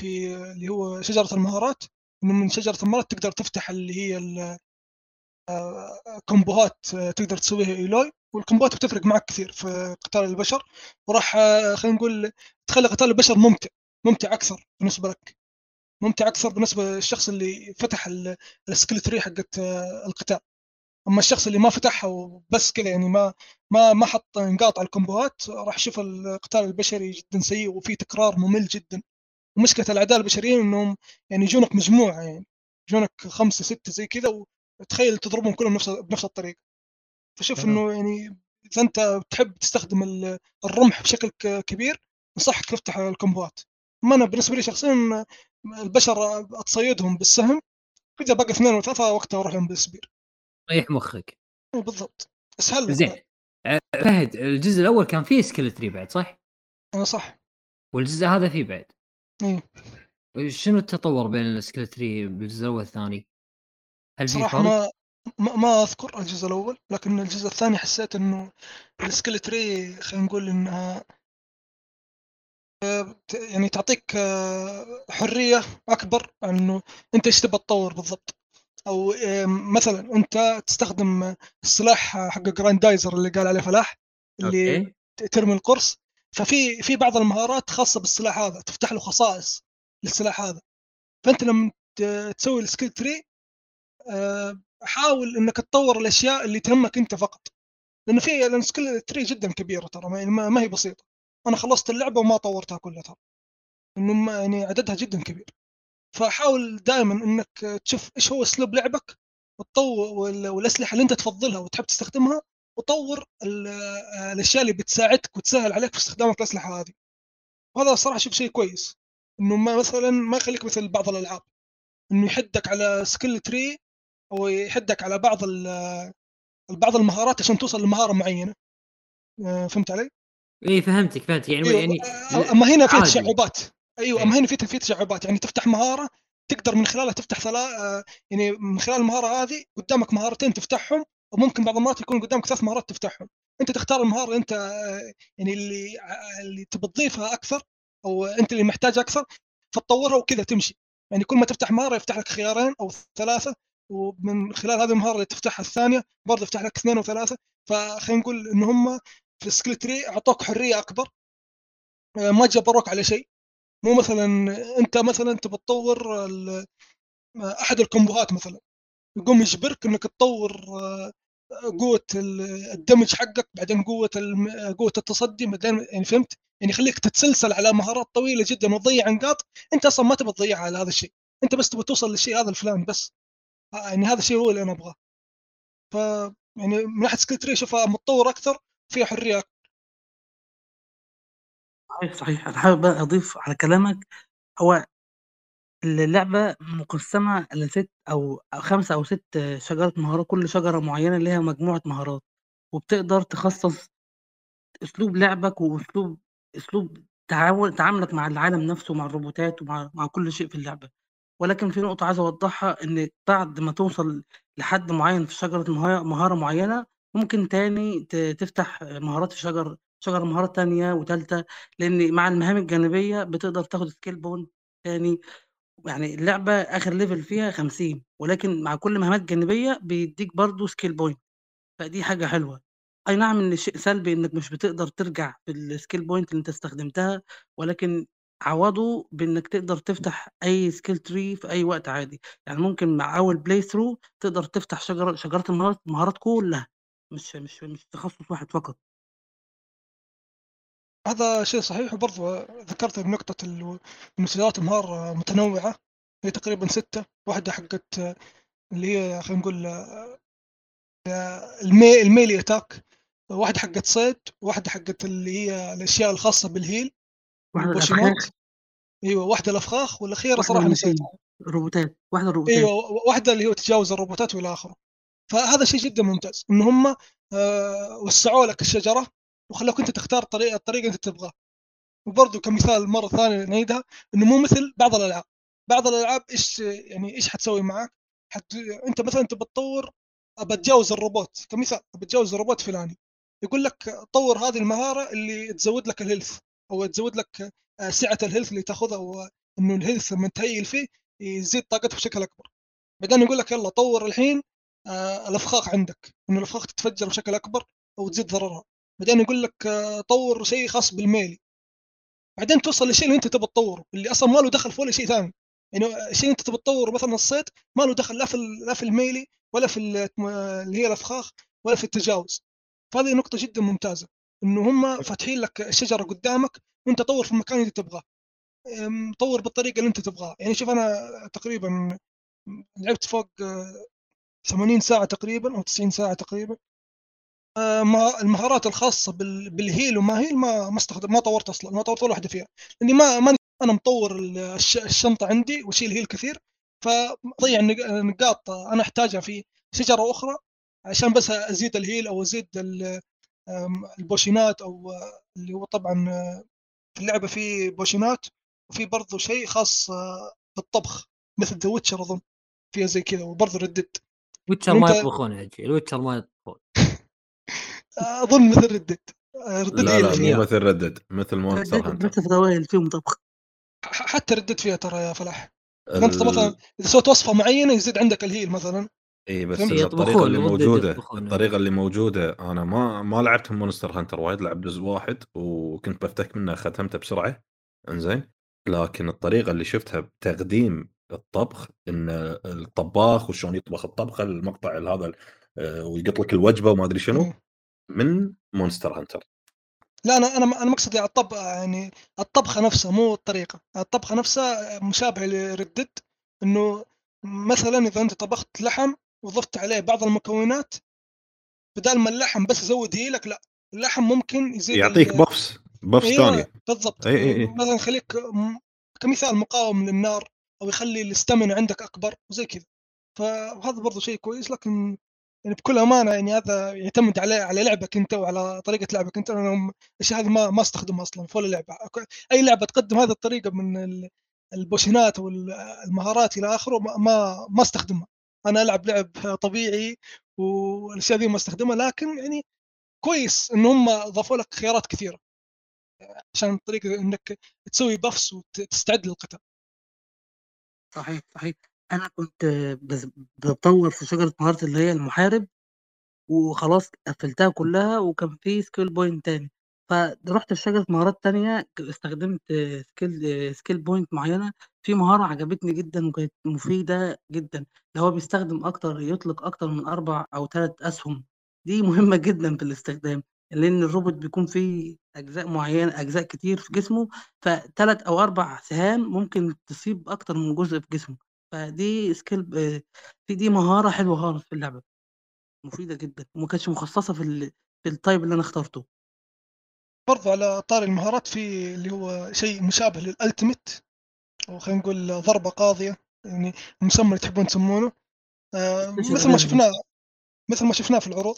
في اللي هو شجرة المهارات. انه من شجرة المهارات تقدر تفتح اللي هي كومبوهات تقدر تسويها إيلوي. والكومبوهات بتفرق معك كثير في قتال البشر. وراح خلينا نقول تخلي قتال البشر ممتع ممتع أكثر بالنسبة لك. ممتع أكثر بالنسبة للشخص اللي فتح السكيل تري حقت القتال. أما الشخص اللي ما فتحها وبس كذا يعني ما ما ما حط نقاط على الكومبوهات راح يشوف القتال البشري جدا سيء وفي تكرار ممل جدا. ومشكلة الأعداء البشريين إنهم يعني يجونك مجموعة يعني يجونك خمسة ستة زي كذا وتخيل تضربهم كلهم نفس بنفس الطريقة. فشوف إنه يعني إذا أنت تحب تستخدم الرمح بشكل كبير أنصحك تفتح الكومبوات ما أنا بالنسبة لي شخصيا البشر أتصيدهم بالسهم إذا باقي اثنين وثلاثة وقتها أروح لهم بالسبير. ريح مخك. بالضبط. اسهل زين. آه، فهد الجزء الأول كان فيه سكيل تري بعد صح؟ أنا صح. والجزء هذا فيه بعد. إيه شنو التطور بين السكيل تري بالجزء الأول والثاني؟ هل في فرق؟ ما ما, أذكر الجزء الأول لكن الجزء الثاني حسيت إنه السكيل تري خلينا نقول إنها آه، يعني تعطيك آه، حرية أكبر إنه أنت إيش تبغى تطور بالضبط. أو آه، مثلا أنت تستخدم السلاح حق جراندايزر اللي قال عليه فلاح اللي أوكي. ترمي القرص. ففي في بعض المهارات خاصة بالسلاح هذا تفتح له خصائص للسلاح هذا. فأنت لما تسوي السكيل تري حاول إنك تطور الأشياء اللي تهمك أنت فقط. لأنه في لأن سكيل تري جدا كبيرة ترى ما هي بسيطة. أنا خلصت اللعبة وما طورتها كلها ترى. إنه يعني عددها جدا كبير. فحاول دائما إنك تشوف إيش هو أسلوب لعبك وتطور والأسلحة اللي أنت تفضلها وتحب تستخدمها وطور الأشياء اللي بتساعدك وتسهل عليك في استخدامك الأسلحة هذه وهذا صراحة شوف شيء كويس إنه ما مثلا ما يخليك مثل بعض الألعاب إنه يحدك على سكيل تري أو يحدك على بعض بعض المهارات عشان توصل لمهارة معينة آه، فهمت علي؟ اي فهمتك فهمت يعني أيوة. يعني أما هنا في تشعبات أيوه أما إيه. هنا في في تشعبات يعني تفتح مهارة تقدر من خلالها تفتح ثلاث آه، يعني من خلال المهارة هذه قدامك مهارتين تفتحهم وممكن بعض المرات يكون قدامك ثلاث مهارات تفتحهم. أنت تختار المهارة اللي أنت آه، يعني اللي اللي تبي تضيفها أكثر أو أنت اللي محتاج أكثر فتطورها وكذا تمشي. يعني كل ما تفتح مهارة يفتح لك خيارين أو ثلاثة ومن خلال هذه المهارة اللي تفتحها الثانية برضه يفتح لك اثنين وثلاثه فخلينا نقول إن هم في السكيل تري أعطوك حرية أكبر آه، ما جبروك على شيء. مو مثلا أنت مثلا تبى تطور أحد الكومبوهات مثلا يقوم يجبرك إنك تطور آه، قوة الدمج حقك بعدين قوة قوة التصدي بعدين يعني فهمت؟ يعني يخليك تتسلسل على مهارات طويلة جدا وتضيع نقاط أنت أصلا ما تبى تضيعها على هذا الشيء. أنت بس تبى توصل للشيء هذا الفلاني بس. آه، يعني هذا الشيء هو اللي أنا أبغاه. ف يعني من ناحية سكيل تري اشوفها متطور أكثر فيها حرية صحيح صحيح. أنا حابب بقى أضيف على كلامك هو اللعبة مقسمة لست أو خمسة أو ست شجرة مهارات كل شجرة معينة ليها مجموعة مهارات وبتقدر تخصص أسلوب لعبك وأسلوب أسلوب تعامل تعاملك مع العالم نفسه مع الروبوتات ومع مع كل شيء في اللعبة. ولكن في نقطة عايز أوضحها إن بعد ما توصل لحد معين في شجرة مهارة معينة ممكن تاني تفتح مهارات في شجر شجر مهارات تانية وتالتة لأن مع المهام الجانبية بتقدر تاخد سكيل بون تاني. يعني اللعبة آخر ليفل فيها 50 ولكن مع كل مهامات جانبية بيديك برضه سكيل بوينت فدي حاجة حلوة. أي نعم إن شيء سلبي إنك مش بتقدر ترجع بالسكيل بوينت اللي أنت استخدمتها ولكن عوضه بإنك تقدر تفتح أي سكيل تري في أي وقت عادي. يعني ممكن مع أول بلاي ثرو تقدر تفتح شجرة شجرة المهارات كلها مش مش مش تخصص واحد فقط. هذا شيء صحيح وبرضه ذكرت بنقطة المسلسلات المهارة متنوعة هي تقريبا ستة. واحدة حقت اللي هي خلينا نقول المي الميلي أتاك. واحدة حقت صيد واحدة حقت اللي هي الأشياء الخاصة بالهيل واحدة أيوه واحدة الأفخاخ والأخيرة صراحة نسيتها. روبوتات واحدة روبوتات أيوه واحدة اللي هو تجاوز الروبوتات والى آخره. فهذا شيء جدا ممتاز إن هم آه، وسعوا لك الشجرة وخلوك أنت تختار طريقه الطريقة أنت تبغاه وبرضه كمثال مرة ثانية نعيدها إنه مو مثل بعض الألعاب. بعض الألعاب إيش يعني إيش حتسوي معك؟ حت... أنت مثلا تبى تطور أبى أتجاوز الروبوت. كمثال أبى أتجاوز الروبوت فلاني. يقول لك طور هذه المهارة اللي تزود لك الهيلث أو تزود لك آه، سعة الهيلث اللي تأخذها وانه الهيلث لما تهيل فيه يزيد طاقته بشكل أكبر. بعدين يقول لك يلا طور الحين آه الأفخاخ عندك. إنه الأفخاخ تتفجر بشكل أكبر أو تزيد ضررها. بعدين يقول لك آه طور شيء خاص بالميلي بعدين توصل للشيء اللي انت تبغى تطوره اللي أصلا ما له دخل في ولا شيء ثاني. يعني الشيء اللي انت تبغى تطوره مثلا الصيد ما له دخل لا في لا في الميلي ولا في اللي هي الأفخاخ ولا في التجاوز. فهذه نقطة جدا ممتازة إنه هم فاتحين لك الشجره قدامك وأنت طور في المكان اللي تبغاه. طور بالطريقة اللي انت تبغاها. يعني شوف أنا تقريبا لعبت فوق 80 ساعة تقريبا أو 90 ساعة تقريبا. آه، المهارات الخاصة بالهيل وما هيل ما ما استخدم ما طورت أصلا ما طورت ولا واحدة فيها. لأني ما ما أنا مطور الشنطة عندي وأشيل هيل كثير فضيع نقاط أنا أحتاجها في شجرة أخرى عشان بس أزيد الهيل أو أزيد البوشينات أو اللي هو طبعا في اللعبة في بوشينات وفي برضه شيء خاص بالطبخ مثل ذا ويتشر أظن فيها زي كذا وبرضه ردت ويتشر ما يطبخون يا الويتشر ما يطبخون. أظن مثل ردت ردت لا لا مو مثل ردت مثل مونستر هانتر مثل فضاويل فيهم طبخ. حتى ردت فيها ترى يا فلاح. ال... انت مثلا إذا سويت وصفة معينة يزيد عندك الهيل مثلا. إي بس الطريقة اللي موجودة الطريقة اللي موجودة أنا ما ما لعبت مونستر هانتر وايد لعبت جزء واحد وكنت بفتك منه ختمته بسرعة. إنزين. لكن الطريقة اللي شفتها بتقديم الطبخ إن الطباخ وشلون يطبخ الطبخة المقطع هذا آه، ويقط لك الوجبة وما أدري شنو. من مونستر هانتر لا أنا أنا أنا مقصدي على الطبخ يعني الطبخة نفسها مو الطريقة. الطبخة نفسها مشابهة لردد إنه مثلا إذا أنت طبخت لحم وضفت عليه بعض المكونات بدل ما اللحم بس يزود هيلك لا اللحم ممكن يزيد يعطيك بفس بفس أيوة ثانية. بالضبط. أي أي أي. مثلا يخليك كمثال مقاوم للنار أو يخلي الاستمن عندك أكبر وزي كذا. فهذا برضو شيء كويس لكن يعني بكل أمانة يعني هذا يعتمد على على لعبك أنت وعلى طريقة لعبك أنت. أنا الشيء هذا ما ما استخدمه أصلا في ولا لعبه أي لعبة تقدم هذه الطريقة من البوشنات والمهارات إلى آخره ما ما أستخدمها. أنا ألعب لعب طبيعي والأشياء ذي ما أستخدمها لكن يعني كويس إن هم ضافوا لك خيارات كثيرة. عشان طريقة إنك تسوي بفس وتستعد للقتال. صحيح صحيح. أنا كنت بطور في شجرة مهارة اللي هي المحارب وخلاص قفلتها كلها وكان في skill point تاني. فرحت لشجره مهارات تانية استخدمت skill skill point معينة. في مهارة عجبتني جدا وكانت مفيدة جدا اللي هو بيستخدم أكتر يطلق أكتر من أربع أو ثلاث أسهم. دي مهمة جدا في الاستخدام لأن الروبوت بيكون فيه أجزاء معينة أجزاء كتير في جسمه فثلاث أو أربع سهام ممكن تصيب أكتر من جزء في جسمه. فدي skill في دي مهارة حلوة خالص في اللعبة. مفيدة جدا وما كانتش مخصصة في ال... في ال type اللي أنا اخترته. برضو على طاري المهارات في اللي هو شيء مشابه لل ultimate أو خلينا نقول ضربة قاضية يعني المسمى اللي تحبون تسمونه. آه مثل ما شفناه مثل ما شفناه في العروض.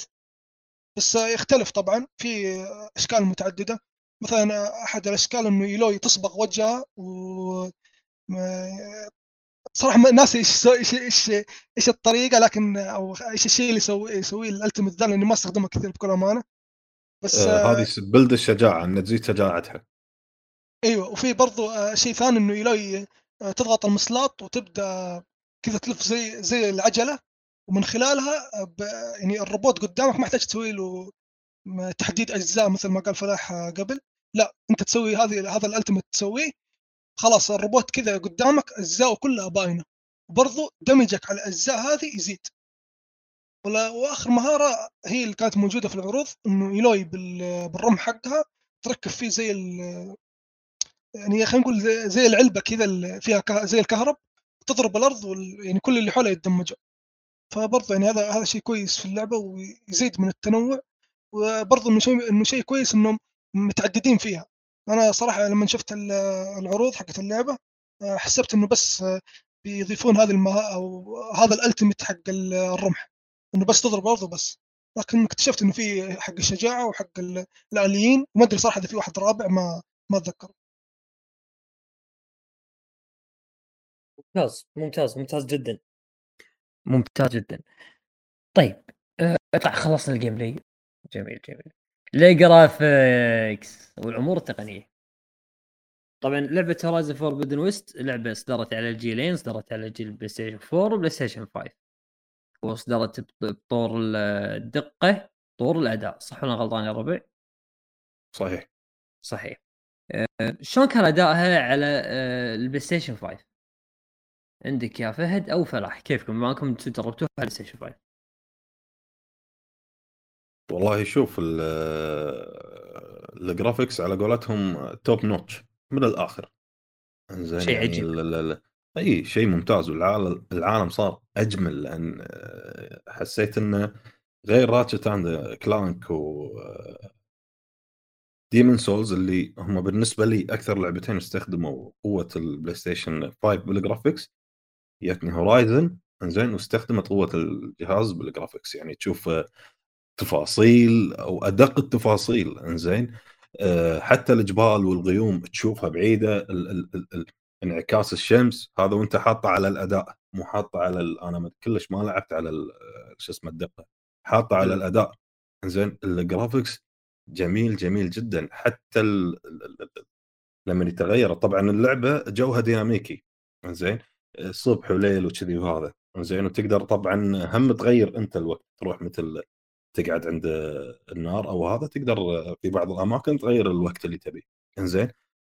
بس يختلف طبعا في أشكال متعددة. مثلا أحد الأشكال إنه يلوي تصبغ وجهها و صراحة ناسي إيش إيش إيش إيش الطريقة لكن أو إيش الشيء اللي يسوي يسويه الألتيميت ذا لأني ما أستخدمه كثير بكل أمانة. بس آه هذه بلد الشجاعة إنها تزيد شجاعتها. أيوه وفي برضو آه شيء ثاني إنه يلوي آه تضغط المسلاط وتبدأ كذا تلف زي زي العجلة ومن خلالها يعني الروبوت قدامك ما يحتاج تسوي له تحديد أجزاء مثل ما قال فلاح قبل. لا أنت تسوي هذه هذا الألتيميت تسويه خلاص الروبوت كذا قدامك أجزاءه كلها باينة. وبرضه دمجك على الأجزاء هذه يزيد. وآخر مهارة هي اللي كانت موجودة في العروض إنه يلوي بالرمح حقها تركب فيه زي يعني خلينا نقول زي العلبة كذا فيها زي الكهرب تضرب الأرض يعني كل اللي حولها يتدمجوا فبرضه يعني هذا هذا شيء كويس في اللعبة ويزيد من التنوع. وبرضه إنه شيء إنه شيء كويس إنهم متعددين فيها. أنا صراحة لما شفت العروض حقت اللعبة آه، حسبت إنه بس آه، بيضيفون هذه المها أو هذا الألتيميت حق الرمح إنه بس تضرب برضه بس. لكن اكتشفت إنه في حق الشجاعة وحق الآليين وما أدري صراحة إذا في واحد رابع ما ما أتذكر. ممتاز ممتاز ممتاز جدا. ممتاز جدا. طيب أتوقع آه، خلصنا الجيم بلاي جميل جميل. ال graphics والأمور التقنية. طبعا لعبة Horizon Forbidden West لعبة اصدرت على الجيلين اصدرت على جيل PlayStation 4 و PlayStation 5 واصدرت بطور الدقه طور الأداء. صح ولا غلطان يا ربع؟ صحيح. صحيح. أه شلون كان أدائها على أه ال PlayStation 5 عندك يا فهد أو فلاح كيفكم؟ معكم أنتم جربتوها على البلاي ستيشن 5 والله شوف الجرافيكس على قولتهم top notch من الآخر. زين شيء يعني عجيب. إي شيء ممتاز والعالم العالم صار أجمل لأن آه، حسيت انه غير Ratchet and Clank و Demon's آه، Souls اللي هم بالنسبة لي أكثر لعبتين استخدموا قوة ال PlayStation 5 بال graphics جتني Horizon إنزين واستخدمت قوة الجهاز بال graphics يعني تشوف آه، تفاصيل أو أدق التفاصيل إنزين؟ حتى الجبال والغيوم تشوفها بعيدة ال ال ال انعكاس الشمس هذا وأنت حاطه على الأداء مو حاطه على أنا كلش ما لعبت على شو اسمه الدقة حاطه على الأداء زين الجرافكس جميل جميل جدا حتى ال... لما يتغير طبعا اللعبة جوها ديناميكي زين صبح وليل وكذي وهذا زين وتقدر طبعا هم تغير أنت الوقت تروح مثل تقعد عند النار أو هذا تقدر في بعض الأماكن تغير الوقت اللي تبيه إنزين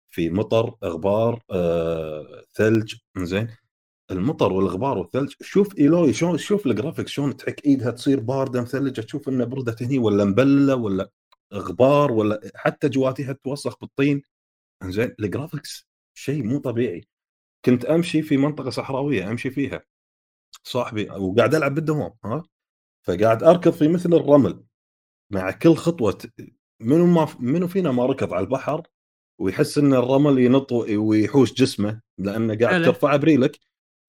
في مطر إغبار آه، ثلج زين المطر والغبار والثلج شوف إيلوي شلون شوف ال graphics شلون تحك إيدها تصير باردة مثلجة تشوف إنها بردت هني ولا مبلله ولا غبار ولا حتى جواتيها توسخ بالطين. زين ال graphics شيء مو طبيعي. كنت أمشي في منطقة صحراوية أمشي فيها. صاحبي وقاعد ألعب بالدوام ها؟ فقاعد أركض في مثل الرمل مع كل خطوة منو ما منو فينا ما ركض على البحر ويحس إن الرمل ينط ويحوش جسمه لأنه قاعد ترفعه بريلك؟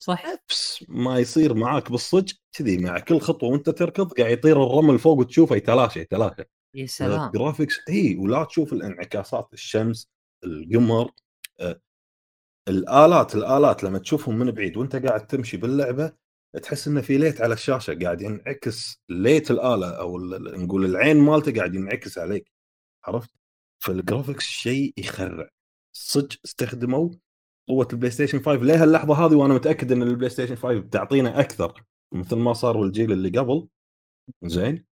صح. نفس ما يصير معاك بالصج كذي مع كل خطوة وأنت تركض قاعد يطير الرمل فوق وتشوفه يتلاشى يتلاشى. يا سلام. graphics إي ولا تشوف الانعكاسات الشمس القمر آه الآلات الآلات لما تشوفهم من بعيد وأنت قاعد تمشي باللعبة تحس إنه في light على الشاشة قاعد ينعكس light الآلة أو نقول العين مالته قاعد ينعكس عليك عرفت؟ فال graphics شيء يخرع. صدق استخدموا قوة ال PlayStation 5 لهاللحظه هذه؟ وأنا متأكد إن ال PlayStation 5 بتعطينا أكثر مثل ما صار والجيل اللي قبل. زين.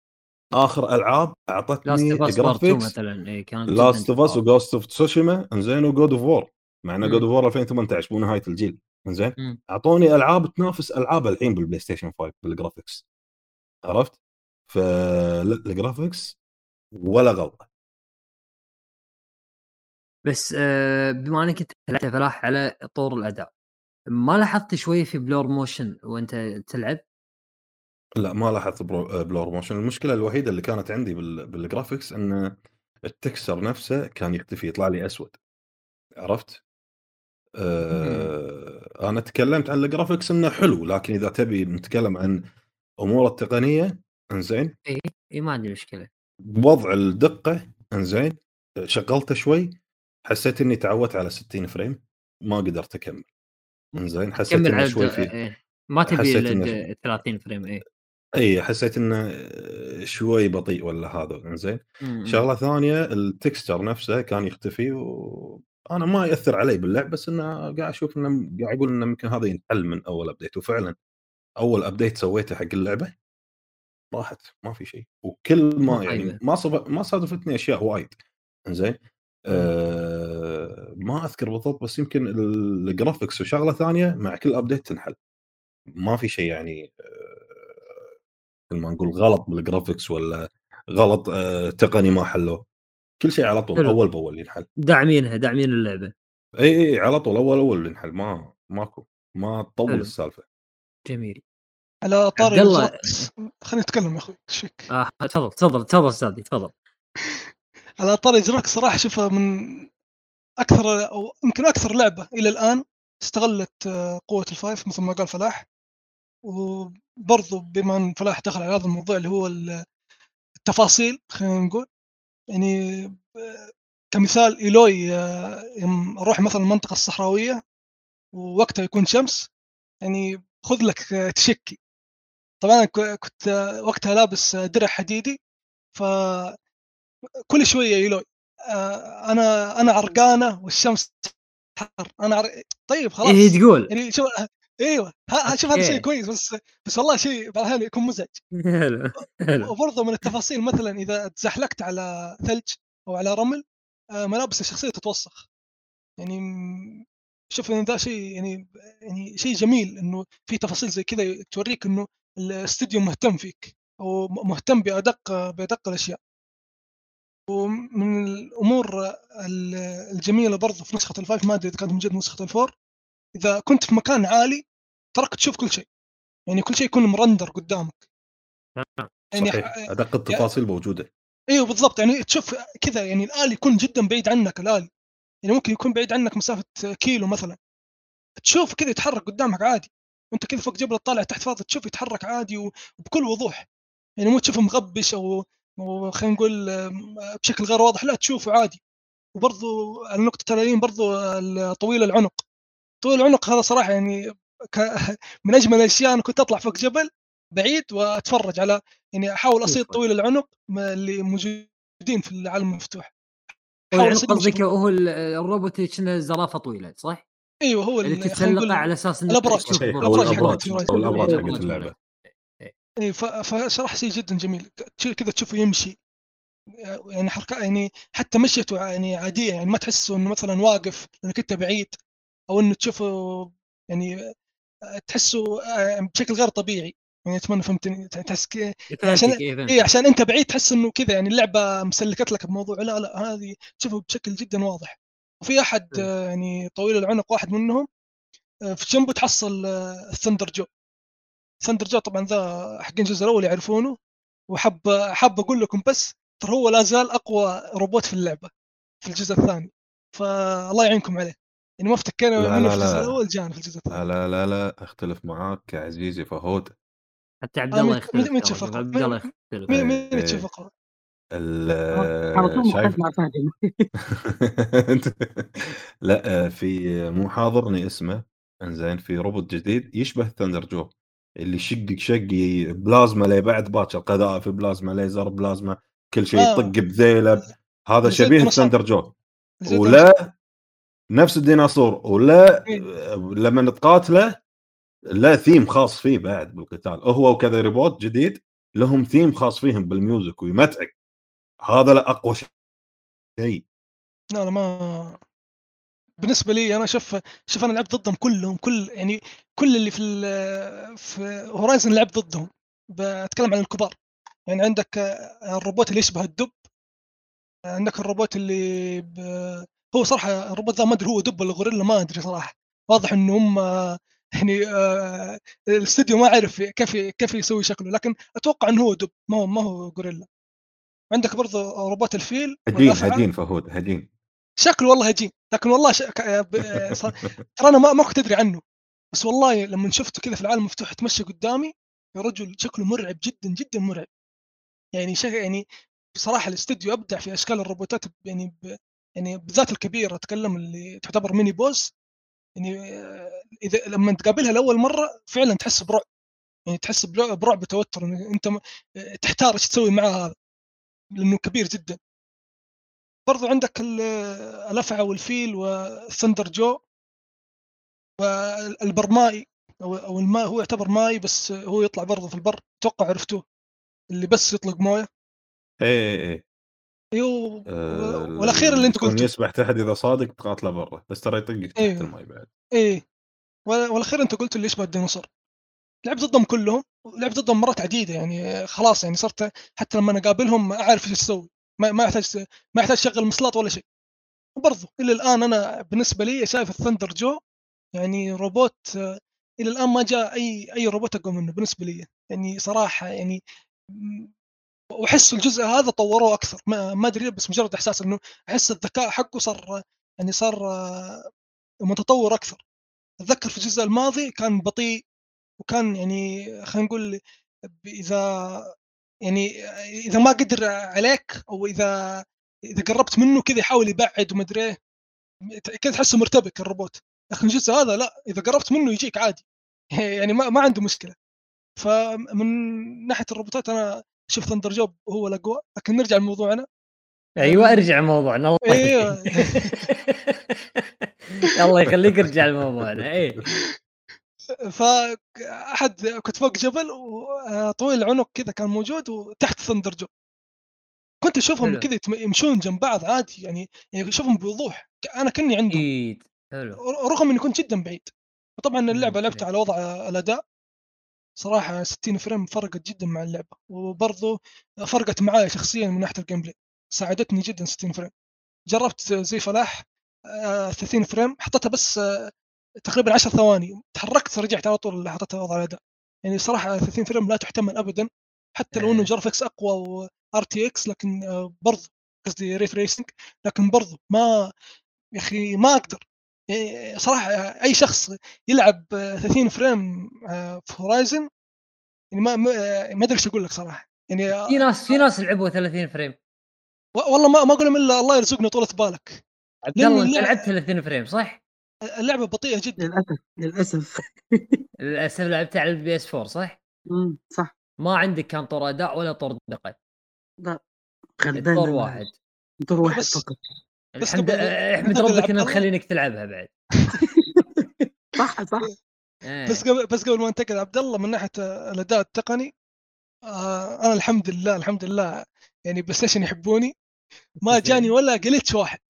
آخر ألعاب أعطتني graphics مثلا كانت لاست اوف اس وجوست اوف تسوشيما انزين و God of War مع إنه God of War 2018 مو نهاية الجيل. انزين أعطوني ألعاب تنافس ألعاب الحين بال PlayStation 5 بال graphics عرفت؟ فال graphics ولا غلطة بس آه، بما إنك أنت فلاح على طور الأداء ما لاحظت شوي في blur motion وأنت تلعب؟ لا ما لاحظت blur motion المشكلة الوحيدة اللي كانت عندي بال graphics إن ال texture نفسه كان يختفي يطلع لي أسود عرفت؟ آه أنا تكلمت عن ال graphics إنه حلو لكن إذا تبي نتكلم عن امور التقنية إنزين. اي اي ما عندي مشكلة. بوضع الدقة إنزين. شغلته شوي. حسيت إني تعودت على 60 frame ما قدرت أكمل. إنزين حسيت إنه شوي في إيه. ما تبي ال 30 frame اي اي حسيت إنه شوي بطيء ولا هذا إنزين. شغلة ثانية ال texture نفسه كان يختفي وأنا ما يأثر علي باللعب بس إنه قاعد أشوف إنه قاعد أقول إنه ممكن هذا ينحل من أول update وفعلا أول update سويته حق اللعبة راحت ما في شيء. وكل ما يعني ما صف... ما صادفتني أشياء وايد. زين آه ما أذكر بالضبط بس يمكن ال graphics وشغلة ثانية مع كل update تنحل. ما في شيء يعني آه ما نقول غلط بال graphics ولا غلط آه تقني ما حلوة. كل شيء على طول حلو. أول بأول ينحل. داعمينها داعمين اللعبة. إي إي على طول أول أول ينحل. ما ماكو ما تطول حلو. السالفة. جميل. على طاري خليني أتكلم يا أخوي فيك؟ آه تفضل تفضل تفضل أستاذي تفضل. على طاري graphics صراحة أشوفها من أكثر أو يمكن أكثر لعبة إلى الآن استغلت آه، قوة ال five مثل ما قال فلاح. وبرضو بما إن فلاح دخل على هذا الموضوع اللي هو التفاصيل خلينا نقول. يعني آه، كمثال إيلوي آه، أروح مثلا المنطقة الصحراوية ووقتها يكون شمس يعني خذ لك تشكي. طبعا كنت وقتها لابس درع حديدي ف كل شوية يلوي آه أنا أنا عرقانة والشمس حر أنا عر... طيب خلاص. إيه تقول؟ يعني شو إيوه شوف هذا شيء كويس بس بس والله شيء بعض الاحيان يكون مزعج. وبرضه من التفاصيل مثلا إذا تزحلقت على ثلج أو على رمل آه، ملابس الشخصية تتوسخ. يعني شوف إن ذا شيء يعني يعني شيء جميل إنه في تفاصيل زي كذا توريك إنه الاستديو مهتم فيك أو مهتم بأدق بأدق الأشياء. ومن الأمور الجميلة برضه في نسخة five ما أدري إذا كانت موجوده نسخة four. إذا كنت في مكان عالي تراك تشوف كل شيء. يعني كل شيء يكون مرندر قدامك. يعني صحيح. أدق التفاصيل يعني موجودة. أيوه بالضبط. يعني تشوف كذا يعني الآلي يكون جدا بعيد عنك الآلي. يعني ممكن يكون بعيد عنك مسافة كيلو مثلا. تشوف كذا يتحرك قدامك عادي. وأنت كذا فوق جبل تطالع تحت فاضي تشوف يتحرك عادي وبكل وضوح. يعني مو تشوفه مغبش أو خلينا نقول بشكل غير واضح. لا تشوفه عادي. وبرضو النقطة التاليين برضو طويل العنق. طويل العنق هذا صراحة يعني من أجمل الأشياء أنا كنت أطلع فوق جبل بعيد وأتفرج على يعني أحاول أصيد طويل العنق اللي موجودين في العالم المفتوح. قصدك هو الروبوت كنا زرافة طويلة صح؟ أيوه هو اللي تتسلقه على أساس إنك الأبراج. الأبراج الأبراج حقت اللعبة. اي فشرح شيء جدا جميل. كذا تشوفه يمشي. يعني حركة يعني حتى مشيته يعني عادية يعني ما تحسه إنه مثلا واقف لأنك أنت بعيد. أو إنه تشوفه يعني تحسه بشكل غير طبيعي. يعني أتمنى فهمتني تحس عشان إيه عشان أنت بعيد تحس إنه كذا يعني اللعبة مسلكت لك بموضوع لا لا هذه تشوفه بشكل جدا واضح. وفي أحد يعني طويل العنق واحد منهم في جنبه تحصل ال Thunderjaw. Thunderjaw طبعا ذا حقين الجزء الأول يعرفونه وحب حاب أقول لكم بس ترى هو لا زال أقوى روبوت في اللعبة في الجزء الثاني. فالله يعينكم عليه. يعني ما افتكينا منه في الجزء الأول جانا في الجزء الثاني. لا لا لا اختلف معاك عزيزي فهود. حتى عبد الله يختلف مين تشوف عبد الله يختلف. مين مين تشوف اقوى؟ شايف لا في مو حاضرني اسمه. إنزين في روبوت جديد يشبه Thunderjaw. اللي يشقك شق بلازما لي بعد باكر. قذائف بلازما ليزر بلازما كل شيء يطق آه. بذيله. هذا شبيه Thunderjaw. ولا نفس الديناصور ولا إيه. لما تقاتله لا ثيم خاص فيه بعد بالقتال. هو وكذا روبوت جديد لهم ثيم خاص فيهم بال music ويمتعك. هذا لا أقوى شيء. لا لا ما بالنسبة لي أنا شوف شوف أنا لعبت ضدهم كلهم كل يعني كل اللي في في هورايزن لعبت ضدهم. بتكلم عن الكبار. يعني عندك الروبوت اللي يشبه الدب عندك الروبوت اللي ب... هو صراحة الروبوت ذا ما أدري هو دب ولا غوريلا ما أدري صراحة. واضح انه هم يعني آه، الاستوديو ما عرف كيف كيف يسوي شكله لكن أتوقع إنه هو دب ما هو ما هو غوريلا. عندك برضه روبوت الفيل هجين هجين فهود هجين. شكله والله هجين لكن والله ش... ترى أنا ما, ما كنت أدري عنه. بس والله لما شفته كذا في العالم المفتوح يتمشى قدامي يا رجل شكله مرعب جدا جدا مرعب. يعني شك... يعني بصراحة الاستديو أبدع في أشكال الروبوتات يعني ب... يعني بالذات الكبيره أتكلم اللي تعتبر mini boss يعني إذا لما تقابلها لأول مرة فعلا تحس برعب يعني تحس برعب وتوتر أنت تحتار إيش تسوي معاه هذا لأنه كبير جدا. برضو عندك الأفعى والفيل وال Thunderjaw والبرمائي أو الماء هو يعتبر ماي بس هو يطلع برضه في البر أتوقع عرفتوه اللي بس يطلق موية. إيه إيه إيه. أيوه آه والأخير اللي أنت قلته يسبح تحت إذا صادق تقاتله برا بس ترى يطقك تحت إيه. الماي بعد. إيه. والأخير أنت قلت اللي يشبه الديناصور. لعبت ضدهم كلهم لعبت ضدهم مرات عديدة يعني خلاص يعني صرت حتى لما أقابلهم أعرف إيش أسوي. ما ما يحتاج ما يحتاج أشغل عضلات ولا شيء. وبرضه إلى الآن أنا بالنسبة لي شايف ال Thunderjaw يعني روبوت إلى الآن ما جاء اي أي روبوت أقوى منه بالنسبة لي يعني صراحة يعني وأحس الجزء هذا طوروه أكثر. ما أدري بس مجرد إحساس إنه أحس الذكاء حقه صار يعني صار متطور أكثر. أتذكر في الجزء الماضي كان بطيء وكان يعني خلينا نقول إذا يعني إذا ما قدر عليك أو إذا إذا قربت منه كذا يحاول يبعد وما أدري إيه، كذا تحسه مرتبك الروبوت. لكن الجزء هذا لا إذا قربت منه يجيك عادي. يعني ما, ما عنده مشكلة. فمن ناحية الروبوتات أنا شوف ثندر جوب هو الاقوى لكن نرجع لموضوعنا. أيوه أرجع لموضوعنا. الله أيوه الله يخليك ارجع لموضوعنا إيه. فاحد كنت فوق جبل وطويل العنق كذا كان موجود وتحت ثندر جو كنت أشوفهم كذا يمشون جنب بعض عادي يعني يعني أشوفهم بوضوح. أنا كني عندهم. حلو. رغم إني كنت جدا بعيد. وطبعا اللعبة لعبتها على وضع الأداء. صراحة 60 frame فرقت جدا مع اللعبة وبرضه فرقت معايا شخصيا من ناحية ال gameplay ساعدتني جدا 60 frame. جربت زي فلاح 30 آه، frame حطيتها بس آه، تقريبا 10 ثواني تحركت رجعت على طول حطيتها وضع الأداء. يعني صراحة 30 frame لا تحتمل ابدا حتى لو إنه إيه. graphics أقوى و RTX لكن آه، برضه قصدي ray tracing لكن برضه ما يا أخي ما أقدر. صراحة أي شخص يلعب 30 frame في Horizon يعني ما ما أدري إيش أقول لك صراحة. يعني في ناس في ناس لعبوا 30 frame. والله ما ما أقول إلا الله يرزقنا طولة بالك. عبد الله لعبت 30 frame صح؟ اللعبة بطيئة جدا. للأسف للأسف. للأسف لعبتها على ال PS 4 صح؟ امم صح. ما عندك كان طور أداء ولا طور دقة. لا طور واحد. طور واحد فقط. الحمد أحمد ربك إنه مخلينك تلعبها بعد. صح صح. إيه. بس قبل بس قبل ما انتقل عبد الله من ناحية الأداء التقني آه أنا الحمد لله الحمد لله يعني PlayStation يحبوني. ما جاني ولا glitch واحد.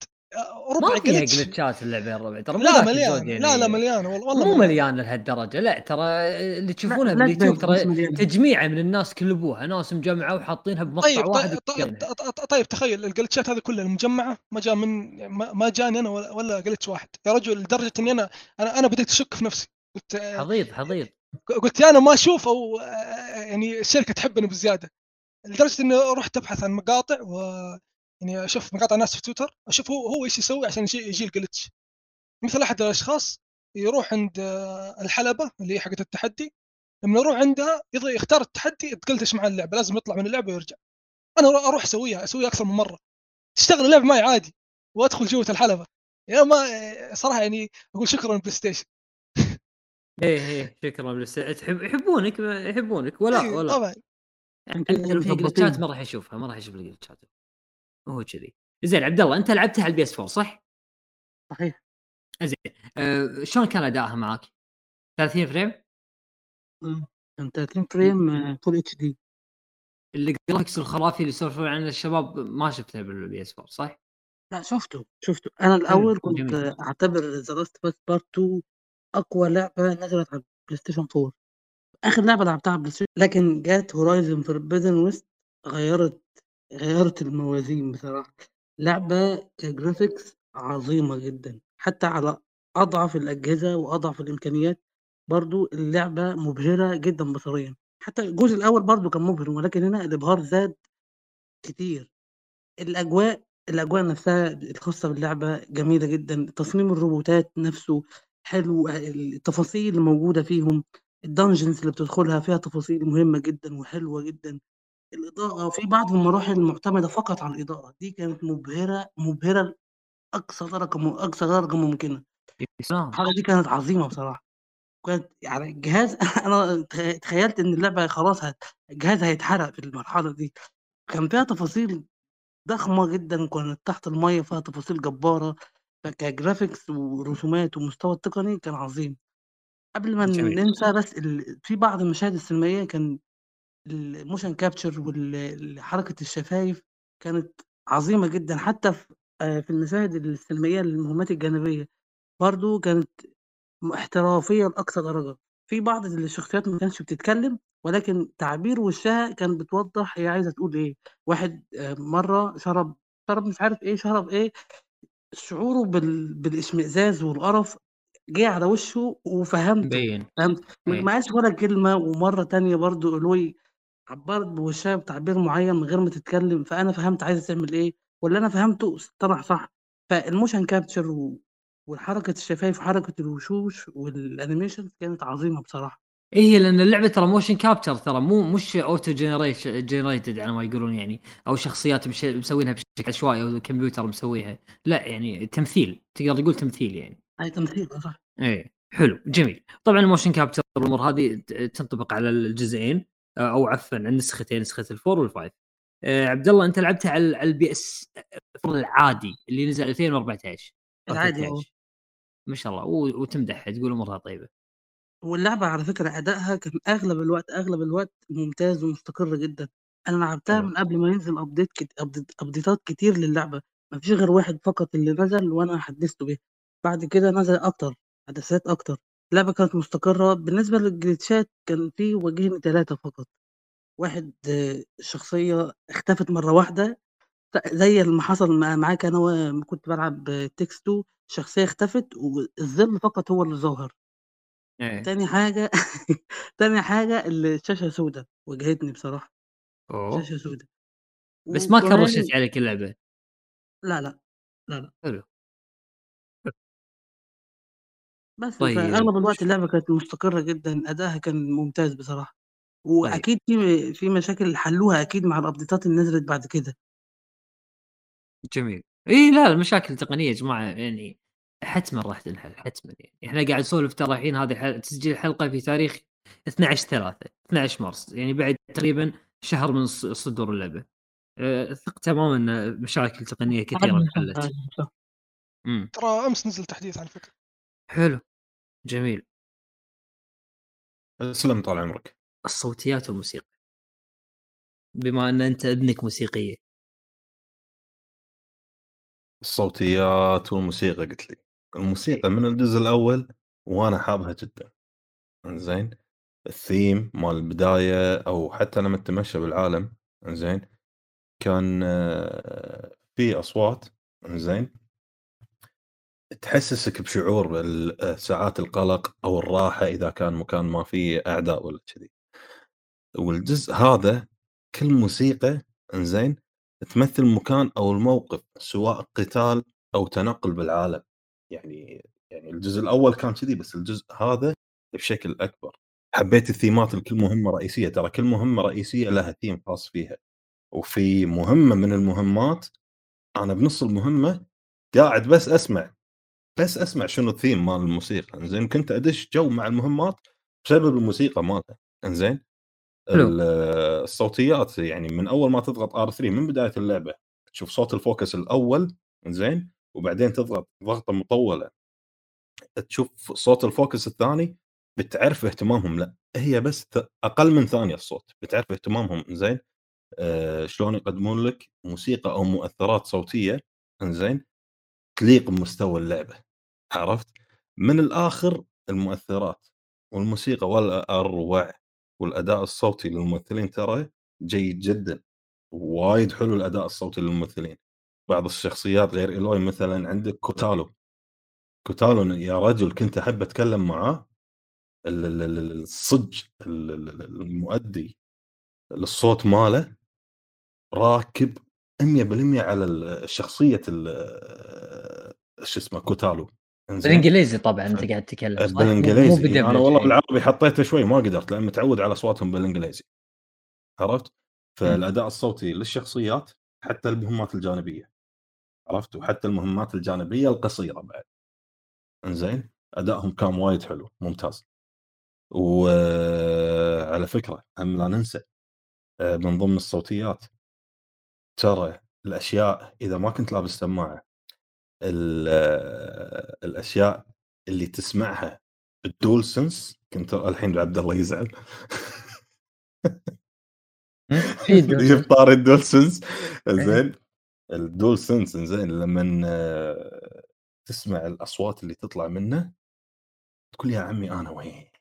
ربع ما فيها جلتشات اللعبة يا الربع ترى لا مليان. يعني. لا لا مليان. والله مو مليان. لهالدرجة. لا ترى اللي تشوفونها باليوتيوب ترى تجميعه من الناس كلبوها. ناس مجمعة وحاطينها بمقطع طيب واحد طيب, طيب, طيب تخيل الجلتشات هذه كلها المجمعه ما جاء من ما جاني أنا ولا جلتش واحد. يا رجل لدرجة إني أنا أنا أنا بديت أشك في نفسي. قلت حضيض حضيض. قلت أنا ما أشوف أو يعني الشركة تحبني بزيادة. لدرجة إني رحت أبحث عن مقاطع و يعني أشوف مقاطع ناس في تويتر أشوف هو هو إيش يسوي عشان يجي ال glitch مثل أحد الأشخاص يروح عند الحلبة اللي هي حقت التحدي لما يروح عندها يختار التحدي يتقلتش مع اللعبة لازم يطلع من اللعبة ويرجع. أنا أروح أسويها أسويها أكثر من مرة. تشتغل اللعبة معي عادي وأدخل جوة الحلبة. يا ما صراحة يعني أقول شكرا PlayStation إيه إيه شكرا PlayStation تحب يحبونك يحبونك. ولا إيه ولا. طبعا. يعني في جلتشات ما راح يشوفها ما راح يشوف الجلتشات هو كذي زين عبد الله أنت لعبتها على ال PS 4 صح؟ صحيح زين أه شلون كان ادائها معاك؟ 30 frame؟ كان 30 frame full HD ال graphics الخرافي اللي يسولفون عنه الشباب ما شفته بال PS 4 صح؟ لا شفته شفته أنا الأول كنت جميل. أعتبر The Last Part 2 أقوى لعبة نزلت على ال PlayStation 4 آخر لعبة لعبتها على ال PlayStation لكن جات Horizon Forbidden West غيرت غيرت الموازين بصراحة. لعبة ك graphics عظيمة جدا حتى على أضعف الأجهزة وأضعف الإمكانيات برضو اللعبة مبهرة جدا بصريا. حتى الجزء الأول برضو كان مبهر ولكن هنا الإبهار زاد كتير. الأجواء الأجواء نفسها الخاصة باللعبة جميلة جدا تصميم الروبوتات نفسه حلو التفاصيل اللي موجودة فيهم الدنجنز اللي بتدخلها فيها تفاصيل مهمة جدا وحلوة جدا. الإضاءة في بعض المراحل معتمدة فقط على الإضاءة دي كانت مبهرة مبهرة لأقصى درجة أقصى درجة ممكنة. الحاجة دي كانت عظيمة بصراحة. كانت يعني الجهاز أنا تخيلت إن اللعبة خلاص الجهاز هيتحرق في المرحلة دي. كان فيها تفاصيل ضخمة جدا كانت تحت المية فيها تفاصيل جبارة ك graphics ورسومات ومستوى التقني كان عظيم. قبل ما ننسى بس في بعض المشاهد السينمائية كان ال motion capture وحركة الشفايف كانت عظيمة جدًا، حتى في آه، في المشاهد السينمائية للمهمات الجانبية، برضه كانت احترافية لأقصى درجة، في بعض الشخصيات ما كانتش بتتكلم، ولكن تعبير وشها كان بتوضّح هي عايزة تقول إيه، واحد آه، مرّة شرب شرب مش عارف إيه، شرب إيه، شعوره بال بالإشمئزاز والقرف جِه على وشه وفهمته، مبين. فهمت، ما. قالش ولا كلمة، ومرّة تانية برضه قالوا لي عبّرت بوشّها بتعبير معيّن من غير ما تتكلّم، فأنا فهمت عايزة تعمل إيه، واللي أنا فهمته طلع صح. فالmotion capture و وحركة الشفايف وحركة الوشوش والanimations كانت عظيمة بصراحة. إيه لأن اللعبة ترى motion capture ترى مو مش generation generated على ما يقولون يعني أو شخصيات مش مسوينها بشكل عشوائي أو الكمبيوتر مسويها، لأ يعني تمثيل، تقدر تقول تمثيل يعني. أي تمثيل صح. إيه، حلو، جميل. طبعًا ال motion capture والأمور هذه تنطبق على الجزئين. أو عفوا النسختين نسخة ال four وال five. آه عبد الله أنت لعبتها على ال PS العادي اللي نزل 2014 العادي ما شاء الله. وتمدح تقول أمورها طيبة. واللعبة على فكرة أدائها كان أغلب الوقت أغلب الوقت ممتاز ومستقر جدًا، أنا لعبتها من قبل ما ينزل أبديت كت أبديت أبديتات كتير للعبة، ما فيش غير واحد فقط اللي نزل وأنا حدّثته بيه، بعد كده نزل أكتر، حدثات أكتر، اللعبة كانت مستقرة، بالنسبة للجليتشات كان في واجهني 3 فقط، واحد شخصية اختفت مرّة واحدة زي ما حصل معاك وأمّا كنت بالعب It 2 شخصية اختفت والظِل فقط هو اللي ظاهر. إيه. تاني حاجة تاني حاجة الشاشة سودا، واجهتني بصراحة. أوه! شاشة سودا. بس ما وكمان كرّشت عليك اللعبة. لا، لأ، لا، لأ. حلو. بس، طيب فأغلب الوقت اللعبة كانت مستقرة جدًا، أدائها كان ممتاز بصراحة، طيب. وأكيد في في مشاكل حلّوها أكيد مع الأبديتات اللي نزلت بعد كده. جميل. إي لا المشاكل التقنية يا جماعة يعني حتمًا راح تنحل حتمًا يعني، إحنا قاعد نسولف ترى الحين هذه ح تسجيل الحلقة في تاريخ 12/3 12 مارس يعني بعد تقريبًا شهر من ص صدور اللعبة. آآ ثق تمامًا إن مشاكل تقنية كثيرة انحلت. ترى أمس نزل تحديث على فكرة. حلو، جميل. تسلم طال عمرك. الصوتيات والموسيقى. بما أن أنت أذنك موسيقية. الصوتيات والموسيقى قُلت لي، الموسيقى من الجزء الأول وأنا حابها جدًا، إنزين، الثيم مال البداية أو حتى لمّا تتمشى بالعالم، إنزين، كان في أصوات، إنزين تحسسك بشعور ساعات القلق أو الراحة إذا كان مكان ما فيه أعداء والّا كذي. والجزء هذا كل موسيقى إنزين، تمثل مكان أو الموقف سواء قتال أو تنقل بالعالم، يعني يعني الجزء الأول كان كذي بس الجزء هذا بشكل أكبر، حبيت الثيمات لكل مهمة رئيسية، ترى كل مهمة رئيسية لها ثيم خاص فيها، وفي مهمة من المهمات أنا بنص المهمة قاعد بس أسمع، بس أسمع شنو الثيم مال الموسيقى، إنزين، كنت أدش جو مع المهمات بسبب الموسيقى مالها، إنزين. حلو. الصوتيات يعني من أول ما تضغط R3 من بداية اللعبة تشوف صوت ال Focus الأول زين، وبعدين تضغط ضغطة مطولة تشوف صوت ال Focus الثاني بتعرف اهتمامهم لأ هي بس ت أقل من ثانية الصوت، بتعرف اهتمامهم زين، آآ شلون يقدمون لك موسيقى أو مؤثرات صوتية إنزين، تليق بمستوى اللعبة، عرفت؟ من الآخر المؤثرات والموسيقى ولا أروع. والأداء الصوتي للممثلين ترى جيد جدًا، وايد حلو الأداء الصوتي للممثلين، بعض الشخصيات غير إيلوي مثلًا عندك كوتالو، كوتالو يا رجل كنت أحب أتكلم معاه ال ال ال الصج ال ال المؤدي للصوت ماله راكب 100% على ال شو اسمه كوتالو. بالإنجليزي طبعًا أنت قاعد تتكلم؟ بالإنجليزي إي أنا والله بالعربي حطيته شوي ما قدرت لأن متعود على أصواتهم بالإنجليزي. عرفت؟ فالأداء الصوتي للشخصيات حتى المهمات الجانبية. عرفت؟ وحتى المهمات الجانبية القصيرة بعد. إنزين؟ أدائهم كان وايد حلو ممتاز. وعلى فكرة هم لا ننسى من ضمن الصوتيات ترى الأشياء إذا ما كنت لابس سماعة الأشياء اللي تسمعها الدول سنس كنت الحين عبد الله يزعل. في طار الدول سنس. زين الدول سنس زين لما تسمع الأصوات اللي تطلع منه تقول يا عمي أنا وين؟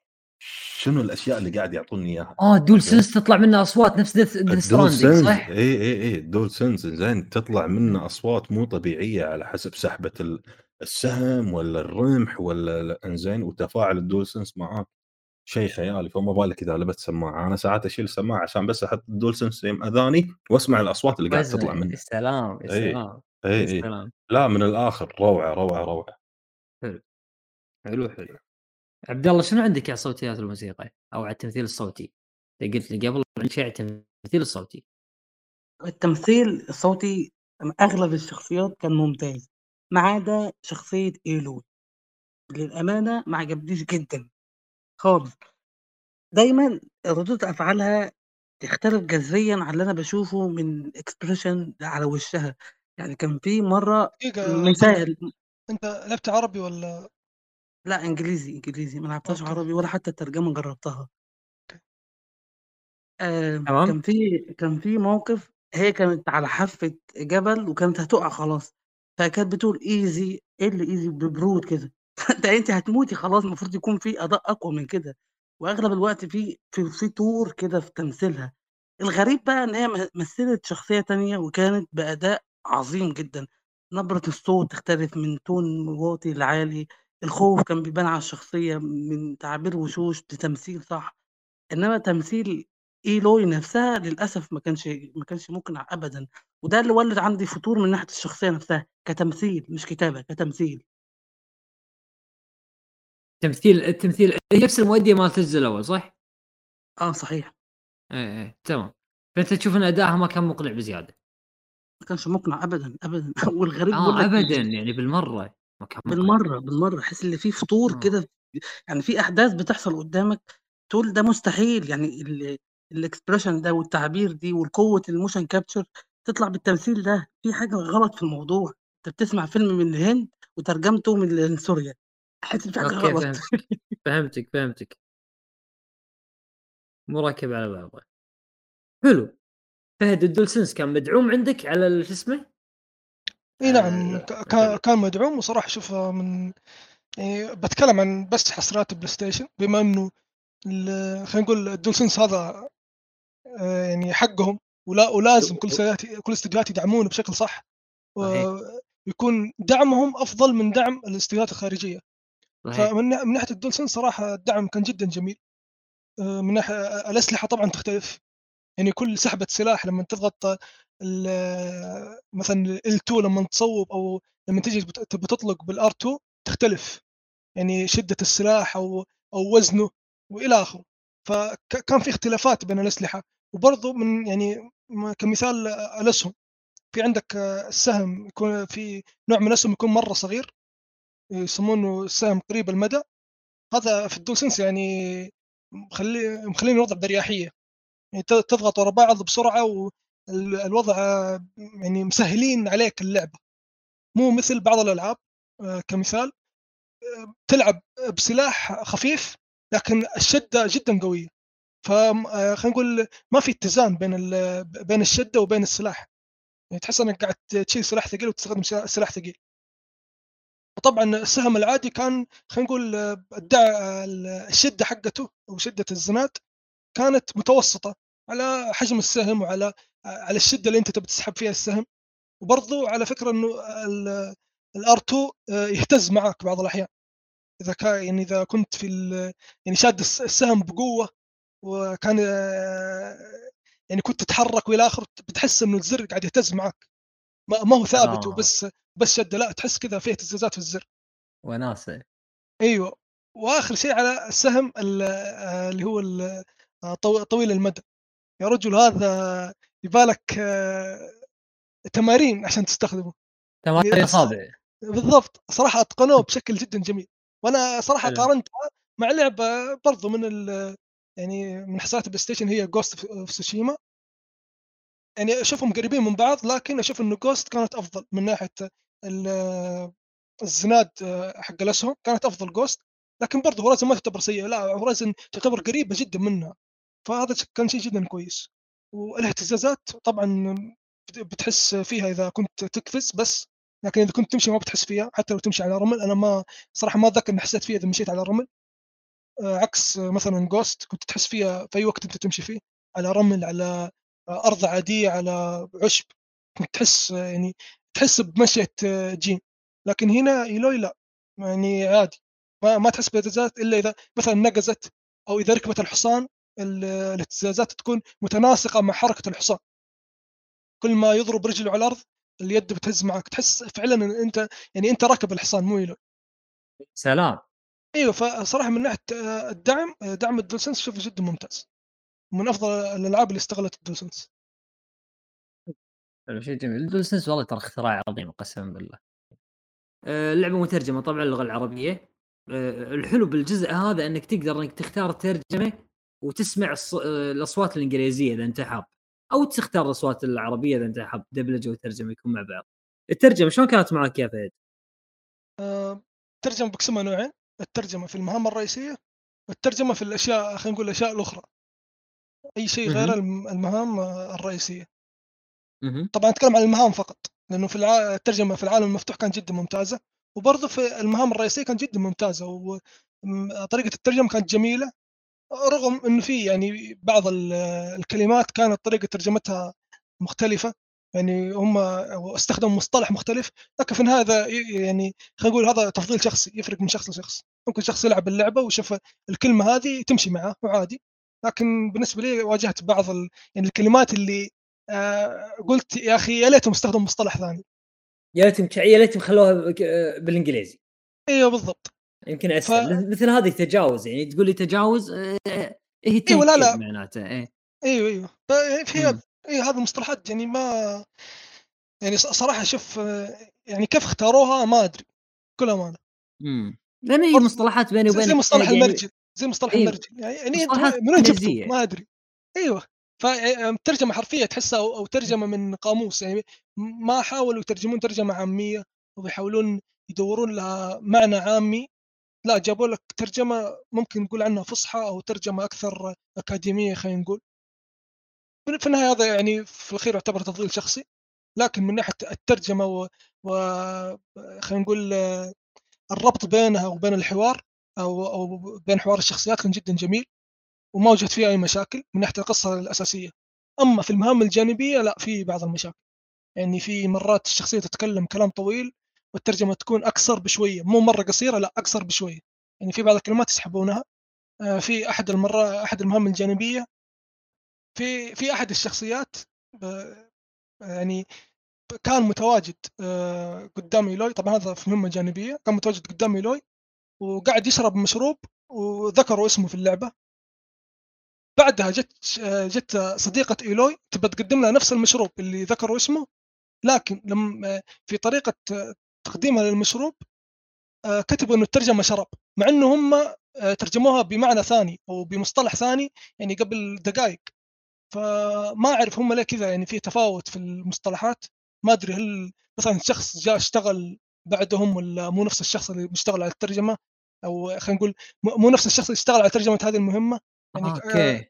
شنو الأشياء اللي قاعد يعطوني إياها؟ آه DualSense تطلع منه أصوات نفس Death Stranding صح؟ اي اي اي DualSense زين تطلع منه أصوات مو طبيعية على حسب سحبة السهم ولا الرمح ولا إنزين وتفاعل ال DualSense معاك شيء خيالي فما بالك إذا لبست سماعة. أنا ساعات أشيل السماعه عشان بس أحط ال DualSense أذاني وأسمع الأصوات اللي قاعد تطلع منه السلام السلام اي اي لا من الآخر روعة روعة روعة. حلو حلو حلو. عبد الله شنو عندك على صوتيات الموسيقى أو على التمثيل الصوتي؟ قلت لي قبل عندك شيء على التمثيل الصوتي. التمثيل الصوتي أغلب الشخصيات كان ممتاز ما عدا شخصية ايلو للأمانة ما عجبنيش جدا خالص دايما ردود أفعالها تختلف جذريا عن اللي أنا بشوفه من expression على وشها يعني كان في مرة مثال أنت لعبت عربي ولا لأ إنجليزي إنجليزي ما لعبتهاش عربي ولا حتى الترجمة جربتها. آه تمام. كان في كان في موقف هي كانت على حافة جبل وكانت هتقع خلاص فكانت بتقول easy إيه اللي easy ببرود كده. ده أنت هتموتي خلاص المفروض يكون في أداء أقوى من كده. وأغلب الوقت في في في طور كده في تمثيلها. الغريب بقى إن هي مثلت شخصية تانية وكانت بأداء عظيم جدا. نبرة الصوت تختلف من تون واطي لعالي. الخوف كان بيبان على الشخصية من تعبير وشوش لتمثيل صح إنما تمثيل إيلوي نفسها للأسف ما كانش ما كانش مقنع ابدا وده اللي ولد عندي فتور من ناحية الشخصية نفسها كتمثيل مش كتابة كتمثيل. تمثيل التمثيل نفس المؤدية مالت الجزء الأول صح؟ آه صحيح. إيه إيه تمام. فأنت تشوف إن ادائها ما كان مقنع بزيادة. ما كانش مقنع ابدا ابدا. والغريب آه ابدا يعني بالمرة. ما بالمرة بالمرة حس إن في فتور آه. كده يعني في أحداث بتحصل قدامك تقول ده مستحيل يعني ال expression ده والتعبير دي والقوه ال motion capture تطلع بالتمثيل ده في حاجة غلط في الموضوع. أنت بتسمع فيلم من الهند وترجمته من سوريا أحس في حاجة غلط. فهمتك فهمتك مركب على بعضه حلو. فهد ال DualSense كان مدعوم عندك على شو اسمه؟ إي نعم آه كان مدعوم وصراحة شوف من يعني بتكلم عن بس حصريات ال PlayStation بما إنه خلينا نقول ال DualSense هذا آه، يعني حقهم ولا ولازم كل كل الاستديوهات يدعمونه بشكل صح ويكون دعمهم أفضل من دعم الاستديوهات الخارجية. فمن من ناحية الدولسن صراحة الدعم كان جدا جميل. آه، من ناحية الأسلحة طبعا تختلف. يعني كل سحبة سلاح لما تضغط مثلا ال2 لما تصوب أو لما تجي بتطلق بالآر 2 تختلف. يعني شدة السلاح أو أو وزنه وإلى آخره. فكان في اختلافات بين الأسلحة. وبرضه من يعني كمثال الأسهم. في عندك السهم يكون في نوع من الأسهم يكون مرة صغير. يسمونه السهم قريب المدى. هذا في الدول سنس يعني مخلي مخليني الوضع برياحية. يعني تضغط ورا بعض بسرعة والوضع يعني مسهلين عليك اللعبة. مو مثل بعض الألعاب كمثال تلعب بسلاح خفيف لكن الشدة جدا قوية. فخلينا آه، نقول ما في اتزان بين بين الشدة وبين السلاح. يعني تحس إنك قاعد تشيل سلاح ثقيل وتستخدم سلاح ثقيل. وطبعا السهم العادي كان خلينا نقول الشدة حقته أو شدة الزناد كانت متوسطة على حجم السهم وعلى على الشدة اللي أنت تبي تسحب فيها السهم. وبرضو على فكرة إنه الآر 2 آه، يهتز معك بعض الأحيان. إذا كان يعني إذا كنت في يعني شاد السهم بقوة وكان يعني كنت تتحرك وإلى اخره بتحس إنه الزر قاعد يهتز معك ما هو ثابت آه. وبس بس شدة لا تحس كذا فيه اهتزازات في الزر. وناسة. أيوه. وآخر شيء على السهم اللي هو طويل المدى. يا رجل هذا يبالك آه، تمارين عشان تستخدمه. تمارين يعني اصابع بالضبط. صراحة أتقنوه بشكل جدا جميل. وأنا صراحة قارنتها مع لعبة برضو من ال يعني من حصريات ال PlayStation هي Ghost of Tsushima يعني أشوفهم قريبين من بعض لكن أشوف إنه Ghost كانت أفضل من ناحية الزناد حق الأسهم كانت أفضل Ghost لكن برضه Horizon ما تعتبر سيئة لا Horizon تعتبر قريبة جدا منها. فهذا كان شيء جدا كويس. والاهتزازات طبعا بتحس فيها إذا كنت تقفز بس لكن إذا كنت تمشي ما بتحس فيها حتى لو تمشي على رمل. أنا ما صراحة ما أتذكر إني حسيت فيها إذا مشيت على رمل. آه، عكس مثلا Ghost كنت تحس فيها في أي وقت أنت تمشي فيه على رمل على أرض عادية على عشب. كنت تحس يعني تحس بمشية آه، جين. لكن هنا ايلوي لا يعني عادي. ما, ما تحس باهتزازات إلا إذا مثلا نقزت أو إذا ركبت الحصان الاهتزازات تكون متناسقة مع حركة الحصان. كل ما يضرب رجله على الأرض اليد بتهز معك. تحس فعلا إن أنت يعني أنت راكب الحصان مو ايلوي سلام. أيوه فصراحة من ناحية آه، الدعم آه، دعم الدولسنس شوفه جدا ممتاز. من أفضل الألعاب اللي استغلت الدولسنس. شيء جميل. الدولسنس والله ترى اختراع عظيم قسما بالله. آه، اللعبة مترجمة طبعا اللغة العربية. الحلو بالجزء هذا إنك تقدر إنك تختار الترجمة وتسمع الأصوات الإنجليزية إذا أنت حاب أو تختار الأصوات العربية إذا أنت حاب دبلجة وترجمة يكون مع بعض. الترجمة شلون كانت معك يا فهد؟ الترجمه بقسمها نوعين الترجمة في المهام الرئيسية والترجمة في الأشياء خلينا نقول الأشياء الأخرى. أي شيء غير المهام الرئيسية. طبعا اتكلم عن المهام فقط لأنه في الترجمة في العالم المفتوح كانت جدا ممتازة وبرضه في المهام الرئيسية كانت جدا ممتازة وطريقه الترجمة كانت جميلة رغم إنه في يعني بعض الكلمات كانت طريقة ترجمتها مختلفة يعني هم استخدموا مصطلح مختلف لكن في النهايه يعني خلينا نقول هذا تفضيل شخصي يفرق من شخص لشخص. ممكن شخص يلعب اللعبة وشوف الكلمة هذه تمشي معه وعادي. لكن بالنسبة لي واجهت بعض ال... يعني الكلمات اللي آه قلت يا أخي يا ليتهم استخدموا مصطلح ثاني. يا ليتهم يا ليتهم خلوها بالإنجليزي. إيوه بالضبط. يمكن أسهل. ف... مثل هذه تجاوز يعني تقول لي تجاوز آه هي إيوه لا لا. معناته إيه. إيوه إيوه. في اي هذه المصطلحات يعني ما يعني صراحة شوف يعني كيف اختاروها ما أدري بكل أمانة. امم لأن هي مصطلحات بيني وبينك زي مصطلح يعني المرجل زي مصطلح أيوه. المرجل يعني, يعني من وين جبته ما أدري. إيوه. فترجمه حرفية تحسها أو ترجمة من قاموس يعني ما حاولوا يترجمون ترجمة عامية ويحاولون يدورون لها معنى عامي لا جابوا لك ترجمة ممكن نقول عنها فصحى أو ترجمة أكثر أكاديمية خلينا نقول. في النهاية هذا يعني في الأخير يعتبر تفضيل شخصي لكن من ناحية الترجمة و, و... خلينا نقول الربط بينها وبين الحوار أو أو بين حوار الشخصيات كان جدا جميل وما وجدت فيه أي مشاكل من ناحية القصة الأساسية. أما في المهام الجانبية لا في بعض المشاكل. يعني في مرات الشخصية تتكلم كلام طويل والترجمة تكون أكثر بشوية مو مرة قصيرة لا أقصر بشوية. يعني في بعض الكلمات يسحبونها. آه، في أحد المرات أحد المهام الجانبية. في في أحد الشخصيات يعني كان متواجد آه، قدام Aloy طبعا هذا في مهمة جانبية. كان متواجد قدام Aloy وقاعد يشرب مشروب وذكروا اسمه في اللعبة. بعدها جت آه، جت صديقة Aloy تبى تقدم لها نفس المشروب اللي ذكروا اسمه. لكن لما في طريقة تقديمها للمشروب آه، كتبوا إنه الترجمة شرب مع إنه هم ترجموها بمعنى ثاني أو بمصطلح ثاني يعني قبل دقائق فما أعرف هم ليه كذا يعني في تفاوت في المصطلحات. ما أدري هل مثلا شخص جاء اشتغل بعدهم ولا مو نفس الشخص اللي بيشتغل على الترجمة؟ أو خلينا نقول مو نفس الشخص اللي اشتغل على ترجمة هذه المهمة؟ يعني آه، أوكي.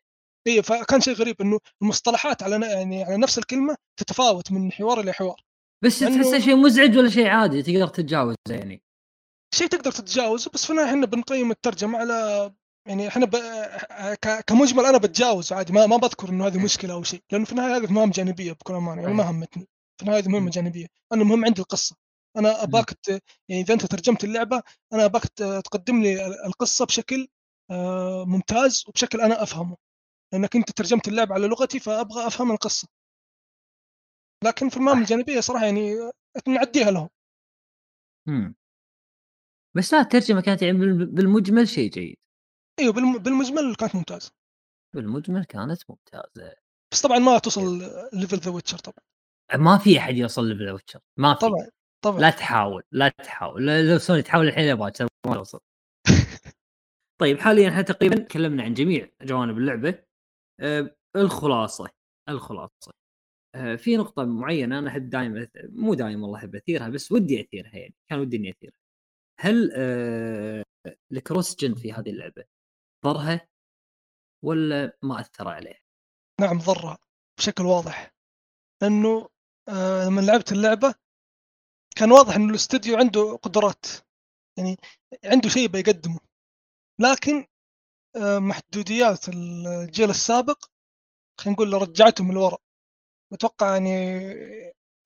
اي فكان شيء غريب إنه المصطلحات على يعني على نفس الكلمة تتفاوت من حوار إلى حوار. بس تحسه شيء مزعج ولا شيء عادي تقدر تتجاوز يعني. شيء تقدر تتجاوزه بس في إحنا بنقيم الترجمة على يعني إحنا ب... كمجمل أنا بتجاوز عادي ما ما بذكر إنه هذه مشكلة أو شيء لأنه في النهاية هذه مهام جانبية بكل أمانة يعني ما همتني. في النهاية هذه مهمة جانبية. أنا المهم عندي القصة. أنا أباك يعني إذا أنت ترجمت اللعبة أنا أباك تقدم لي القصة بشكل آه، ممتاز وبشكل أنا أفهمه. لأنك أنت ترجمت اللعبة على لغتي فأبغى أفهم القصة. لكن في المهام الجانبية صراحة يعني نعديها لهم. امم بس لا الترجمة كانت يعني بالمجمل شيء جيد. إيوه بالمجمل كانت ممتازة. بالمجمل كانت ممتازة. بس طبعا ما توصل level The Witcher طبعا. ما في أحد يوصل level The Witcher ما في. طبعا طبعا. لا تحاول لا تحاول. لو سوني تحاول الحين أبغى ما توصل. طيب حاليا إحنا تقريبا تكلمنا عن جميع جوانب اللعبة. أه الخلاصة الخلاصة. في نقطة معينة أنا أحب دائما مو دائما والله أحب أثيرها بس ودي أثيرها يعني كان ودي إني أثيرها. هل الكروس جن في هذه اللعبة ضرها ولا ما أثر عليه؟ نعم ضرها بشكل واضح. لأنه آه لما لعبت اللعبة كان واضح إنه الاستوديو عنده قدرات يعني عنده شيء بيقدمه. لكن آه محدوديات الجيل السابق خلينا نقول رجعتهم لورا أتوقع يعني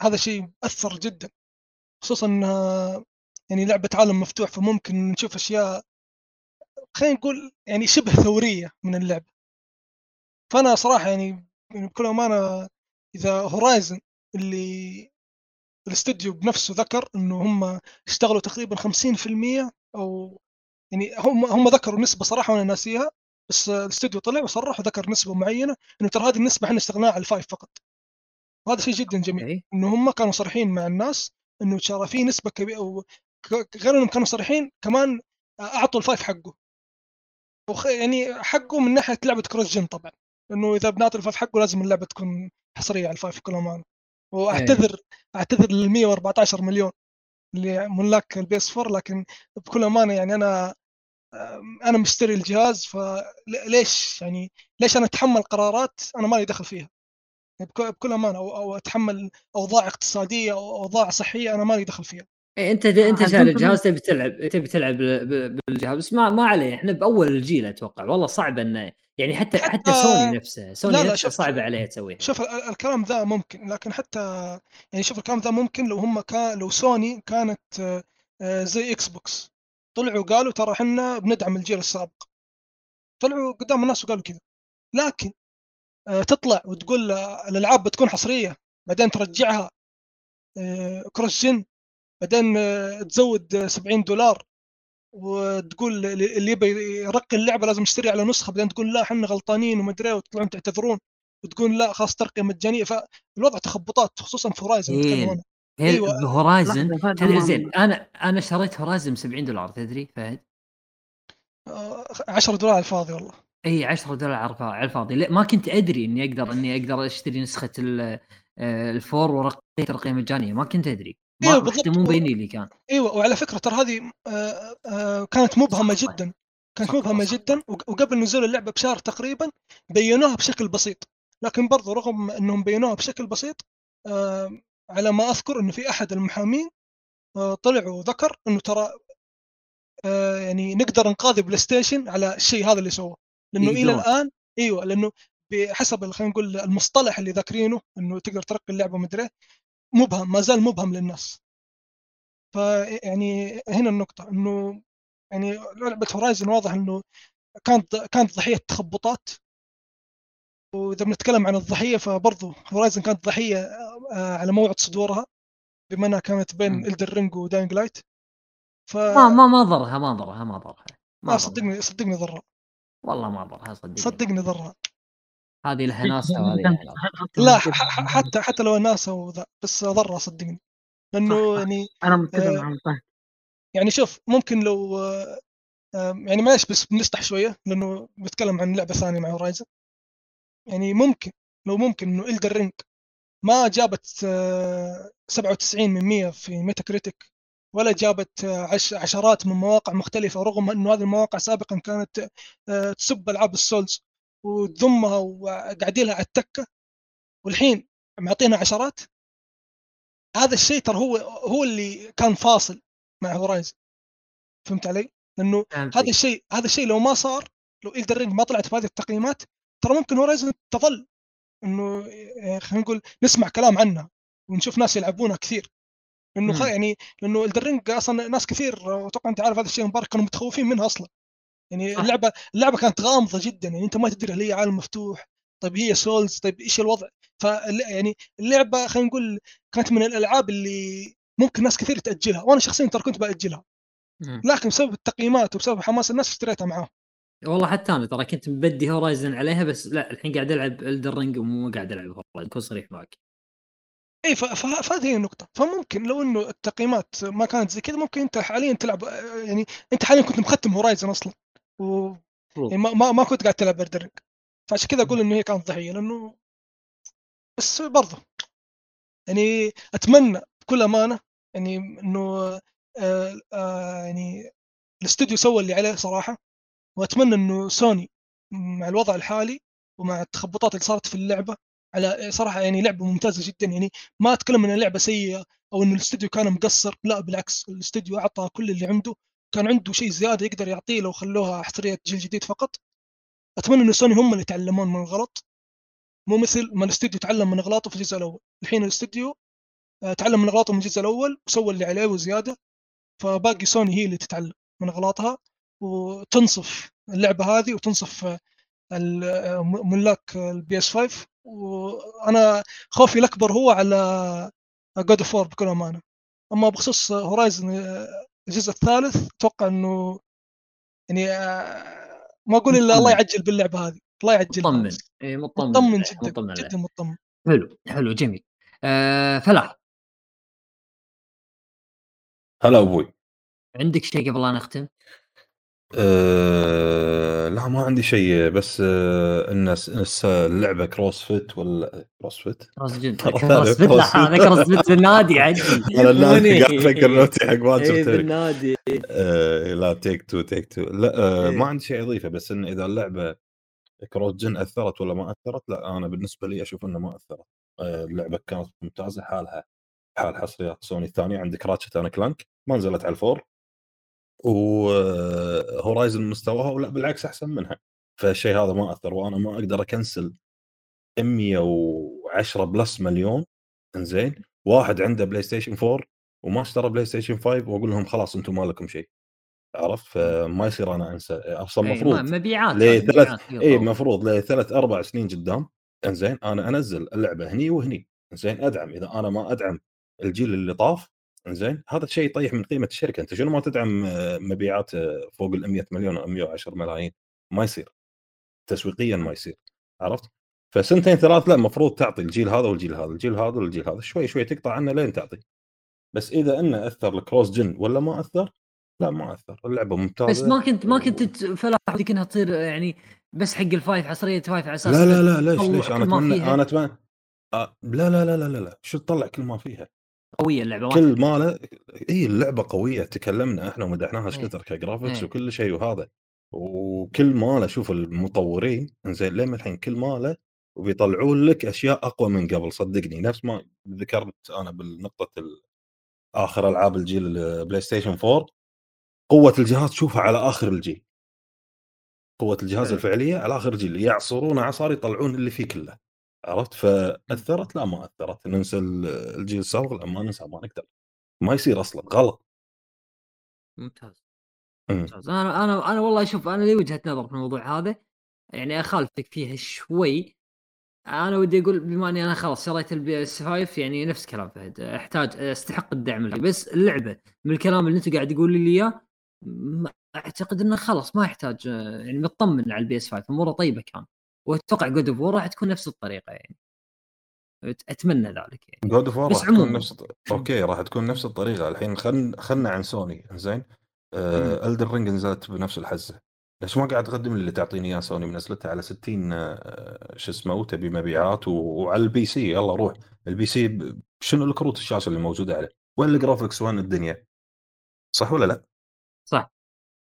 هذا شيء اثر جدا خصوصا انها يعني لعبة عالم مفتوح فممكن نشوف أشياء خلينا نقول يعني شبه ثورية من اللعبة. فأنا صراحة يعني بكل أمانة إذا هورايزن اللي الاستوديو بنفسه ذكر إنه هم اشتغلوا تقريبا 50% أو يعني هم هم ذكروا نسبة صراحة وأنا ناسيها بس الاستوديو طلع وصرح وذكر نسبة معينة إنه ترى هذه النسبة إحنا اشتغلناها على ال five فقط. وهذا شيء جدا جميل إنه هم كانوا صريحين مع الناس إنه ترى في نسبة كبيرة غير إنهم كانوا صريحين كمان أعطوا ال five حقه. وخ... يعني حقه من ناحية لعبة cross gen طبعا إنه إذا بنعطي ال five حقه لازم اللعبة تكون حصرية على ال five بكل امانه وأعتذر أيه. أعتذر لل 114 مليون اللي ملاك ال PS 4 لكن بكل أمانة يعني أنا أنا مشتري الجهاز فليش يعني ليش أنا أتحمل قرارات أنا مالي دخل فيها؟ بكل أمانة أو, أو أتحمل أوضاع اقتصادية أو أوضاع صحية أنا مالي دخل فيها. إيه أنت أنت شاري الجهاز تبي تلعب تبي تلعب بالجهاز بس ما ما عليه. إحنا بأول الجيل أتوقع. والله صعب انه يعني حتى حتى, حتى سوني نفسها سوني لا لا نفسها صعب عليها تسويها شوف الكلام ذا ممكن لكن حتى يعني شوف الكلام ذا ممكن لو هم كان لو سوني كانت آه، زي Xbox طلعوا قالوا ترى إحنا بندعم الجيل السابق. طلعوا قدام الناس وقالوا كذا. لكن تطلع وتقول الألعاب بتكون حصرية بعدين ترجعها cross gen بعدين تزود 70 دولار وتقول اللي يبي يرقي اللعبة لازم يشتري على نسخة بعدين تقول لا إحنا غلطانين وما أدري وتطلعون تعتذرون وتقول لا خلاص ترقية مجانية. فالوضع تخبطات خصوصا في Horizon إيه. أيوه. Horizon تدري زين أنا أنا شريت Horizon ب 70 دولار تدري فهد؟ 10 دولار على الفاضي والله. إي 10 دولار على الفاضي. لا ما كنت أدري إني أقدر إني أقدر أشتري نسخة آه، ال four ورقيه ترقيه مجانية. ما كنت أدري. ما إيوه بالضبط. مو مبيني لي كان. إيوه وعلى فكرة ترى هذه آه، آه، كانت مبهمة جدا. كانت مبهمة جدا وقبل نزول اللعبة بشهر تقريبا بينوها بشكل بسيط. لكن برضو رغم إنهم بينوها بشكل بسيط على ما أذكر انه في أحد المحامين طلع وذكر إنه ترى يعني نقدر نقاضي بلاي ستيشن على الشيء هذا اللي سووه. لأنه إلى الآن إيوه لأنه بحسب خلينا نقول المصطلح اللي ذاكرينه إنه تقدر ترقي اللعبة مدري مبهم ما زال مبهم للناس. فيعني هنا النقطة إنه يعني لعبة Horizon واضح إنه كانت كانت ضحية تخبطات. وإذا بنتكلم عن الضحية فبرضه Horizon كانت ضحية آه، على موعد صدورها بما انها كانت بين Elden Ring و Dying Light ف ما ما ما ضرها ما ضرها ما ضرها. ما صدقني صدقني ضرها. والله ما ضرها صدقني. صدقني ضرها. هذه لها ناسها وهذه لا حتى حتى لو ناسها وذا بس ضرها صدقني. لأنه يعني أنا متفق آه، يعني شوف ممكن لو آه يعني معلش بس بنفتح شوية لأنه بتكلم عن لعبة ثانية مع Horizon يعني ممكن لو ممكن إنه Elden Ring ما جابت آه 97 من 100 في Metacritic ولا جابت عشرات من مواقع مختلفة رغم أنه هذه المواقع سابقا كانت آه تسب ألعاب ال Souls وتذمها وقاعدين لها على التكة. والحين معطينا عشرات. هذا الشيء ترى هو هو اللي كان فاصل مع Horizon فهمت علي؟ لأنه هذا الشيء هذا الشيء لو ما صار لو Elden Ring ما طلعت بهذه التقييمات ترى ممكن Horizon تظل. إنه آه، خلينا نقول نسمع كلام عنها ونشوف ناس يلعبونها كثير. لأنه يعني لأنه Elden Ring أصلا ناس كثير أتوقع أنت عارف هذا الشيء مبارك كانوا متخوفين منها أصلا. يعني. اللعبة اللعبة كانت غامضة جدا يعني أنت ما تدري هل هي عالم مفتوح طيب هي Souls طيب إيش الوضع؟ ف يعني اللعبة خلينا نقول كانت من الألعاب اللي ممكن ناس كثير تأجلها وأنا شخصيا ترى كنت بأجلها. لكن بسبب التقييمات وبسبب حماس الناس اشتريتها معاهم. والله حتى أنا ترى كنت مبدي Horizon عليها بس لا الحين قاعد ألعب Elden Ring ومو قاعد ألعب Horizon اكون صريح معك. اي فهذه هي النقطة. فممكن لو إنه التقييمات ما كانت زي كذا ممكن أنت حاليا تلعب يعني أنت حاليا كنت مختم Horizon أصلا و يعني ما, ما, كنت قاعد تلعب Elden Ring فعشان كذا أقول إنه هي كانت ضحية لأنه بس برضه يعني أتمنى بكل أمانة يعني إنه آه آه يعني الاستوديو سوى اللي عليه صراحة وأتمنى إنه سوني مع الوضع الحالي ومع التخبطات اللي صارت في اللعبة على صراحة يعني لعبة ممتازة جدا يعني ما أتكلم ان اللعبه سيئة أو انه الاستوديو كان مقصر لا بالعكس الاستوديو أعطى كل اللي عنده. كان عنده شيء زيادة يقدر يعطيه لو خلوها حصريه جيل جديد فقط. أتمنى إن سوني هم اللي يتعلمون من الغلط. مو مثل ما الاستديو تعلم من اغلاطه في الجزء الأول. الحين الاستديو آه، تعلم من اغلاطه من الجزء الأول وسوى اللي عليه وزيادة فباقي سوني هي اللي تتعلم من اغلاطها وتنصف اللعبة هذه وتنصف آه، آه، ملاك ال PS 5 وأنا خوفي الأكبر هو على God of بكل أمانة. أما بخصوص Horizon الجزء الثالث أتوقع إنه يعني آه، ما أقول إلا الله يعجل باللعبة هذه. الله يعجل مطمن. اي مطمن مطمن جدا مطمن جدا مطمن. حلو حلو جميل. آه فلاح. هلا أبوي. عندك شيء قبل لا نختم؟ أه لا ما عندي شيء بس أه إن اللعبة كروس فيت ولا كروس فيت كروس جن كروس فيت لا هذا كروس فيت في النادي عندي. أنا النادي قاعد أفكر نوتي حق واجر اي بالنادي. أه لا تيك تو تيك تو لا أه ما عندي شيء أضيفه بس إن إذا اللعبة كروس جن أثرت ولا ما أثرت لا أنا بالنسبة لي أشوف إنه ما أثرت. اللعبة كانت ممتازة حالها حال حصريات سوني الثانية عندك راتشت أنا كلانك ما نزلت على الفور. وهورايزن مستواها ولا بالعكس أحسن منها. فالشيء هذا ما أثر وأنا ما أقدر أكنسل 110 plus مليون إنزين. واحد عنده بلاي ستيشن 4 وما اشترى بلاي ستيشن 5 وأقول لهم خلاص أنتم ما لكم شيء. عرفت؟ فما يصير أنا أنسى. أصلا المفروض مبيعات لثلاث إي المفروض لثلاث أربع سنين قدام إنزين أنا أنزل اللعبة هني وهني إنزين أدعم. إذا أنا ما أدعم الجيل اللي طاف زين هذا الشيء يطيح من قيمة الشركة. أنت شنو ما تدعم آه، مبيعات آه، فوق ال 100 مليون أو 110 ملايين؟ ما يصير. تسويقيا ما يصير. عرفت؟ فسنتين ثلاث لا المفروض تعطي الجيل هذا والجيل هذا الجيل هذا والجيل هذا. شوي شوي تقطع عنه لين تعطي. بس إذا إنه أثر ال cross gen ولا ما أثر؟ لا ما أثر. اللعبة ممتازة. بس ما كنت ما كنت فلاح ودك انها تصير يعني بس حق ال five حصريه five على أساس لا لا لا ليش ليش؟ أنا أتمنى أنا أتمنى آه لا لا لا لا لا. شو تطلع كل ما فيها؟ قوية اللعبة كل ماله إي اللعبة قوية تكلمنا إحنا ومدحناها إيش كثر ك graphics وكل شيء وهذا. وكل ماله شوف المطورين زين لين الحين كل ماله وبيطلعون لك أشياء أقوى من قبل صدقني. نفس ما ذكرت أنا بالنقطة آخر ألعاب الجيل البلاي ستيشن 4 قوة الجهاز تشوفها على آخر الجيل. قوة الجهاز الفعلية على آخر الجيل يعصرون عصار يطلعون اللي فيه كله. عرفت؟ فأثرت؟ لا ما أثرت. ننسى الجيل السابق؟ لا ما ننسى ما نقدر. ما يصير أصلا. غلط. ممتاز. ممتاز. أنا أنا أنا والله شوف أنا لي وجهة نظر في الموضوع هذا. يعني أخالفك فيها شوي. أنا ودي أقول بما إني أنا خلاص شريت ال PS 5 يعني نفس كلام فهد. أحتاج أستحق الدعم بس اللعبة من الكلام اللي أنت قاعد تقول لي إياه أعتقد إنه خلاص ما يحتاج يعني مطمن على ال PS 5 أموره طيبة كان. واتوقع God of راح تكون نفس الطريقة يعني. أتمنى ذلك يعني. God of راح تكون نفس okay راح تكون نفس الطريقة. الحين خلنا خلنا عن سوني زين آه Elden Ring نزلت بنفس الحزة. ليش ما قاعد تقدم لي اللي تعطيني إياه سوني منزلتها على 60 آه شو اسمه وتبي مبيعات وعلى ال PC. يلا روح. ال PC شنو الكروت الشاشة اللي موجودة عليه؟ وين ال graphics وين الدنيا؟ صح ولا لا؟ صح.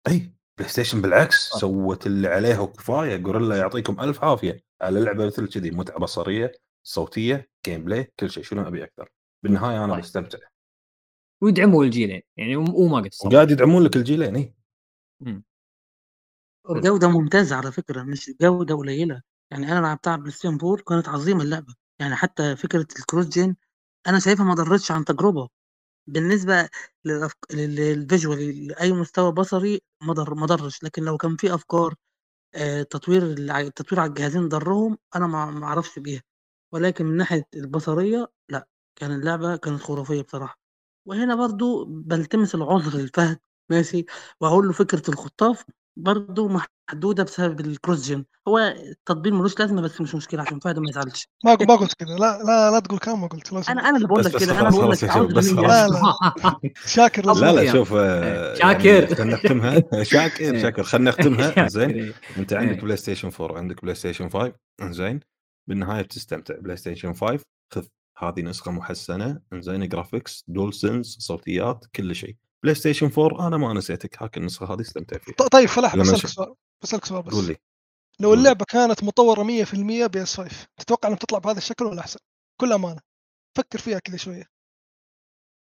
إي. بلاي ستيشن بالعكس آه. سوت اللي عليها وكفايه Guerrilla يعطيكم ألف عافية على لعبه مثل كذي متعة بصرية صوتية gameplay كل شيء شنو أبي أكثر. بالنهاية أنا طيب. بستمتع ويدعموا الجيلين يعني وما قصروا وقاعد يدعمون لك الجيلين إي. جودة ممتازة على فكرة مش جودة قليلة. يعني أنا لعبتها على بلاي ستيشن 4 كانت عظيمة اللعبة. يعني حتى فكرة ال cross gen أنا شايفها ما ضرتش عن تجربة. بالنسبة للأفك... لل visual لأي مستوى بصري ما ضر ما ضرش لكن لو كان في أفكار آه، تطوير التطوير على الجهازين ضرهم أنا ما أعرفش بيها. ولكن من ناحية البصرية لأ. كان اللعبة كانت خرافية بصراحة. وهنا برضو بلتمس العذر للفهد ماشي؟ وأقول له فكرة الخطاف. برضه محدودة بسبب الكروس جن هو التطبيق ملوش لازمة بس مش مشكلة عشان فهد ما يزعلش. ما ما قلت كذا لا لا لا تقول كلام ما قلت أنا أنا اللي بقول لك كذا أنا بقول لك بس لا لا. شاكر لا لا شوف آه، شاكر يعني خلينا نختمها. شاكر شاكر. خلينا نختمها. زين. أنت عندك بلاي ستيشن 4 عندك بلاي ستيشن 5 زين. بالنهاية بتستمتع. بلاي ستيشن 5 خذ. هذه نسخة محسنة. زين. graphics DualSense صوتيات كل شيء. بلاي ستيشن 4 أنا ما نسيتك هاك النسخة هذه استمتع فيها. طيب فلاح بسألك سؤال بسألك سؤال بس. قول لي لو اللعبة كانت مطورة 100% PS 5 تتوقع إنها تطلع بهذا الشكل ولا أحسن؟ كل أمانة فكر فيها كذا شوية.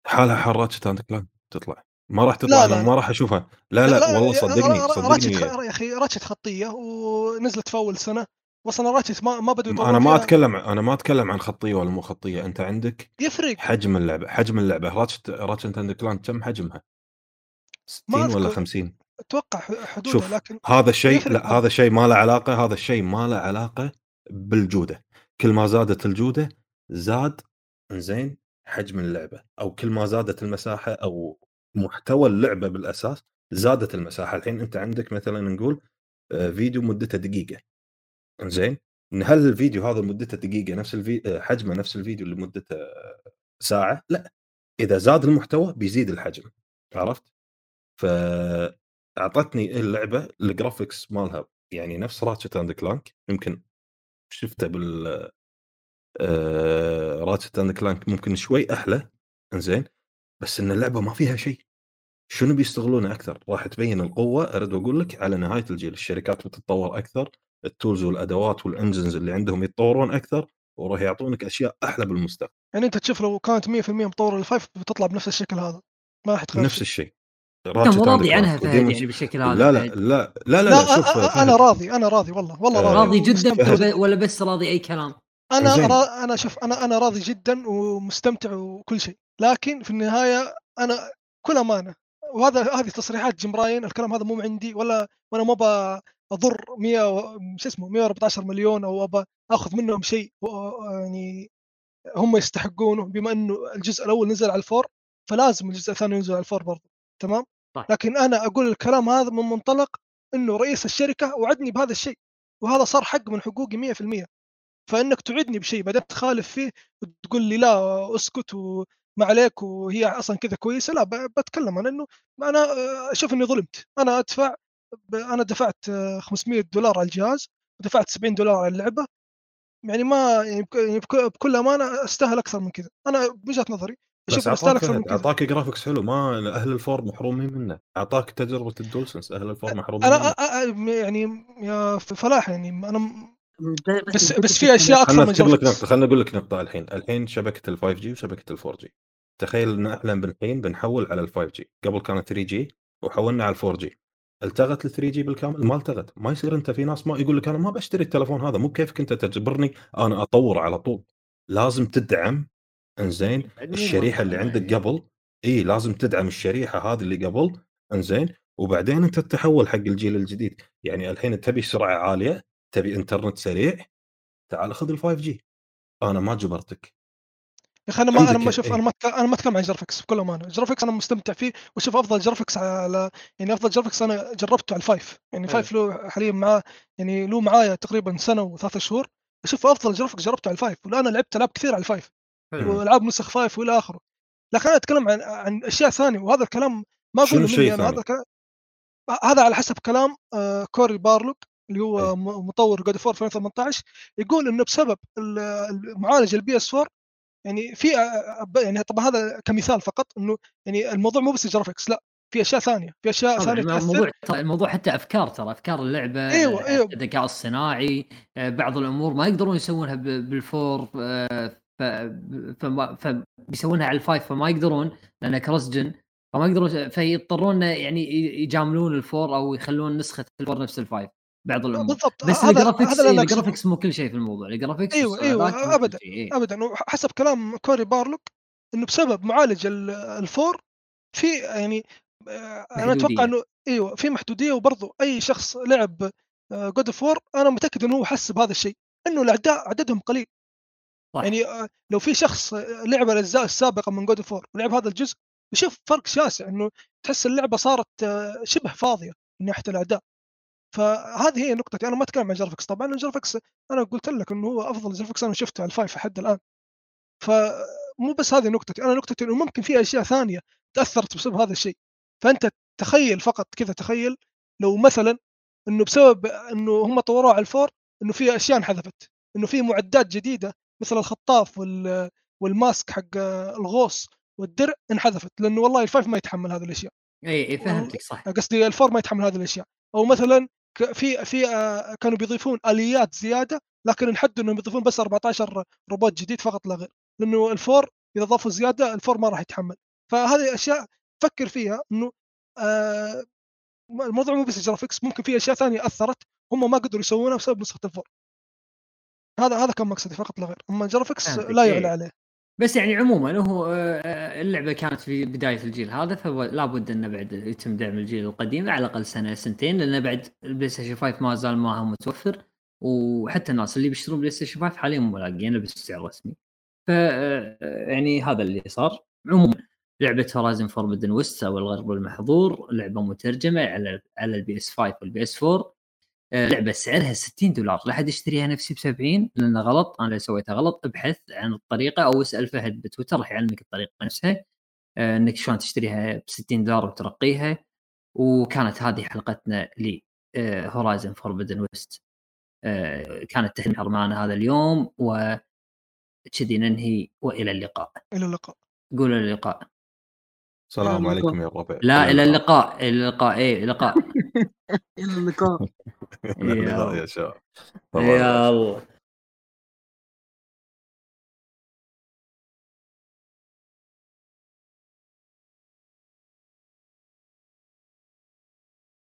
حالها حال Ratchet and Clank تطلع. ما راح تطلع لا لا. ما راح أشوفها. لا لا, لا والله صدقني صدقني. يا أخي Ratchet خطية ونزلت في أول سنة. أصلا Ratchet ما ما بدوا أنا ما أتكلم أنا ما أتكلم عن خطية ولا مو خطية أنت عندك يفرق. حجم اللعبة حجم اللعبة. Ratchet Ratchet and Clank كم حجمها؟ 60 ولا 50 أتوقع حدود شوف لكن هذا الشيء لا هذا الشيء ما له علاقة هذا الشيء ما له علاقة بالجودة. كل ما زادت الجودة زاد زين حجم اللعبة. أو كل ما زادت المساحة أو محتوى اللعبة بالأساس زادت المساحة. الحين أنت عندك مثلا نقول آه، فيديو مدته دقيقة. زين. هل الفيديو هذا مدته دقيقة نفس الفي... آه، حجمه نفس الفيديو اللي مدته ساعة؟ لا. إذا زاد المحتوى بيزيد الحجم عرفت؟ ف أعطتني اللعبة ال graphics مالها يعني نفس Ratchet and Clank يمكن شفته بال Ratchet and Clank ممكن شوي أحلى إنزين. بس إن اللعبة ما فيها شيء. شنو بيستغلونه أكثر؟ راح تبين القوة ارد أقول لك على نهاية الجيل. الشركات بتتطور أكثر ال tools والأدوات وال engines اللي عندهم يتطورون أكثر وراح يعطونك أشياء أحلى بالمستقبل. يعني أنت تشوف لو كانت 100% مطورة ال five بتطلع بنفس الشكل هذا ما راح تغير نفس الشيء. انت مو راضي عنها فهد يعني بالشكل هذا لا لا لا لا لا, لا, لا شوف أنا راضي أنا راضي والله والله راضي, راضي جدا ولا بس راضي أي كلام؟ أنا را... أنا شوف أنا أنا راضي جدا ومستمتع وكل شيء. لكن في النهاية أنا كل أمانة وهذا هذه تصريحات جيم راين الكلام هذا مو عندي ولا وأنا ما أضر 100 و... شو اسمه 114 مليون أو ابى أخذ منهم شيء يعني هم يستحقونه بما إنه الجزء الأول نزل على الفور فلازم الجزء الثاني ينزل على الفور برضه تمام طيب. لكن أنا أقول الكلام هذا من منطلق إنه رئيس الشركة وعدني بهذا الشيء وهذا صار حق من حقوقي 100% فإنك تعدني بشيء بعدين تخالف فيه وتقول لي لا أسكت وما عليك وهي أصلا كذا كويسة لا بتكلم عن إنه أنا أشوف إني ظلمت. أنا أدفع أنا دفعت 500 دولار على الجهاز ودفعت 70 دولار على اللعبة. يعني ما يعني بكل أمانة أستاهل أكثر من كذا. أنا بوجهه نظري أشوف أستاهل أكثر من كذا. أعطاك graphics حلو ما أهل ال four محرومين منه. أعطاك تجربة ال DualSense أهل ال four محرومين أنا منه. يعني يا فلاح يعني أنا بس بس في أشياء أكثر من لك نقطه خليني أقول لك نقطة الحين. الحين شبكة ال 5 G وشبكة ال 4 G تخيل إن إحنا الحين بنحول على ال 5 G قبل كانت 3 G وحولنا على ال 4 G التغت ال 3 G بالكامل؟ ما التغت. ما يصير أنت في ناس ما يقول لك أنا ما بشتري التلفون هذا. مو كيفك أنت تجبرني أنا اطور على طول. لازم تدعم إنزين الشريحة اللي عندك قبل. إي لازم تدعم الشريحة هذه اللي قبل. إنزين. وبعدين أنت تتحول حق الجيل الجديد. يعني الحين تبي سرعة عالية تبي انترنت سريع تعال خذ ال 5 G أنا ما جبرتك. يا أخي أنا ما أنا ما أشوف أنا ما أنا ما أتكلم عن graphics بكل أمانة. graphics أنا مستمتع فيه واشوف أفضل graphics على يعني أفضل graphics أنا جربته على ال five يعني five له حاليا معاه يعني له معايا تقريبا سنة وثلاثة شهور. أشوف أفضل graphics جربته على ال five والآن لعبت ألعاب كثير على ال five والعاب نسخ five وإلى آخره. لكن أنا أتكلم عن عن أشياء ثانية وهذا الكلام ما أقول مني أنا هذا هذا على حسب كلام آه Cory Barlog. اللي هو. مطور God of War 2018 يقول إنه بسبب المعالج ال PS 4 يعني في يعني طبعا هذا كمثال فقط إنه يعني الموضوع مو بس ال graphics لا في أشياء ثانية في أشياء ثانية الموضوع ترى الموضوع حتى أفكار ترى أفكار اللعبة أيوه أيوه الذكاء الصناعي بعض الأمور ما يقدرون يسوونها بال four ف... فما... فبيسوونها على ال five فما يقدرون لانها cross gen فما يقدرون فيضطرون يعني يجاملون ال four أو يخلون نسخة ال four نفس ال five بعض الأمور بالضبط. بس ال graphics إيه ال graphics مو كل شيء في الموضوع. ال graphics أيوه أيوه ابدا إيه. ابدا. حسب كلام Cory Barlog إنه بسبب معالج ال four في يعني آه، أنا أتوقع إنه أيوه في محدودية وبرضه أي شخص لعب God of War أنا متأكد إنه هو حس بهذا الشيء إنه الأعداء عددهم قليل. صح. يعني آه، لو في شخص لعب الأجزاء السابقة من God of War ولعب هذا الجزء يشوف فرق شاسع إنه تحس اللعبة صارت آه، شبه فاضية من ناحية الأعداء. فهذه هي نقطتي. أنا ما أتكلم عن graphics طبعا ال graphics أنا قلت لك إنه هو أفضل graphics أنا شفته على ال five لحد الآن. فمو بس هذه نقطتي. أنا نقطتي إنه ممكن في أشياء ثانية تأثرت بسبب هذا الشيء. فأنت تخيل فقط كذا تخيل لو مثلا إنه بسبب إنه هم طوروه على ال four إنه في أشياء انحذفت. إنه في معدات جديدة مثل الخطاف وال والماسك حق الغوص والدرع انحذفت. لأنه والله ال five ما يتحمل هذه الأشياء. اي اي فهمتك صح. قصدي ال four ما يتحمل هذه الأشياء. أو مثلا في في آه، كانوا بيضيفون آليات زيادة لكن انحدوا إنهم يضيفون بس 14 روبوت جديد فقط لا غير لأنه ال four إذا ضافوا زيادة ال four ما راح يتحمل. فهذه أشياء فكر فيها إنه آه الموضوع مو بس graphics ممكن في أشياء ثانية أثرت هم ما قدروا يسوونها بسبب نسخة ال four. هذا هذا كان مقصدي فقط لا غير أما ال graphics لا يعلى عليه. بس يعني عموما هو آه، اللعبة كانت في بداية الجيل هذا فلا بد إنه بعد يتم دعم الجيل القديم على الأقل سنة سنتين لأن بعد ال PlayStation 5 ما زال ما هو متوفر وحتى الناس اللي بيشترون PlayStation 5 حاليا مو لاقيينه بالسعر الرسمي. ف آه، يعني هذا اللي صار عموما لعبة Horizon Forbidden West أو الغرب المحظور لعبة مترجمة على على ال PS 5 وال PS 4 آه، لعبة سعرها 60 دولار. لا حد يشتريها نفسي ب 70 لأنه غلط. أنا اللي سويتها غلط أبحث عن الطريقة أو أسأل فهد بتويتر راح يعلمك الطريقة نفسها. آه، إنك شلون تشتريها ب 60 دولار وترقيها. وكانت هذه حلقتنا ل هورايزن فوربدن ويست كانت تهنئه معنا هذا اليوم وكذي ننهي وإلى اللقاء. إلى اللقاء. قول إلى اللقاء. السلام عليكم يا الربع لا إلى اللقاء. إلى اللقاء اي لقاء إلى اللقاء. إلى اللقاء يا شباب. يا الله.